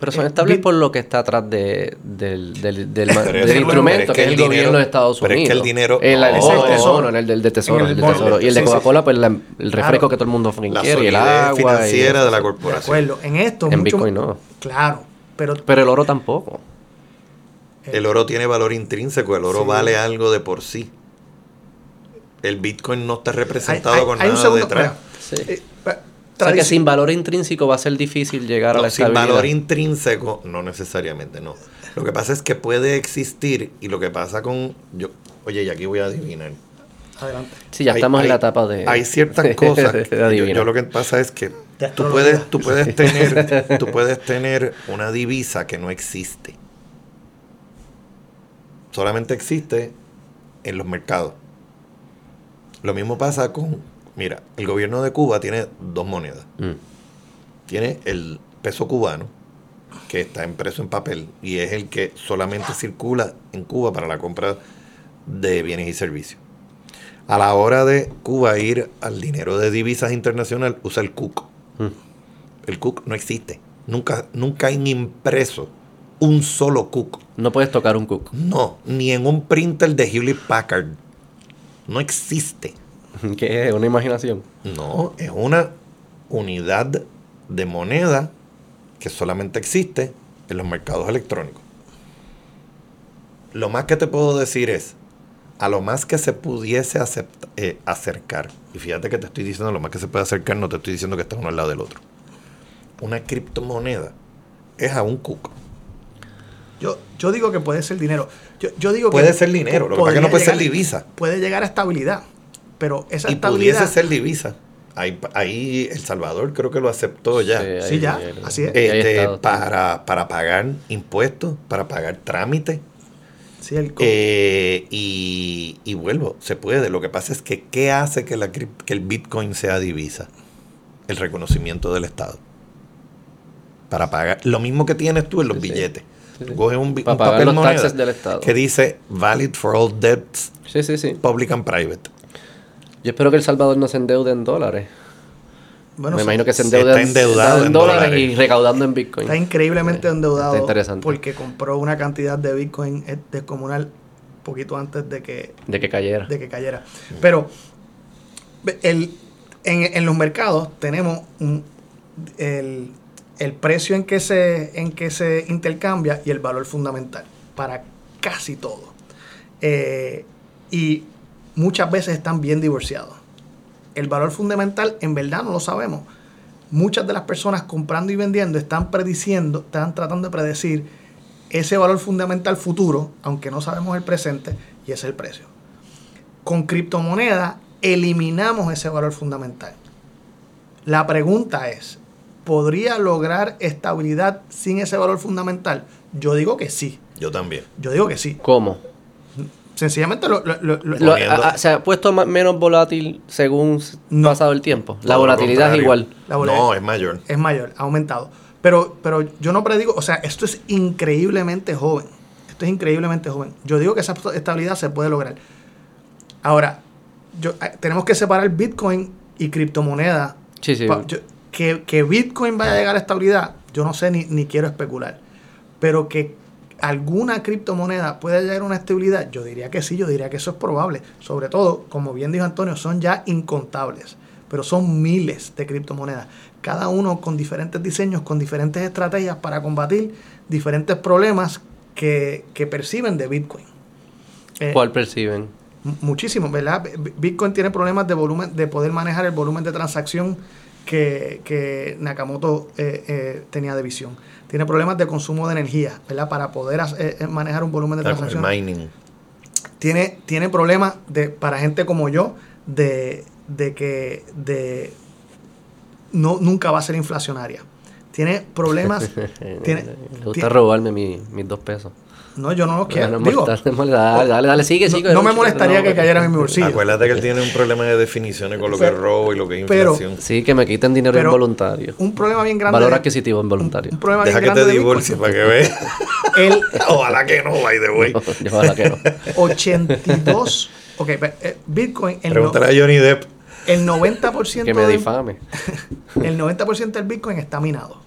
Pero son Eh, estables por lo que está atrás de- del, del, del, del instrumento, es que que es el, el dinero- gobierno de Estados pero es Unidos. que el dinero- El, el el bono, tesoro. el del, del tesoro, En el tesoro. Y el de Coca-Cola, pues la- el refresco Claro. que todo el mundo La quiere, y el agua. y- financiera de la De corporación. acuerdo. En esto. En mucho- Bitcoin no. Claro. Pero, Pero el oro tampoco. El oro tiene valor intrínseco, el oro Sí. vale algo de por sí. El Bitcoin no está representado Hay- hay- con hay un nada segundo, detrás. Sí. Eh, O sea que sin valor intrínseco va a ser difícil llegar a la sin estabilidad. valor intrínseco, no necesariamente, no. Lo que pasa es que puede existir y lo que pasa con... yo Oye, y aquí voy a adivinar. Adelante. Sí, ya Hay- estamos en la etapa de... Hay ciertas cosas. de yo, yo lo que pasa es que tú puedes, tú puedes tener, tú puedes tener una divisa que no existe. Solamente existe en los mercados. Lo mismo pasa con, mira, el gobierno de Cuba tiene dos monedas. Mm. Tiene el peso cubano, que está impreso en papel y es el que solamente circula en Cuba para la compra de bienes y servicios. A la hora de Cuba ir al dinero de divisas internacional, usa el CUC. Mm. El CUC no existe. Nunca, nunca hay impreso un solo CUC. No puedes tocar un cook. No, ni en un printer de Hewlett Packard. No existe. ¿Qué es? Una imaginación. No, es una unidad de moneda que solamente existe en los mercados electrónicos. Lo más que te puedo decir es, a lo más que se pudiese acepta- eh, acercar, y fíjate que te estoy diciendo lo más que se puede acercar, no te estoy diciendo que está uno al lado del otro. Una criptomoneda es a un cuco. Yo, yo digo que puede ser dinero. Yo, yo digo Puede que ser dinero, lo que pasa es que no puede ser divisa. Puede llegar a estabilidad. Pero esa Y estabilidad. pudiese ser divisa. Ahí, ahí El Salvador creo que lo aceptó ya. ahí- Sí, ya, así es. este, para, para pagar impuestos, para pagar trámites. Sí, el Eh, y, y vuelvo, se puede. Lo que pasa es que, ¿qué hace que, la, que el Bitcoin sea divisa? El reconocimiento del Estado. Para pagar. Lo mismo que tienes tú en los Sí, billetes. Sí, Tú coges un, bi- Para un pagar papel los moneda taxes del Estado. que dice valid for all debts, Sí, sí, sí. public and private. Yo espero que El Salvador no se endeude en dólares. bueno, Me imagino que se se endeuda está endeudado en, en dólares, dólares. y recaudando en Bitcoin. Está increíblemente Sí, endeudado. está interesante. Porque compró una cantidad de Bitcoin eh, descomunal poquito antes de que, De que cayera. de que cayera. Pero el, en, en los mercados tenemos un- el, el precio en que, se, en que se intercambia y el valor fundamental para casi todo. Eh, y muchas veces están bien divorciados. El valor fundamental en verdad no lo sabemos. Muchas de las personas comprando y vendiendo están prediciendo, están tratando de predecir ese valor fundamental futuro, aunque no sabemos el presente, y es el precio. Con criptomonedas eliminamos ese valor fundamental. La pregunta es, ¿podría lograr estabilidad sin ese valor fundamental? Yo digo que sí. Yo también. Yo digo que sí. ¿Cómo? Sencillamente lo, lo- lo- a- a- ¿Se ha puesto menos volátil según No. pasado el tiempo? La volatilidad es igual. la volatilidad No, es mayor. es mayor, ha aumentado. Pero, pero yo no predigo, o sea, esto es increíblemente joven. Esto es increíblemente joven. Yo digo que esa estabilidad se puede lograr. Ahora, yo, eh, tenemos que separar Bitcoin y criptomoneda. Sí, sí. Pa- yo- que, que Bitcoin vaya a llegar a estabilidad, yo no sé ni, ni quiero especular. Pero que alguna criptomoneda pueda llegar a una estabilidad, yo diría que sí, yo diría que eso es probable. Sobre todo, como bien dijo Antonio, son ya incontables, pero son miles de criptomonedas. Cada uno con diferentes diseños, con diferentes estrategias para combatir diferentes problemas que, que perciben de Bitcoin. Eh, ¿Cuál perciben? Muchísimo, ¿verdad? Bitcoin tiene problemas de volumen, de poder manejar el volumen de transacción que, que Nakamoto eh, eh, tenía de visión. Tiene problemas de consumo de energía, ¿verdad? Para poder eh, eh, manejar un volumen de transacción. mining. Tiene, tiene problemas de, para gente como yo de, de que de no, nunca va a ser inflacionaria. Tiene problemas. tiene, Le gusta tiene- robarme mi- mis dos pesos. No, yo no los quiero. No, no, Digo, dale, dale, dale, sigue, sigue. no me molestaría no, que cayeran en mi bolsillo. Acuérdate que él tiene un problema de definiciones con lo que es robo y lo que es pero- inflación. Sí, que me quiten dinero Pero- involuntario. Un problema bien grande. Valor adquisitivo involuntario. un problema Deja bien que grande te divorcies para que veas. Ojalá que no, by the way. Yo ojalá que no. 82. Ok, eh, Bitcoin, el, no- Pregúntale a Johnny Depp. el 90%, Que me del, difame. el 90% del Bitcoin está minado.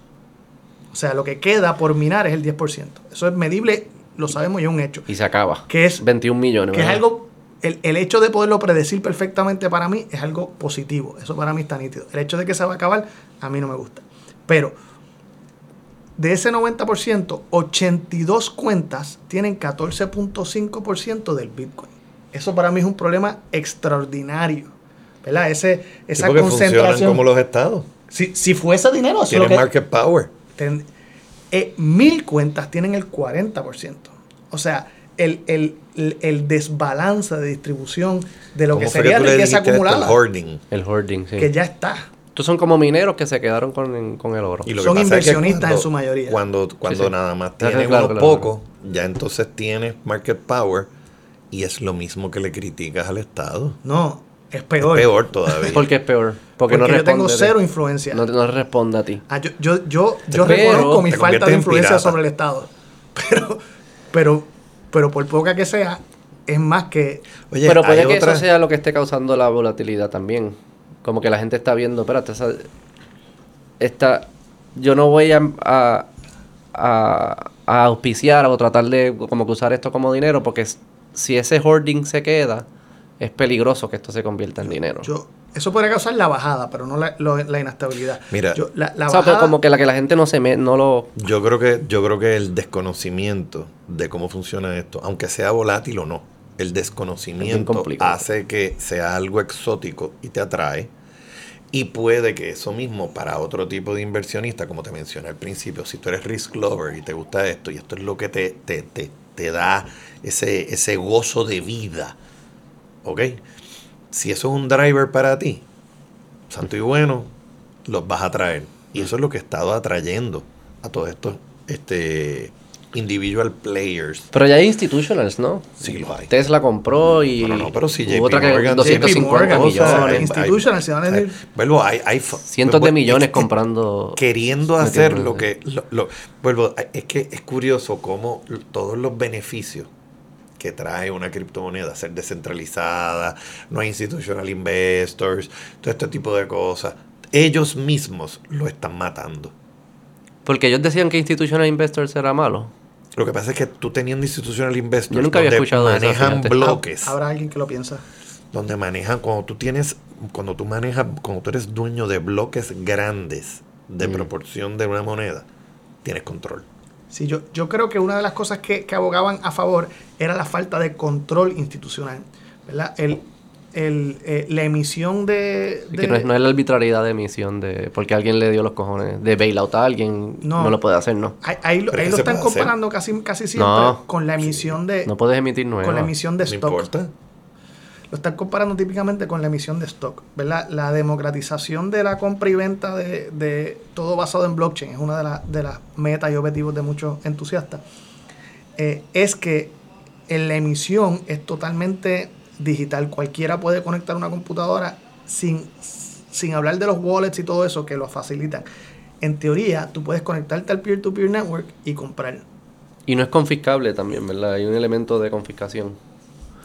O sea, lo que queda por minar es el 10%. Eso es medible, lo sabemos y es un hecho. Y se acaba. Que es- 21 millones. Que es algo, el, el hecho de poderlo predecir perfectamente para mí es algo positivo. Eso para mí está nítido. El hecho de que se va a acabar, a mí no me gusta. Pero de ese 90%, 82 cuentas tienen 14.5% del Bitcoin. Eso para mí es un problema extraordinario. ¿Verdad? Ese, Sí, esa funcionan concentración. como los estados. si, si fuese dinero, eso es lo Tienen que- market power. ten- eh, mil cuentas tienen el 40%. O sea, el, el, el, el desbalance de distribución de lo que ¿Cómo fue sería riqueza esto? El acumulada, hoarding. El hoarding, sí. que ya está. Estos son como mineros que se quedaron con, con el oro. Y lo que Son pasa es que inversionistas en su mayoría. Cuando, cuando sí. nada más tienes claro, unos claro, pocos, ya entonces tienes market power y es lo mismo que le criticas al Estado. No, es peor. Peor todavía. ¿Por qué es peor? Porque, Porque, no yo tengo cero influencia. No, no responde a ti. Ah, yo yo, yo, yo reconozco mi falta de en influencia sobre el Estado. Pero, pero, pero por poca que sea, es más que... Oye, Pero puede que otra- eso sea lo que esté causando la volatilidad también. Como que la gente está viendo, espérate, esa, esta, yo no voy a, a, a- a auspiciar o tratar de como que usar esto como dinero porque si ese hoarding se queda, es peligroso que esto se convierta en dinero. Yo, eso podría causar la bajada, pero no la, lo- la inestabilidad. Mira. Yo- la, la o sea, bajada- como que la que la gente no se me, no lo... Yo creo que yo creo que el desconocimiento de cómo funciona esto, aunque sea volátil o no, el desconocimiento hace que sea algo exótico y te atrae. Y puede que eso mismo para otro tipo de inversionista, como te mencioné al principio, si tú eres risk lover y te gusta esto y esto es lo que te, te, te, te da ese, ese gozo de vida, ¿ok? Si eso es un driver para ti, santo y bueno, los vas a traer. Y eso es lo que he estado atrayendo a todos estos este, individual players. Pero ya hay institutionals, ¿no? Sí, los hay. Tesla compró y No, no, no, pero si hubo JP otra que Morgan- 250 JP Morgan, millones. o sea, se van a decir- vuelvo, hay, hay Cientos de vuelvo, millones es que comprando. Queriendo hacer lo que. Lo, lo- vuelvo, es que es curioso cómo todos los beneficios que trae una criptomoneda, ser descentralizada, no hay institutional investors, todo este tipo de cosas, ellos mismos lo están matando. Porque ellos decían que Institutional Investors era malo. Lo que pasa es que tú teniendo institutional investors Yo nunca había donde escuchado de eso, manejan bloques, Habrá alguien que lo piensa. donde manejan, cuando tú tienes, cuando tú manejas, cuando tú eres dueño de bloques grandes de Mm. proporción de una moneda, tienes control. Sí, yo, yo creo que una de las cosas que, que abogaban a favor era la falta de control institucional. ¿verdad? El, el, eh, la emisión de... Y de- que no es, no es la arbitrariedad de emisión de porque alguien le dio los cojones de bailout a alguien No. no, lo puede hacer no ahí, ahí lo- ahí están hacer. comparando casi, casi siempre No. con la emisión de... no puedes emitir nueva con la emisión de No stock. importa. Lo están comparando típicamente con la emisión de stock, ¿verdad? La democratización de la compra y venta de, de todo basado en blockchain es una de, las de las metas y objetivos de muchos entusiastas. Eh, es que en la emisión es totalmente digital. Cualquiera puede conectar una computadora sin, sin hablar de los wallets y todo eso que lo facilitan. En teoría, tú puedes conectarte al peer-to-peer network y comprar. y no es confiscable también verdad hay un elemento de confiscación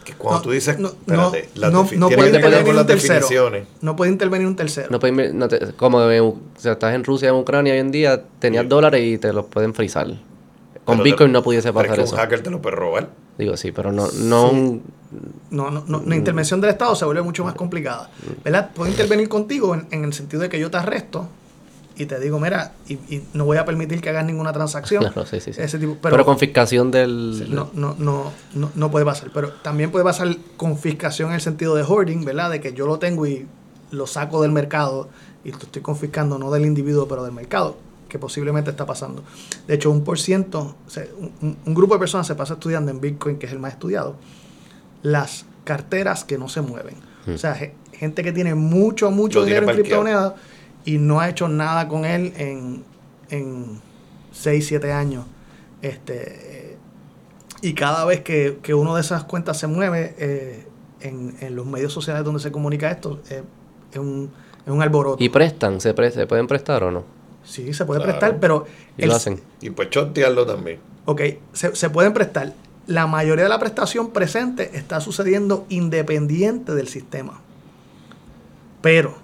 Que cuando No, tú dices, no, espérate, no, las no- no puede intervenir un tercero. No puede intervenir un tercero. no te- como de- o sea, estás en Rusia en Ucrania hoy en día tenías Sí. dólares y te los pueden frizar con Pero Bitcoin te- no pudiese pero es pasar que eso un hacker te lo puede robar. digo sí pero no no Sí. un- No, no, no, la intervención del Estado se vuelve mucho más complicada. ¿Verdad? Puedo intervenir contigo en, en el sentido de que yo te arresto y te digo, mira, y, y no voy a permitir que hagas ninguna transacción. Claro, sí, sí, sí. Ese tipo, pero, confiscación del... no, no, no, no, no puede pasar. Pero también puede pasar confiscación en el sentido de hoarding, ¿verdad? De que yo lo tengo y lo saco del mercado y lo estoy confiscando no del individuo, pero del mercado, que posiblemente está pasando. De hecho, un por ciento, o sea, un, un grupo de personas se pasa estudiando en Bitcoin, que es el más estudiado, las carteras que no se mueven. Hmm. O sea, ge- gente que tiene mucho, mucho Lo dinero en criptomonedas y no ha hecho nada con él en, en 6, 7 años. Este, eh, y cada vez que, que uno de esas cuentas se mueve eh, en, en los medios sociales donde se comunica esto, eh, es, un, es un alboroto. ¿Y prestan? ¿Se, pre- ¿Se pueden prestar o no? sí, se puede Claro. prestar, pero... Y el- lo hacen. Y pues chotearlo también. Ok, se, se pueden prestar. La mayoría de la prestación presente está sucediendo independiente del sistema. Pero,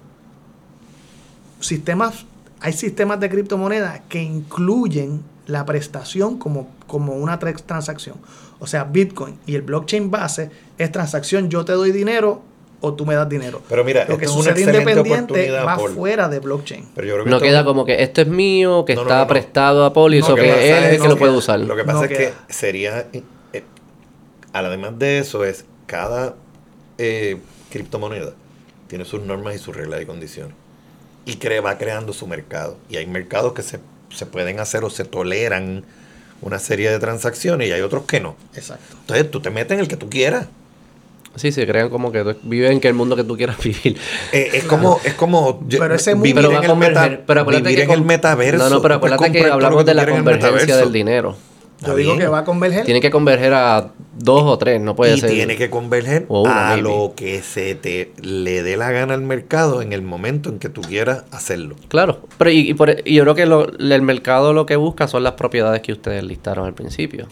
sistemas, hay sistemas de criptomonedas que incluyen la prestación como, como una tra- transacción. O sea, Bitcoin y el blockchain base es transacción, yo te doy dinero o tú me das dinero. Pero mira, lo que sucede independiente va Paul. fuera de blockchain. Pero yo creo que No queda como que esto es mío, que No, no, está no, no. prestado a Poli, No, eso lo que él es el que lo puede queda. usar. Lo que pasa No es que sería, eh, eh, además de eso, es cada eh, criptomoneda tiene sus normas y sus reglas y condiciones. Y cre- va creando su mercado. Y hay mercados que se, se pueden hacer o se toleran una serie de transacciones y hay otros que no. Exacto. Entonces tú te metes en el que tú quieras. Sí, se crean como que tú- viven que el mundo que tú quieras vivir. Eh, es como, es como Pero ese mundo- vivir, Pero en el, meta-. Pero vivir que en el metaverso. No, no, pero acuérdate que hablamos de la en convergencia del dinero. Yo digo bien. que va a converger. Tiene que converger a dos o tres, no puede y ser. tiene que converger a maybe. lo que se te le dé la gana al mercado en el momento en que tú quieras hacerlo. Claro, pero y, y por- y yo creo que lo- el mercado lo que busca son las propiedades que ustedes listaron al principio.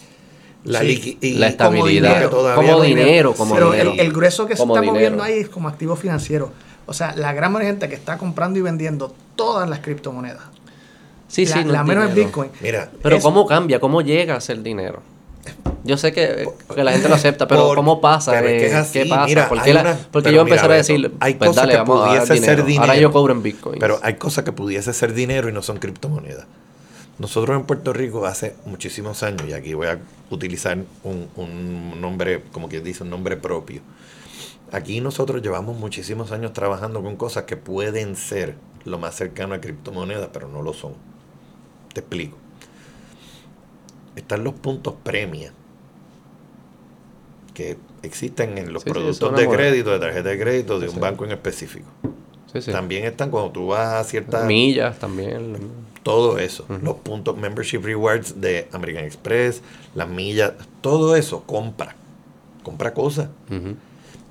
La, Sí, y la como estabilidad, dinero, como dinero, como Pero dinero. el, el grueso que Como se está moviendo ahí es como activo financiero. O sea, la gran mayoría de gente que está comprando y vendiendo todas las criptomonedas. Sí, la sí, no la es menos es dinero. Bitcoin. Mira, Pero Es- ¿cómo cambia? ¿Cómo llega a ser dinero? Yo sé que, que la gente lo acepta, pero Por- ¿cómo pasa? pero es que Eh, es así. ¿Qué pasa? Mira, ¿Por qué hay la- una- porque yo empezar mira, a Beto, decir, hay pues cosas dale, que vamos a dar pudiese ser dinero. Ahora yo cobro en Bitcoin. pero hay cosas que pudiese ser dinero y no son criptomonedas. Nosotros en Puerto Rico hace muchísimos años, y aquí voy a utilizar un, un nombre, como quien dice, un nombre propio. Aquí nosotros llevamos muchísimos años trabajando con cosas que pueden ser lo más cercano a criptomonedas, pero no lo son. Te explico. Están los puntos premia que existen en los Sí, productos de crédito, de tarjeta de crédito de Sí, un banco en específico. También están cuando tú vas a ciertas... Millas también. Todo eso. Los puntos membership rewards de American Express, las millas, todo eso compra. Compra cosas.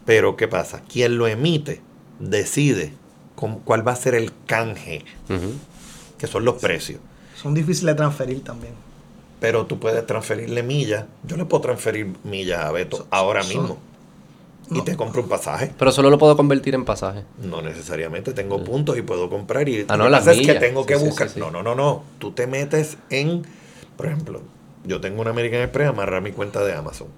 Pero ¿qué pasa? Quien lo emite decide con- cuál va a ser el canje, que son los precios. Son difíciles de transferir también. Pero tú puedes transferirle millas. Yo le puedo transferir millas a Beto ahora mismo. Y te compro un pasaje. Pero solo lo puedo convertir en pasaje. No necesariamente tengo puntos y puedo comprar. Y Ah, no, las pasa es que millas. tengo que Sí, buscar. sí, sí. No, no, no, no. Tú te metes en, por ejemplo, yo tengo una American Express amarrar mi cuenta de Amazon.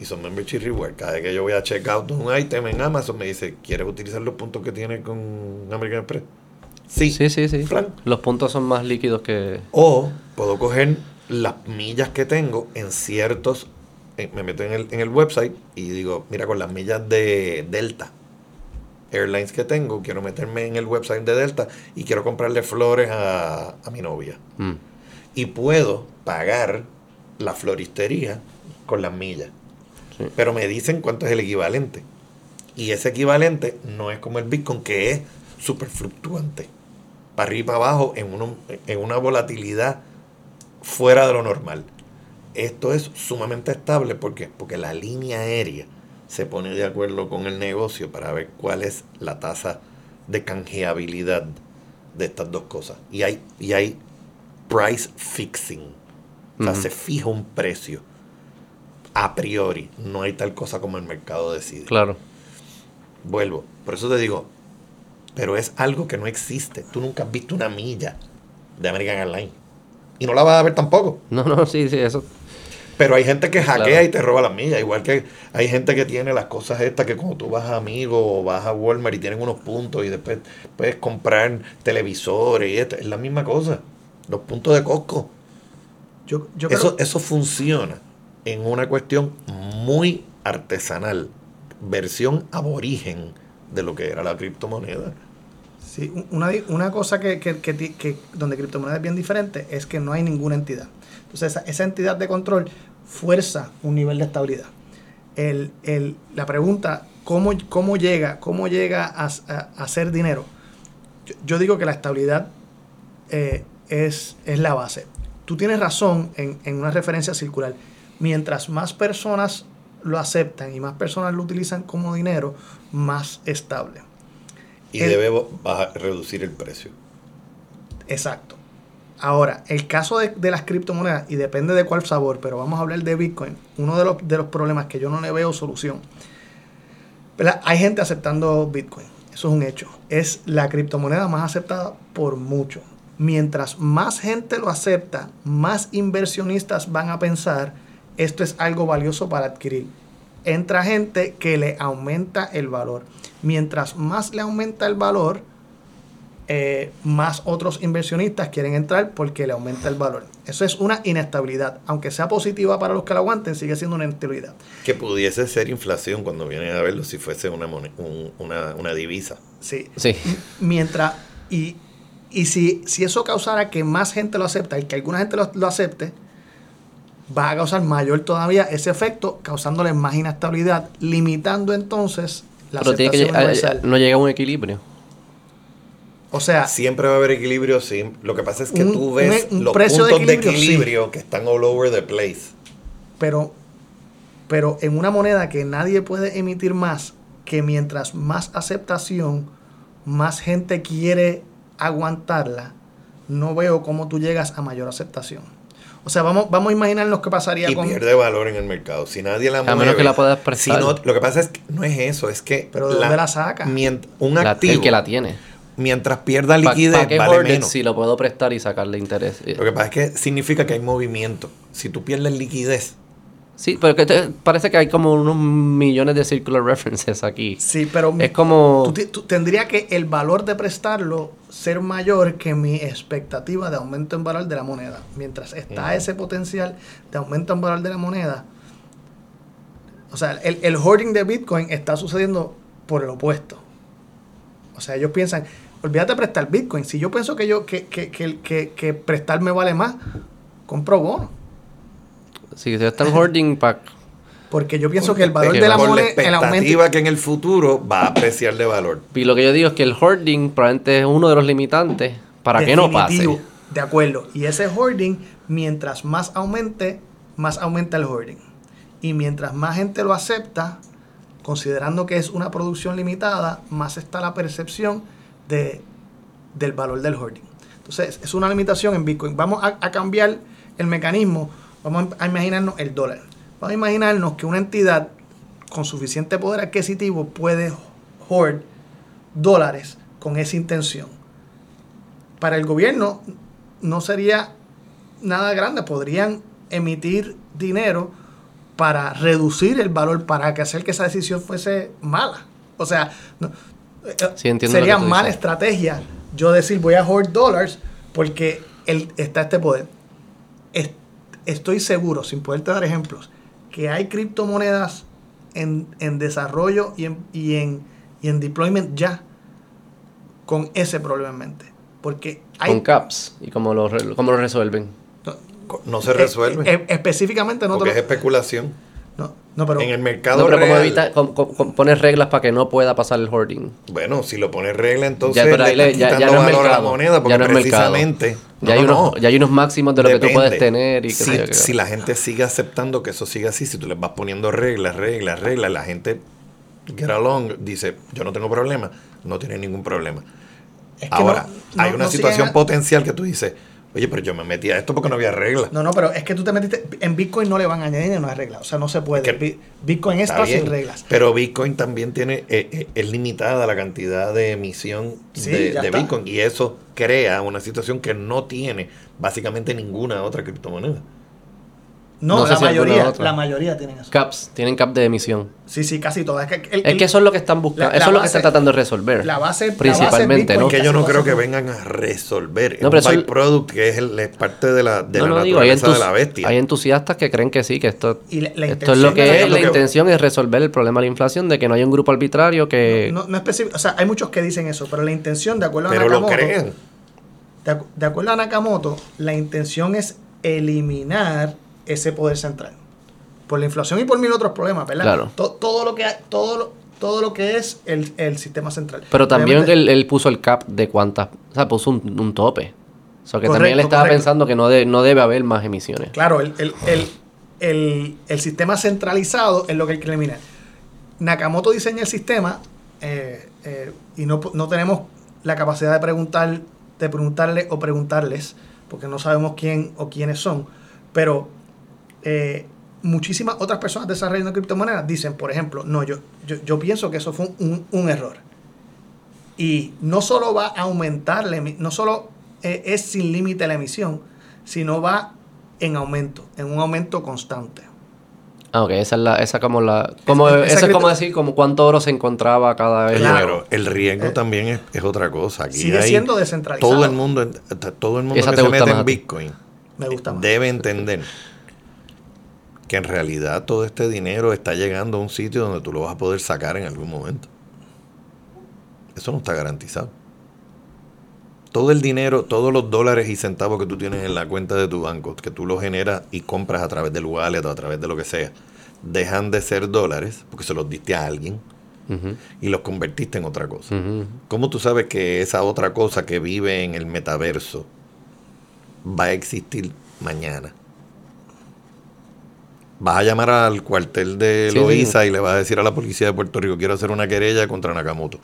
Y son membership reward. Cada vez que yo voy a check out un item en Amazon, me dice, ¿quieres utilizar los puntos que tiene con American Express? Sí. Sí, sí, sí. Plan. Los puntos son más líquidos que... O puedo coger las millas que tengo en ciertos. eh, me meto en el, en el website y digo, mira, con las millas de Delta Airlines que tengo, quiero meterme en el website de Delta y quiero comprarle flores a, a mi novia. Mm. Y puedo pagar la floristería con las millas. Sí. Pero me dicen cuánto es el equivalente. Y ese equivalente no es como el Bitcoin, que es súper fluctuante. Para arriba y para abajo, en, uno- en una volatilidad fuera de lo normal. Esto es sumamente estable ¿por qué? porque la línea aérea se pone de acuerdo con el negocio para ver cuál es la tasa de canjeabilidad de estas dos cosas. Y hay, y hay price fixing. O sea, se fija un precio a priori. No hay tal cosa como el mercado decide. Claro. Vuelvo. Por eso te digo, pero es algo que no existe. Tú nunca has visto una milla de American Airlines. Y no la vas a ver tampoco. No, no, sí, sí, eso. Pero hay gente que hackea Claro. y te roba las millas. Igual que hay gente que tiene las cosas estas que como tú vas a Amigo o vas a Walmart y tienen unos puntos y después puedes comprar televisores y esto. Es la misma cosa. Los puntos de Costco. Yo, yo Eso, creo, eso funciona en una cuestión muy artesanal. Versión aborigen de lo que era la criptomoneda. Sí, un- una, una cosa que, que, que donde criptomoneda es bien diferente es que no hay ninguna entidad. Entonces, esa, esa entidad de control fuerza un nivel de estabilidad. El, el- la pregunta, ¿cómo, cómo llega, cómo llega a, a- hacer dinero? Yo, yo digo que la estabilidad eh, es, es la base. Tú tienes razón en, en una referencia circular. Mientras más personas lo aceptan y más personas lo utilizan como dinero, más estable. Y El- debe bajar- reducir el precio. Exacto. Ahora, el caso de, de las criptomonedas, y depende de cuál sabor, pero vamos a hablar de Bitcoin, uno de los, de los problemas que yo no le veo solución. ¿verdad? Hay gente aceptando Bitcoin, eso es un hecho. Es la criptomoneda más aceptada por mucho. Mientras más gente lo acepta, más inversionistas van a pensar, esto es algo valioso para adquirir. Entra gente que le aumenta el valor. Mientras más le aumenta el valor, eh, más otros inversionistas quieren entrar porque le aumenta el valor. Eso es una inestabilidad. Aunque sea positiva para los que la aguanten, sigue siendo una inestabilidad. Que pudiese ser inflación cuando vienen a verlo si fuese una, un- una, una divisa. Sí. Sí. Mientras, y, y si, si eso causara que más gente lo acepta y que alguna gente lo, lo acepte, va a causar mayor todavía ese efecto, causándole más inestabilidad, limitando entonces la Pero tiene que no llega a un equilibrio. O sea, Siempre va a haber equilibrio, sí. Lo que pasa es que Un- tú ves un los precio de puntos de equilibrio, sí. equilibrio que están all over the place. pero, pero en una moneda que nadie puede emitir más, que mientras más aceptación, más gente quiere aguantarla, no veo cómo tú llegas a mayor aceptación. O sea, vamos, vamos a imaginarnos qué pasaría Y con... pierde valor en el mercado. Si nadie la A menos mueve, que la puedas si no- lo que pasa es que no es eso, es que... Pero ¿de dónde la saca? mient- un La- activo, el que la tiene. mientras pierda ¿Para liquidez, qué vale menos. si lo puedo prestar y sacarle interés? Lo que pasa es que significa que hay movimiento. Si tú pierdes liquidez, Sí, pero que te- parece que hay como unos millones de circular references aquí. Sí, pero Es como... tú ti- tú- tendría que el valor de prestarlo ser mayor que mi expectativa de aumento en valor de la moneda. Mientras está Ujú. ese potencial de aumento en valor de la moneda, o sea, el, el hoarding de Bitcoin está sucediendo por el opuesto. O sea, ellos piensan, olvídate de prestar Bitcoin. Si yo pienso que yo que, que, que, que, que prestarme vale más, compro bono. Si se están hoarding para... Porque yo pienso que el valor que de la la moneda, el aumento, expectativa que en el futuro va a apreciar de valor. Y lo que yo digo es que el hoarding probablemente es uno de los limitantes para que no pase. De acuerdo. Y ese hoarding, mientras más aumente, más aumenta el hoarding. Y mientras más gente lo acepta, considerando que es una producción limitada, más está la percepción de, del valor del hoarding. Entonces, es una limitación en Bitcoin. Vamos a, a cambiar el mecanismo. Vamos a imaginarnos el dólar. Vamos a imaginarnos que una entidad con suficiente poder adquisitivo puede hoard dólares con esa intención para el gobierno no sería nada grande. Podrían emitir dinero para reducir el valor, para que hacer que esa decisión fuese mala. O sea, no- eh, Sí, sería mala dices. estrategia yo decir voy a hoard dólares porque el, está este poder. Es- estoy seguro, sin poderte dar ejemplos, que hay criptomonedas en, en desarrollo y en, y, en, y en deployment ya con ese problema en mente. Porque hay... Con caps. ¿Y cómo lo, cómo lo resuelven? No se resuelve. Eh, eh, específicamente no te porque lo- es especulación. no, no, pero en el mercado No, pero ¿cómo real, evita, cómo- cómo poner reglas para que no pueda pasar el hoarding? Bueno, si lo pones regla, entonces Ya, pero le ahí le- estás ya- ya quitando no es valor a la mercado. moneda, porque Ya no es mercado. Ya, No, hay no, unos, no. ya hay unos máximos de lo que tú puedes tener y qué si, yo si la gente sigue aceptando que eso siga así, si tú les vas poniendo reglas, reglas, reglas, la gente get along, dice, yo no tengo problema, no tiene ningún problema. es que Ahora, no- hay una no situación potencial que tú dices, oye, pero yo me metí a esto porque no había reglas. No, no, pero es que tú te metiste. En Bitcoin no le van a añadir no hay reglas. O sea, no se puede. Que- Bitcoin Está bien, sin reglas. Pero Bitcoin también tiene, eh, eh, es limitada la cantidad de emisión Sí, de, de. Bitcoin y eso crea una situación que no tiene básicamente ninguna otra criptomoneda. No, No sé la si mayoría, la mayoría tienen eso. Caps, tienen cap de emisión. Sí, sí, casi todas. Es que, el- Es el- que eso es lo que están buscando, la- eso la es lo que base- están tratando de resolver. la base- la base principalmente, Bitcoin ¿no? que yo no creo que vengan a resolver. Es No, pero eso- byproduct que es, el- es parte de la, de no, la no digo, hay, naturaleza de la bestia. hay entusiastas que creen que sí, que esto, Y la- la esto es lo que la- es. es lo La que- intención es resolver el problema de la inflación, de que no haya un grupo arbitrario que... No, no específico, o sea, hay muchos que dicen eso, pero la intención, de acuerdo a pero lo Nakamoto, creen. de acuerdo a Nakamoto, la intención es eliminar ese poder central. Por la inflación y por mil otros problemas, ¿verdad? Claro. To- todo lo que todo lo, todo lo que es el, el sistema central. Pero también él, él puso el cap de cuántas, o sea, puso un, un tope. O sea, que también él estaba correcto. pensando que no, de- no debe haber más emisiones. Claro, el, el, el, el- sistema centralizado es lo que hay que eliminar. Nakamoto diseña el sistema eh, eh, y no, no tenemos la capacidad de preguntar, de preguntarle o preguntarles, porque no sabemos quién o quiénes son, pero eh, muchísimas otras personas desarrollando criptomonedas dicen, por ejemplo, no, yo, yo, yo pienso que eso fue un, un error. Y no solo va a aumentar, no solo eh, es sin límite la emisión, sino va en aumento, en un aumento constante. Ah, ok, esa es la, esa como la, como, Esa- esa eso es como decir como cuánto oro se encontraba cada vez. Claro. Pero el riesgo Eh, también es, es otra cosa. Aquí Sigue hay siendo descentralizado. todo el mundo, todo el mundo Esa que se mete en. Bitcoin Me gusta más. debe entender que en realidad todo este dinero está llegando a un sitio donde tú lo vas a poder sacar en algún momento. Eso no está garantizado. Todo el dinero, todos los dólares y centavos que tú tienes en la cuenta de tu banco, que tú los generas y compras a través del wallet o a través de lo que sea, dejan de ser dólares porque se los diste a alguien y los convertiste en otra cosa. ¿Cómo tú sabes que esa otra cosa que vive en el metaverso va a existir mañana? Vas a llamar al cuartel de Sí, Loíza y le vas a decir a la policía de Puerto Rico, quiero hacer una querella contra Nakamoto.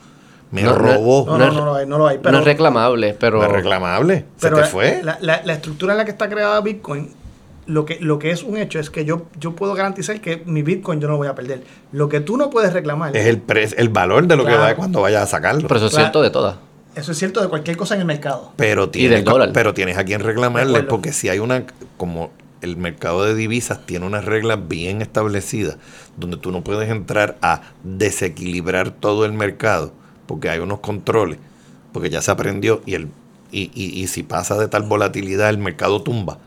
Me No, robó. No, No no, es- no, lo hay, no lo hay. Pero, no es reclamable, pero... No es reclamable. Se pero te fue. La, la- la estructura en la que está creada Bitcoin, lo que, lo que es un hecho es que yo, yo puedo garantizar que mi Bitcoin yo no lo voy a perder. Lo que tú no puedes reclamar, es el, pre- el valor de lo que va cuando vayas a sacarlo. Pero eso es Claro. cierto de todas. eso es cierto de cualquier cosa en el mercado. Pero del tienes, dólar. pero tienes a quien reclamarle porque si hay una, como el mercado de divisas tiene unas reglas bien establecidas donde tú no puedes entrar a desequilibrar todo el mercado porque hay unos controles, porque ya se aprendió y, el, y, y, y si pasa de tal volatilidad el mercado tumba.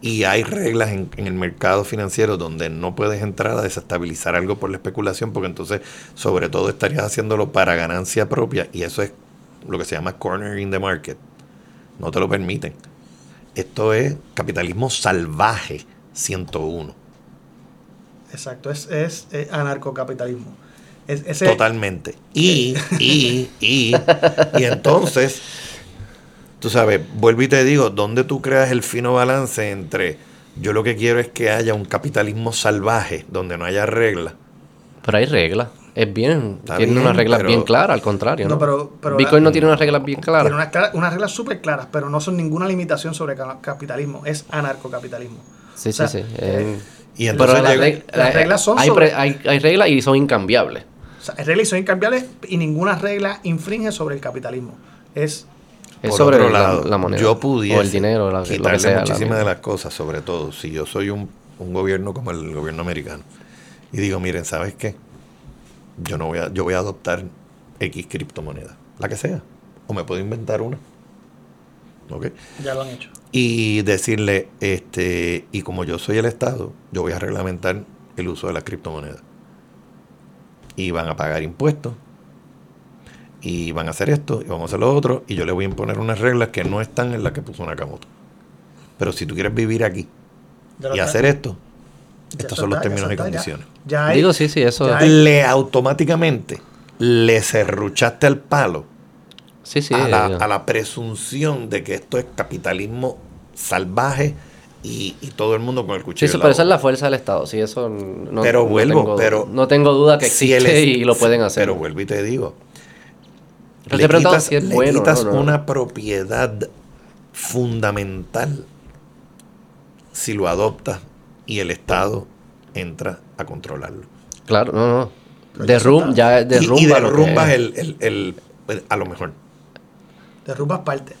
Y hay reglas en, en el mercado financiero donde no puedes entrar a desestabilizar algo por la especulación, porque entonces, sobre todo, estarías haciéndolo para ganancia propia, y eso es lo que se llama cornering the market. No te lo permiten. Esto es capitalismo salvaje 101. Exacto, es, es, eh, anarcocapitalismo. Es, ese, Totalmente. Y, y, y, y entonces, tú sabes, vuelvo y te digo, ¿dónde tú creas el fino balance entre yo lo que quiero es que haya un capitalismo salvaje, donde no haya reglas? Pero hay reglas. Es bien, Está tiene bien, unas reglas pero- bien claras, al contrario. ¿no? No, pero- pero Bitcoin la- no tiene unas reglas bien claras. Tiene unas, clara- unas reglas súper claras, pero no son ninguna limitación sobre ca- capitalismo. Es anarcocapitalismo. Sí, O sea, sí, sí. eh, Eh, Y pero entonces las eh, reglas son hay, sobre- hay, hay reglas y son incambiables. O sea, reglas son incambiables y ninguna regla infringe sobre el capitalismo. Es Es Por sobre otro la- lado, la, moneda. yo pudiese o el dinero, la- lo que quitarle sea. muchísimas de las cosas, sobre todo si yo soy un, un gobierno como el gobierno americano y digo, miren, ¿sabes qué? Yo no voy a, yo voy a adoptar X criptomoneda, la que sea, o me puedo inventar una. ¿Ok? ya lo han hecho. Y decirle, este, y como yo soy el Estado, yo voy a reglamentar el uso de las criptomonedas. Y van a pagar impuestos. Y van a hacer esto, y vamos a hacer lo otro, y yo le voy a imponer unas reglas que no están en las que puso Nakamoto. Pero si tú quieres vivir aquí Ya y hacer esto, estos son los términos y condiciones. Ya hay- Digo, sí, sí, eso. ya hay- Le automáticamente le serruchaste al palo Sí, sí. a, la, a la presunción de que esto es capitalismo salvaje y, y todo el mundo con el Sí, cuchillo. sí, la pero esa es la fuerza del Estado. Sí, eso no, Pero no vuelvo, tengo, pero- no tengo duda que Si existe es- y lo pueden hacer. Pero vuelvo y te digo. Pero le te quitas, si es le bueno, quitas no, no. una propiedad fundamental si lo adoptas y el Estado entra a controlarlo. Claro, no, no. Pero Derrum, ya Y- derrumba. y, que derrumbas el, el- el- el- a lo mejor. derrumbas parte.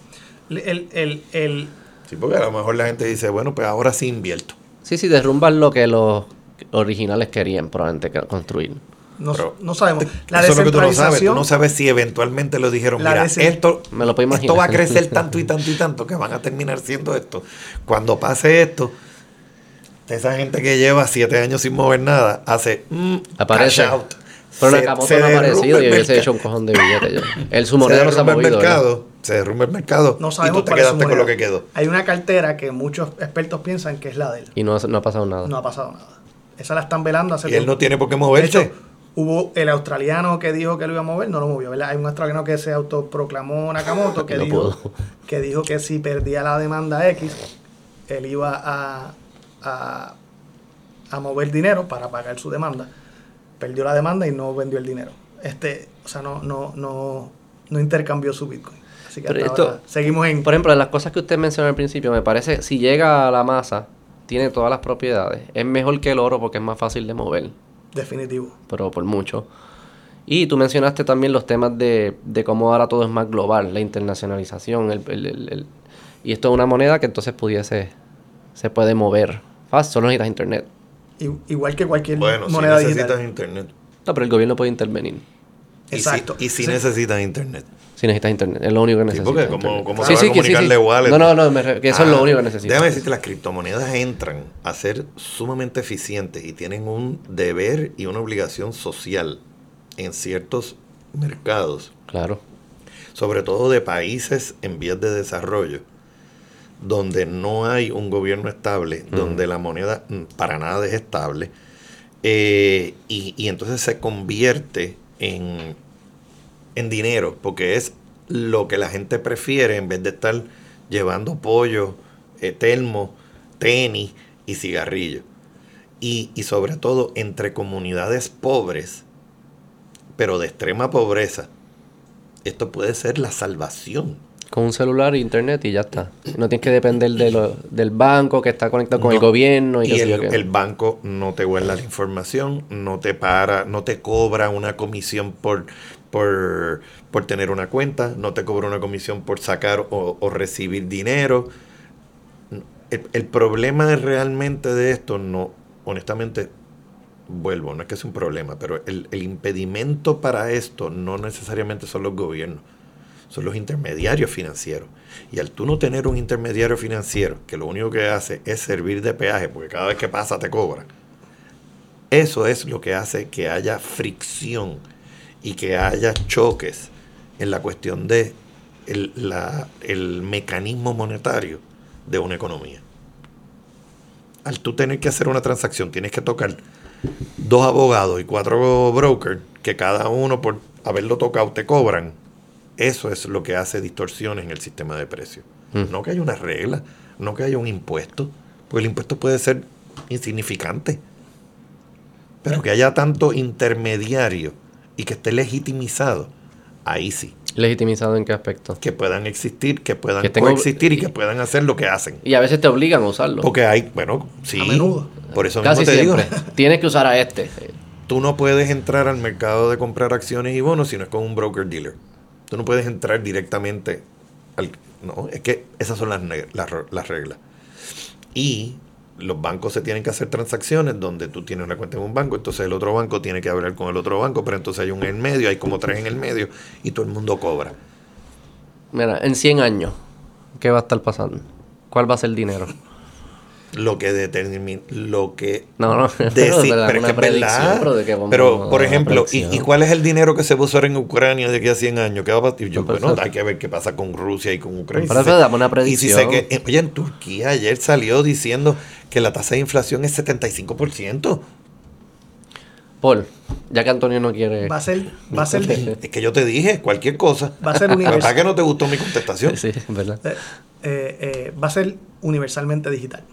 El, el, el, el- Sí, porque a lo mejor la gente dice, bueno, pues ahora sí invierto. Sí, Sí, derrumban lo que los originales querían probablemente que- construir. No, Pero- no sabemos. La Eso es lo que tú no sabes. Tú descentralización, no sabes si eventualmente lo dijeron, mira, esto, Me lo puedo esto imaginar. va a crecer tanto y tanto y tanto que van a terminar siendo esto. Cuando pase esto, esa gente que lleva siete años sin mover nada, hace mm, Aparece. cash out. Pero Se- Nakamoto se no ha derrumba aparecido el y hubiese hecho un cojón de billetes. ya. El su se moneda no se ha derrumba el mercado, se derrumba el mercado no y sabemos tú te quedaste con lo que quedó. Hay una cartera que muchos expertos piensan que es la de él. Y no, ha- no ha pasado nada. No ha pasado nada. Esa la están velando hace Y él no tiene por qué De moverse. hecho, hubo el australiano que dijo que lo iba a mover, no lo movió, ¿verdad? Hay un australiano que se autoproclamó Nakamoto que, No dijo, que dijo que si perdía la demanda X, él iba a, a, a mover dinero para pagar su demanda. Perdió la demanda y no vendió el dinero. Este, o sea, no, no, no, no intercambió su Bitcoin. Así que Pero hasta esto- ahora seguimos en... Por ejemplo, las cosas que usted mencionó al principio, me parece, si llega a la masa, tiene todas las propiedades. Es mejor que el oro porque es más fácil de mover, Definitivo. pero por mucho. Y tú mencionaste también los temas de, de cómo ahora todo es más global, la internacionalización, el- el- el- y esto es una moneda que entonces pudiese, se puede mover fácil, solo necesitas internet. Igual que cualquier Bueno, si moneda necesitas digital. internet. No, pero el gobierno puede intervenir. Y si- Exacto. Y si, Sí. necesitas internet. Si necesitas internet, es lo único que Sí, necesitas. porque como, como Sí, se va sí, a sí, sí. comunicarle wallet. No, no, no, me re- que eso es lo Ah, único que necesitas. Déjame decirte, las criptomonedas entran a ser sumamente eficientes y tienen un deber y una obligación social en ciertos mercados, Claro. sobre todo de países en vías de desarrollo, donde no hay un gobierno estable, donde la moneda mm, para nada es estable, eh, y, y entonces se convierte en, en dinero, porque es lo que la gente prefiere en vez de estar llevando pollo, eh, termo, tenis y cigarrillos. Y, y sobre todo entre comunidades pobres, pero de extrema pobreza, esto puede ser la salvación. Con un celular e internet y ya está. No tienes que depender de lo- del banco que está conectado con el No. gobierno y, Y el, banco no te guarda la información, no te para, no te cobra una comisión por, por, por tener una cuenta, no te cobra una comisión por sacar o, o recibir dinero. El, el problema realmente de esto, no, honestamente, vuelvo, no es que es un problema, pero el, el impedimento para esto no necesariamente son los gobiernos, son los intermediarios financieros. Y al tú no tener un intermediario financiero que lo único que hace es servir de peaje, porque cada vez que pasa te cobran, eso es lo que hace que haya fricción y que haya choques en la cuestión de el, la- el mecanismo monetario de una economía. Al tú tener que hacer una transacción, tienes que tocar dos abogados y cuatro brokers, que cada uno por haberlo tocado te cobran. Eso es lo que hace distorsiones en el sistema de precios. Mm. No que haya una regla, no que haya un impuesto, porque el impuesto puede ser insignificante. Pero que haya tanto intermediario y que esté legitimizado, ahí sí. ¿Legitimizado en qué aspecto? Que puedan existir, que puedan Que tengo- coexistir y que puedan hacer lo que hacen. Y a veces te obligan a usarlo. Porque hay, bueno, sí. A menudo. Por eso Casi mismo te siempre. digo, Tienes que usar a este. tú no puedes entrar al mercado de comprar acciones y bonos si no es con un broker dealer. Tú no puedes entrar directamente al... No, es que esas son las, las, re- las reglas. Y los bancos se tienen que hacer transacciones donde tú tienes una cuenta en un banco, entonces el otro banco tiene que hablar con el otro banco, pero entonces hay un en medio, hay como tres en el medio y todo el mundo cobra. Mira, en 100 años, ¿qué va a estar pasando? ¿Cuál va a ser el dinero? Lo que determina, lo que No, no. Deci- pero de pero es una que es predicción, verdad. pero de que vamos Pero, a por ejemplo, ¿y, predicción. y cuál es el dinero que se va a usar en Ucrania de aquí a 100 años? ¿Qué va a pasar? Y yo, No, pero bueno, hay que ver qué pasa con Rusia y con Ucrania. Pero Y si eso se- una Y si sé predicción. que, eh, oye, en Turquía ayer salió diciendo que la tasa de inflación es 75%. Paul, ya que Antonio no quiere... Va a ser, va a ser, Es que yo te dije cualquier cosa. va a ser La verdad universal. que no te gustó mi contestación. Sí, es verdad. Eh, eh, va a ser universalmente digital.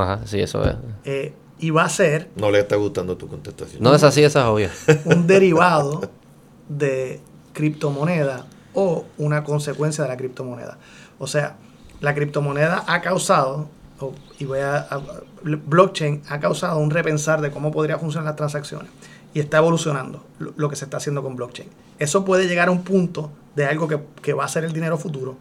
Ajá, sí, eso es. Eh, y va a ser No le está gustando tu contestación. No es así, esa es obvia. un derivado de criptomoneda o una consecuencia de la criptomoneda. O sea, la criptomoneda ha causado, o- y voy a, a- blockchain ha causado un repensar de cómo podría funcionar las transacciones y está evolucionando lo, lo que se está haciendo con blockchain. Eso puede llegar a un punto de algo que, que va a ser el dinero futuro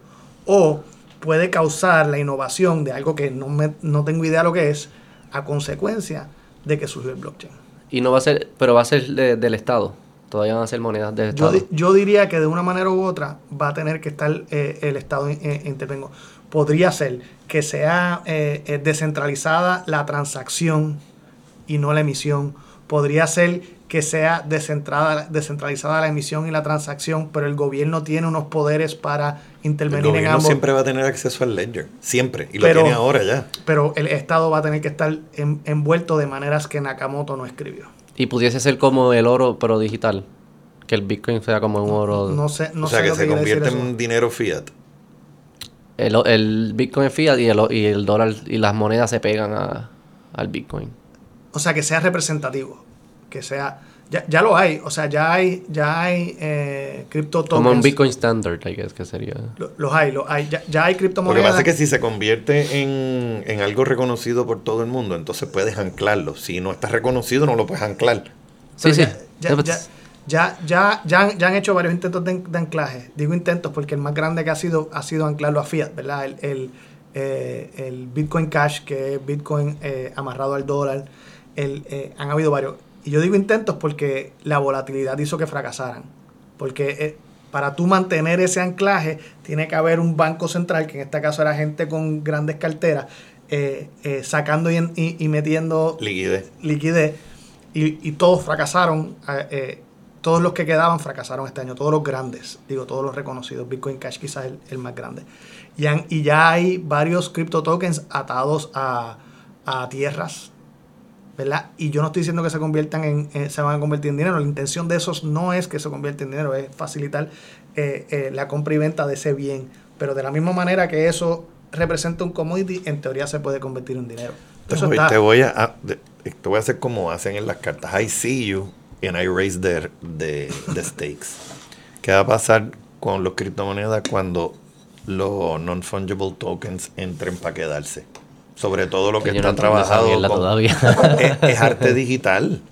o puede causar la innovación de algo que no, me- no tengo idea lo que es a consecuencia de que surgió el blockchain. Y no va a ser, pero va a ser de- del Estado. Todavía van a ser monedas del Yo, Estado. di- yo diría que de una manera u otra va a tener que estar eh, el Estado eh, intervengo. Podría ser que sea eh, eh, descentralizada la transacción y no la emisión. Podría ser que sea descentrada- descentralizada la emisión y la transacción, pero el gobierno tiene unos poderes para El intervenir en gobierno ambos. siempre va a tener acceso al ledger, siempre, y Pero- lo tiene ahora ya. Pero el Estado va a tener que estar en- envuelto de maneras que Nakamoto no escribió. Y pudiese ser como el oro, pero digital. Que el Bitcoin sea como un oro. No sé, no o sea, sé que lo se decir convierte en dinero fiat. El, el Bitcoin es fiat y el, y el dólar y las monedas se pegan a- al Bitcoin. O sea, que sea representativo. Que sea. Ya, ya lo hay. O sea, ya hay, ya hay eh, cripto tokens. Como un Bitcoin standard, I guess, que sería. Lo- Los hay, los hay. Ya, ya hay Lo que criptomonedas. pasa es que si se convierte en, en algo reconocido por todo el mundo, entonces puedes anclarlo. Si no está reconocido, no lo puedes anclar. Sí, Pero sí. Ya, ya, ya, ya, ya, ya han, ya han hecho varios intentos de, de anclaje. Digo intentos porque el más grande que ha sido ha sido anclarlo a fiat, ¿verdad? El, el, eh, el Bitcoin Cash, que es Bitcoin eh, amarrado al dólar. El, eh, han habido varios. Y yo digo intentos porque la volatilidad hizo que fracasaran. Porque eh, para tú mantener ese anclaje, tiene que haber un banco central, que en este caso era gente con grandes carteras, eh, eh, sacando y, en- y- y metiendo Liquidez. liquidez y, y todos fracasaron. eh, todos los que quedaban fracasaron este año, todos los grandes, digo, todos los reconocidos. Bitcoin Cash quizás el, el más grande. Y, han- y ya hay varios crypto tokens atados a, a tierras, ¿verdad? Y yo no estoy diciendo que se conviertan en, en- se van a convertir en dinero. La intención de esos no es que se convierta en dinero, es facilitar eh, eh, la compra y venta de ese bien. Pero de la misma manera que eso representa un commodity, en teoría se puede convertir en dinero. Te Eso voy, está- te voy a, te voy a hacer como hacen en las cartas. I see you and I raise the, the, the stakes. ¿Qué va a pasar con los criptomonedas cuando los non-fungible tokens entren para quedarse? Sobre todo lo que, Que está no trabajado con- todavía. es, es arte digital.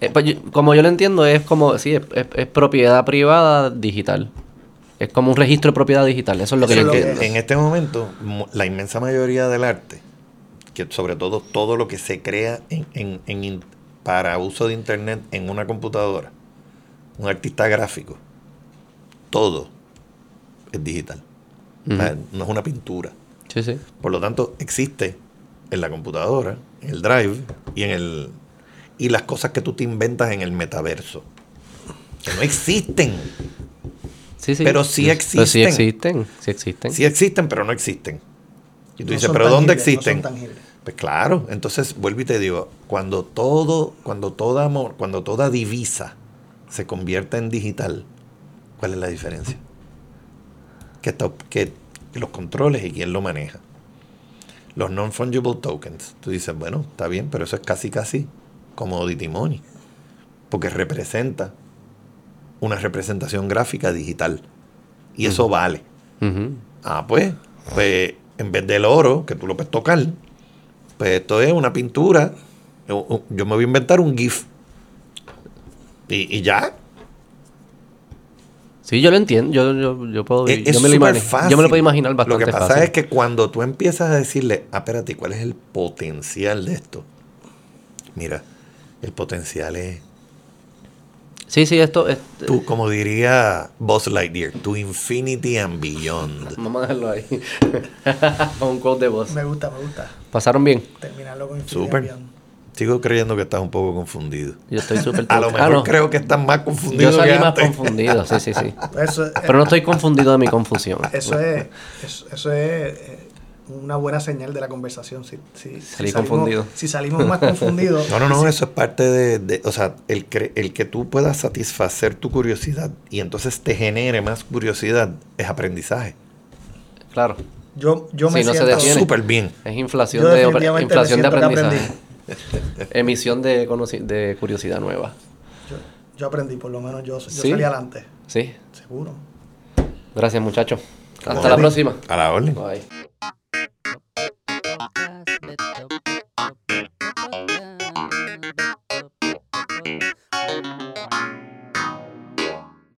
Eh, pues, como yo lo entiendo, es como, sí, es, es- es propiedad privada digital. Es como un registro de propiedad digital. Eso es lo que yo que entiendo. En este momento, mo- la inmensa mayoría del arte, que sobre todo todo lo que se crea en, en- para uso de internet en una computadora, un artista gráfico, todo es digital. O sea, no es una pintura. Sí, sí. Por lo tanto, existe en la computadora, en el drive y en el y las cosas que tú te inventas en el metaverso. Que no existen. Sí, sí. Pero sí Pero sí existen. existen. Sí existen. Sí existen, pero no existen. Y tú No dices, ¿pero dónde tangibles, no son existen? tangibles. pues claro, entonces vuelvo y te digo, cuando todo, cuando toda amor, cuando toda divisa se convierte en digital, ¿cuál es la diferencia? Que, to- que los controles y quién lo maneja. Los non-fungible tokens, tú dices, bueno, está bien, pero eso es casi casi commodity money, porque representa una representación gráfica digital y eso vale. Ah, pues, pues en vez del oro, que tú lo puedes tocar, pues esto es una pintura. Yo, yo me voy a inventar un GIF. Y, y ya. Sí, yo lo entiendo. Yo, yo, yo puedo. Es, yo, es me lo fácil. yo me lo puedo imaginar bastante Lo que pasa fácil. es que cuando tú empiezas a decirle, ah, espérate, ¿cuál es el potencial de esto? Mira, el potencial es, Sí, sí, esto. es- tú, como diría Buzz Lightyear, to infinity and beyond. Vamos a dejarlo ahí. Con un quote de voz. Me gusta, me gusta. ¿Pasaron bien? Terminarlo con Infinity Súper. Beyond. Sigo creyendo que estás un poco confundido. Yo estoy súper. A lo Ah, mejor no. creo que estás más confundido Yo salí que más antes. confundido, sí, sí, sí. Eso, es- Pero no estoy confundido de mi confusión. eso es, eso, eso es eh, una buena señal de la conversación. Si, si, si Salí salimos- confundido. Si salimos más confundidos. No, no, no, eso es parte de, de- o sea, el, cre- el que tú puedas satisfacer tu curiosidad y entonces te genere más curiosidad es aprendizaje. Claro. Yo, yo me Sí, no siento. Súper bien. Es inflación Yo de, inflación de aprendizaje. Emisión de, de curiosidad nueva. Yo, yo aprendí, por lo menos yo, yo Sí. salí adelante. Sí. Seguro. Gracias, muchachos. Hasta la próxima. A la orden. Bye.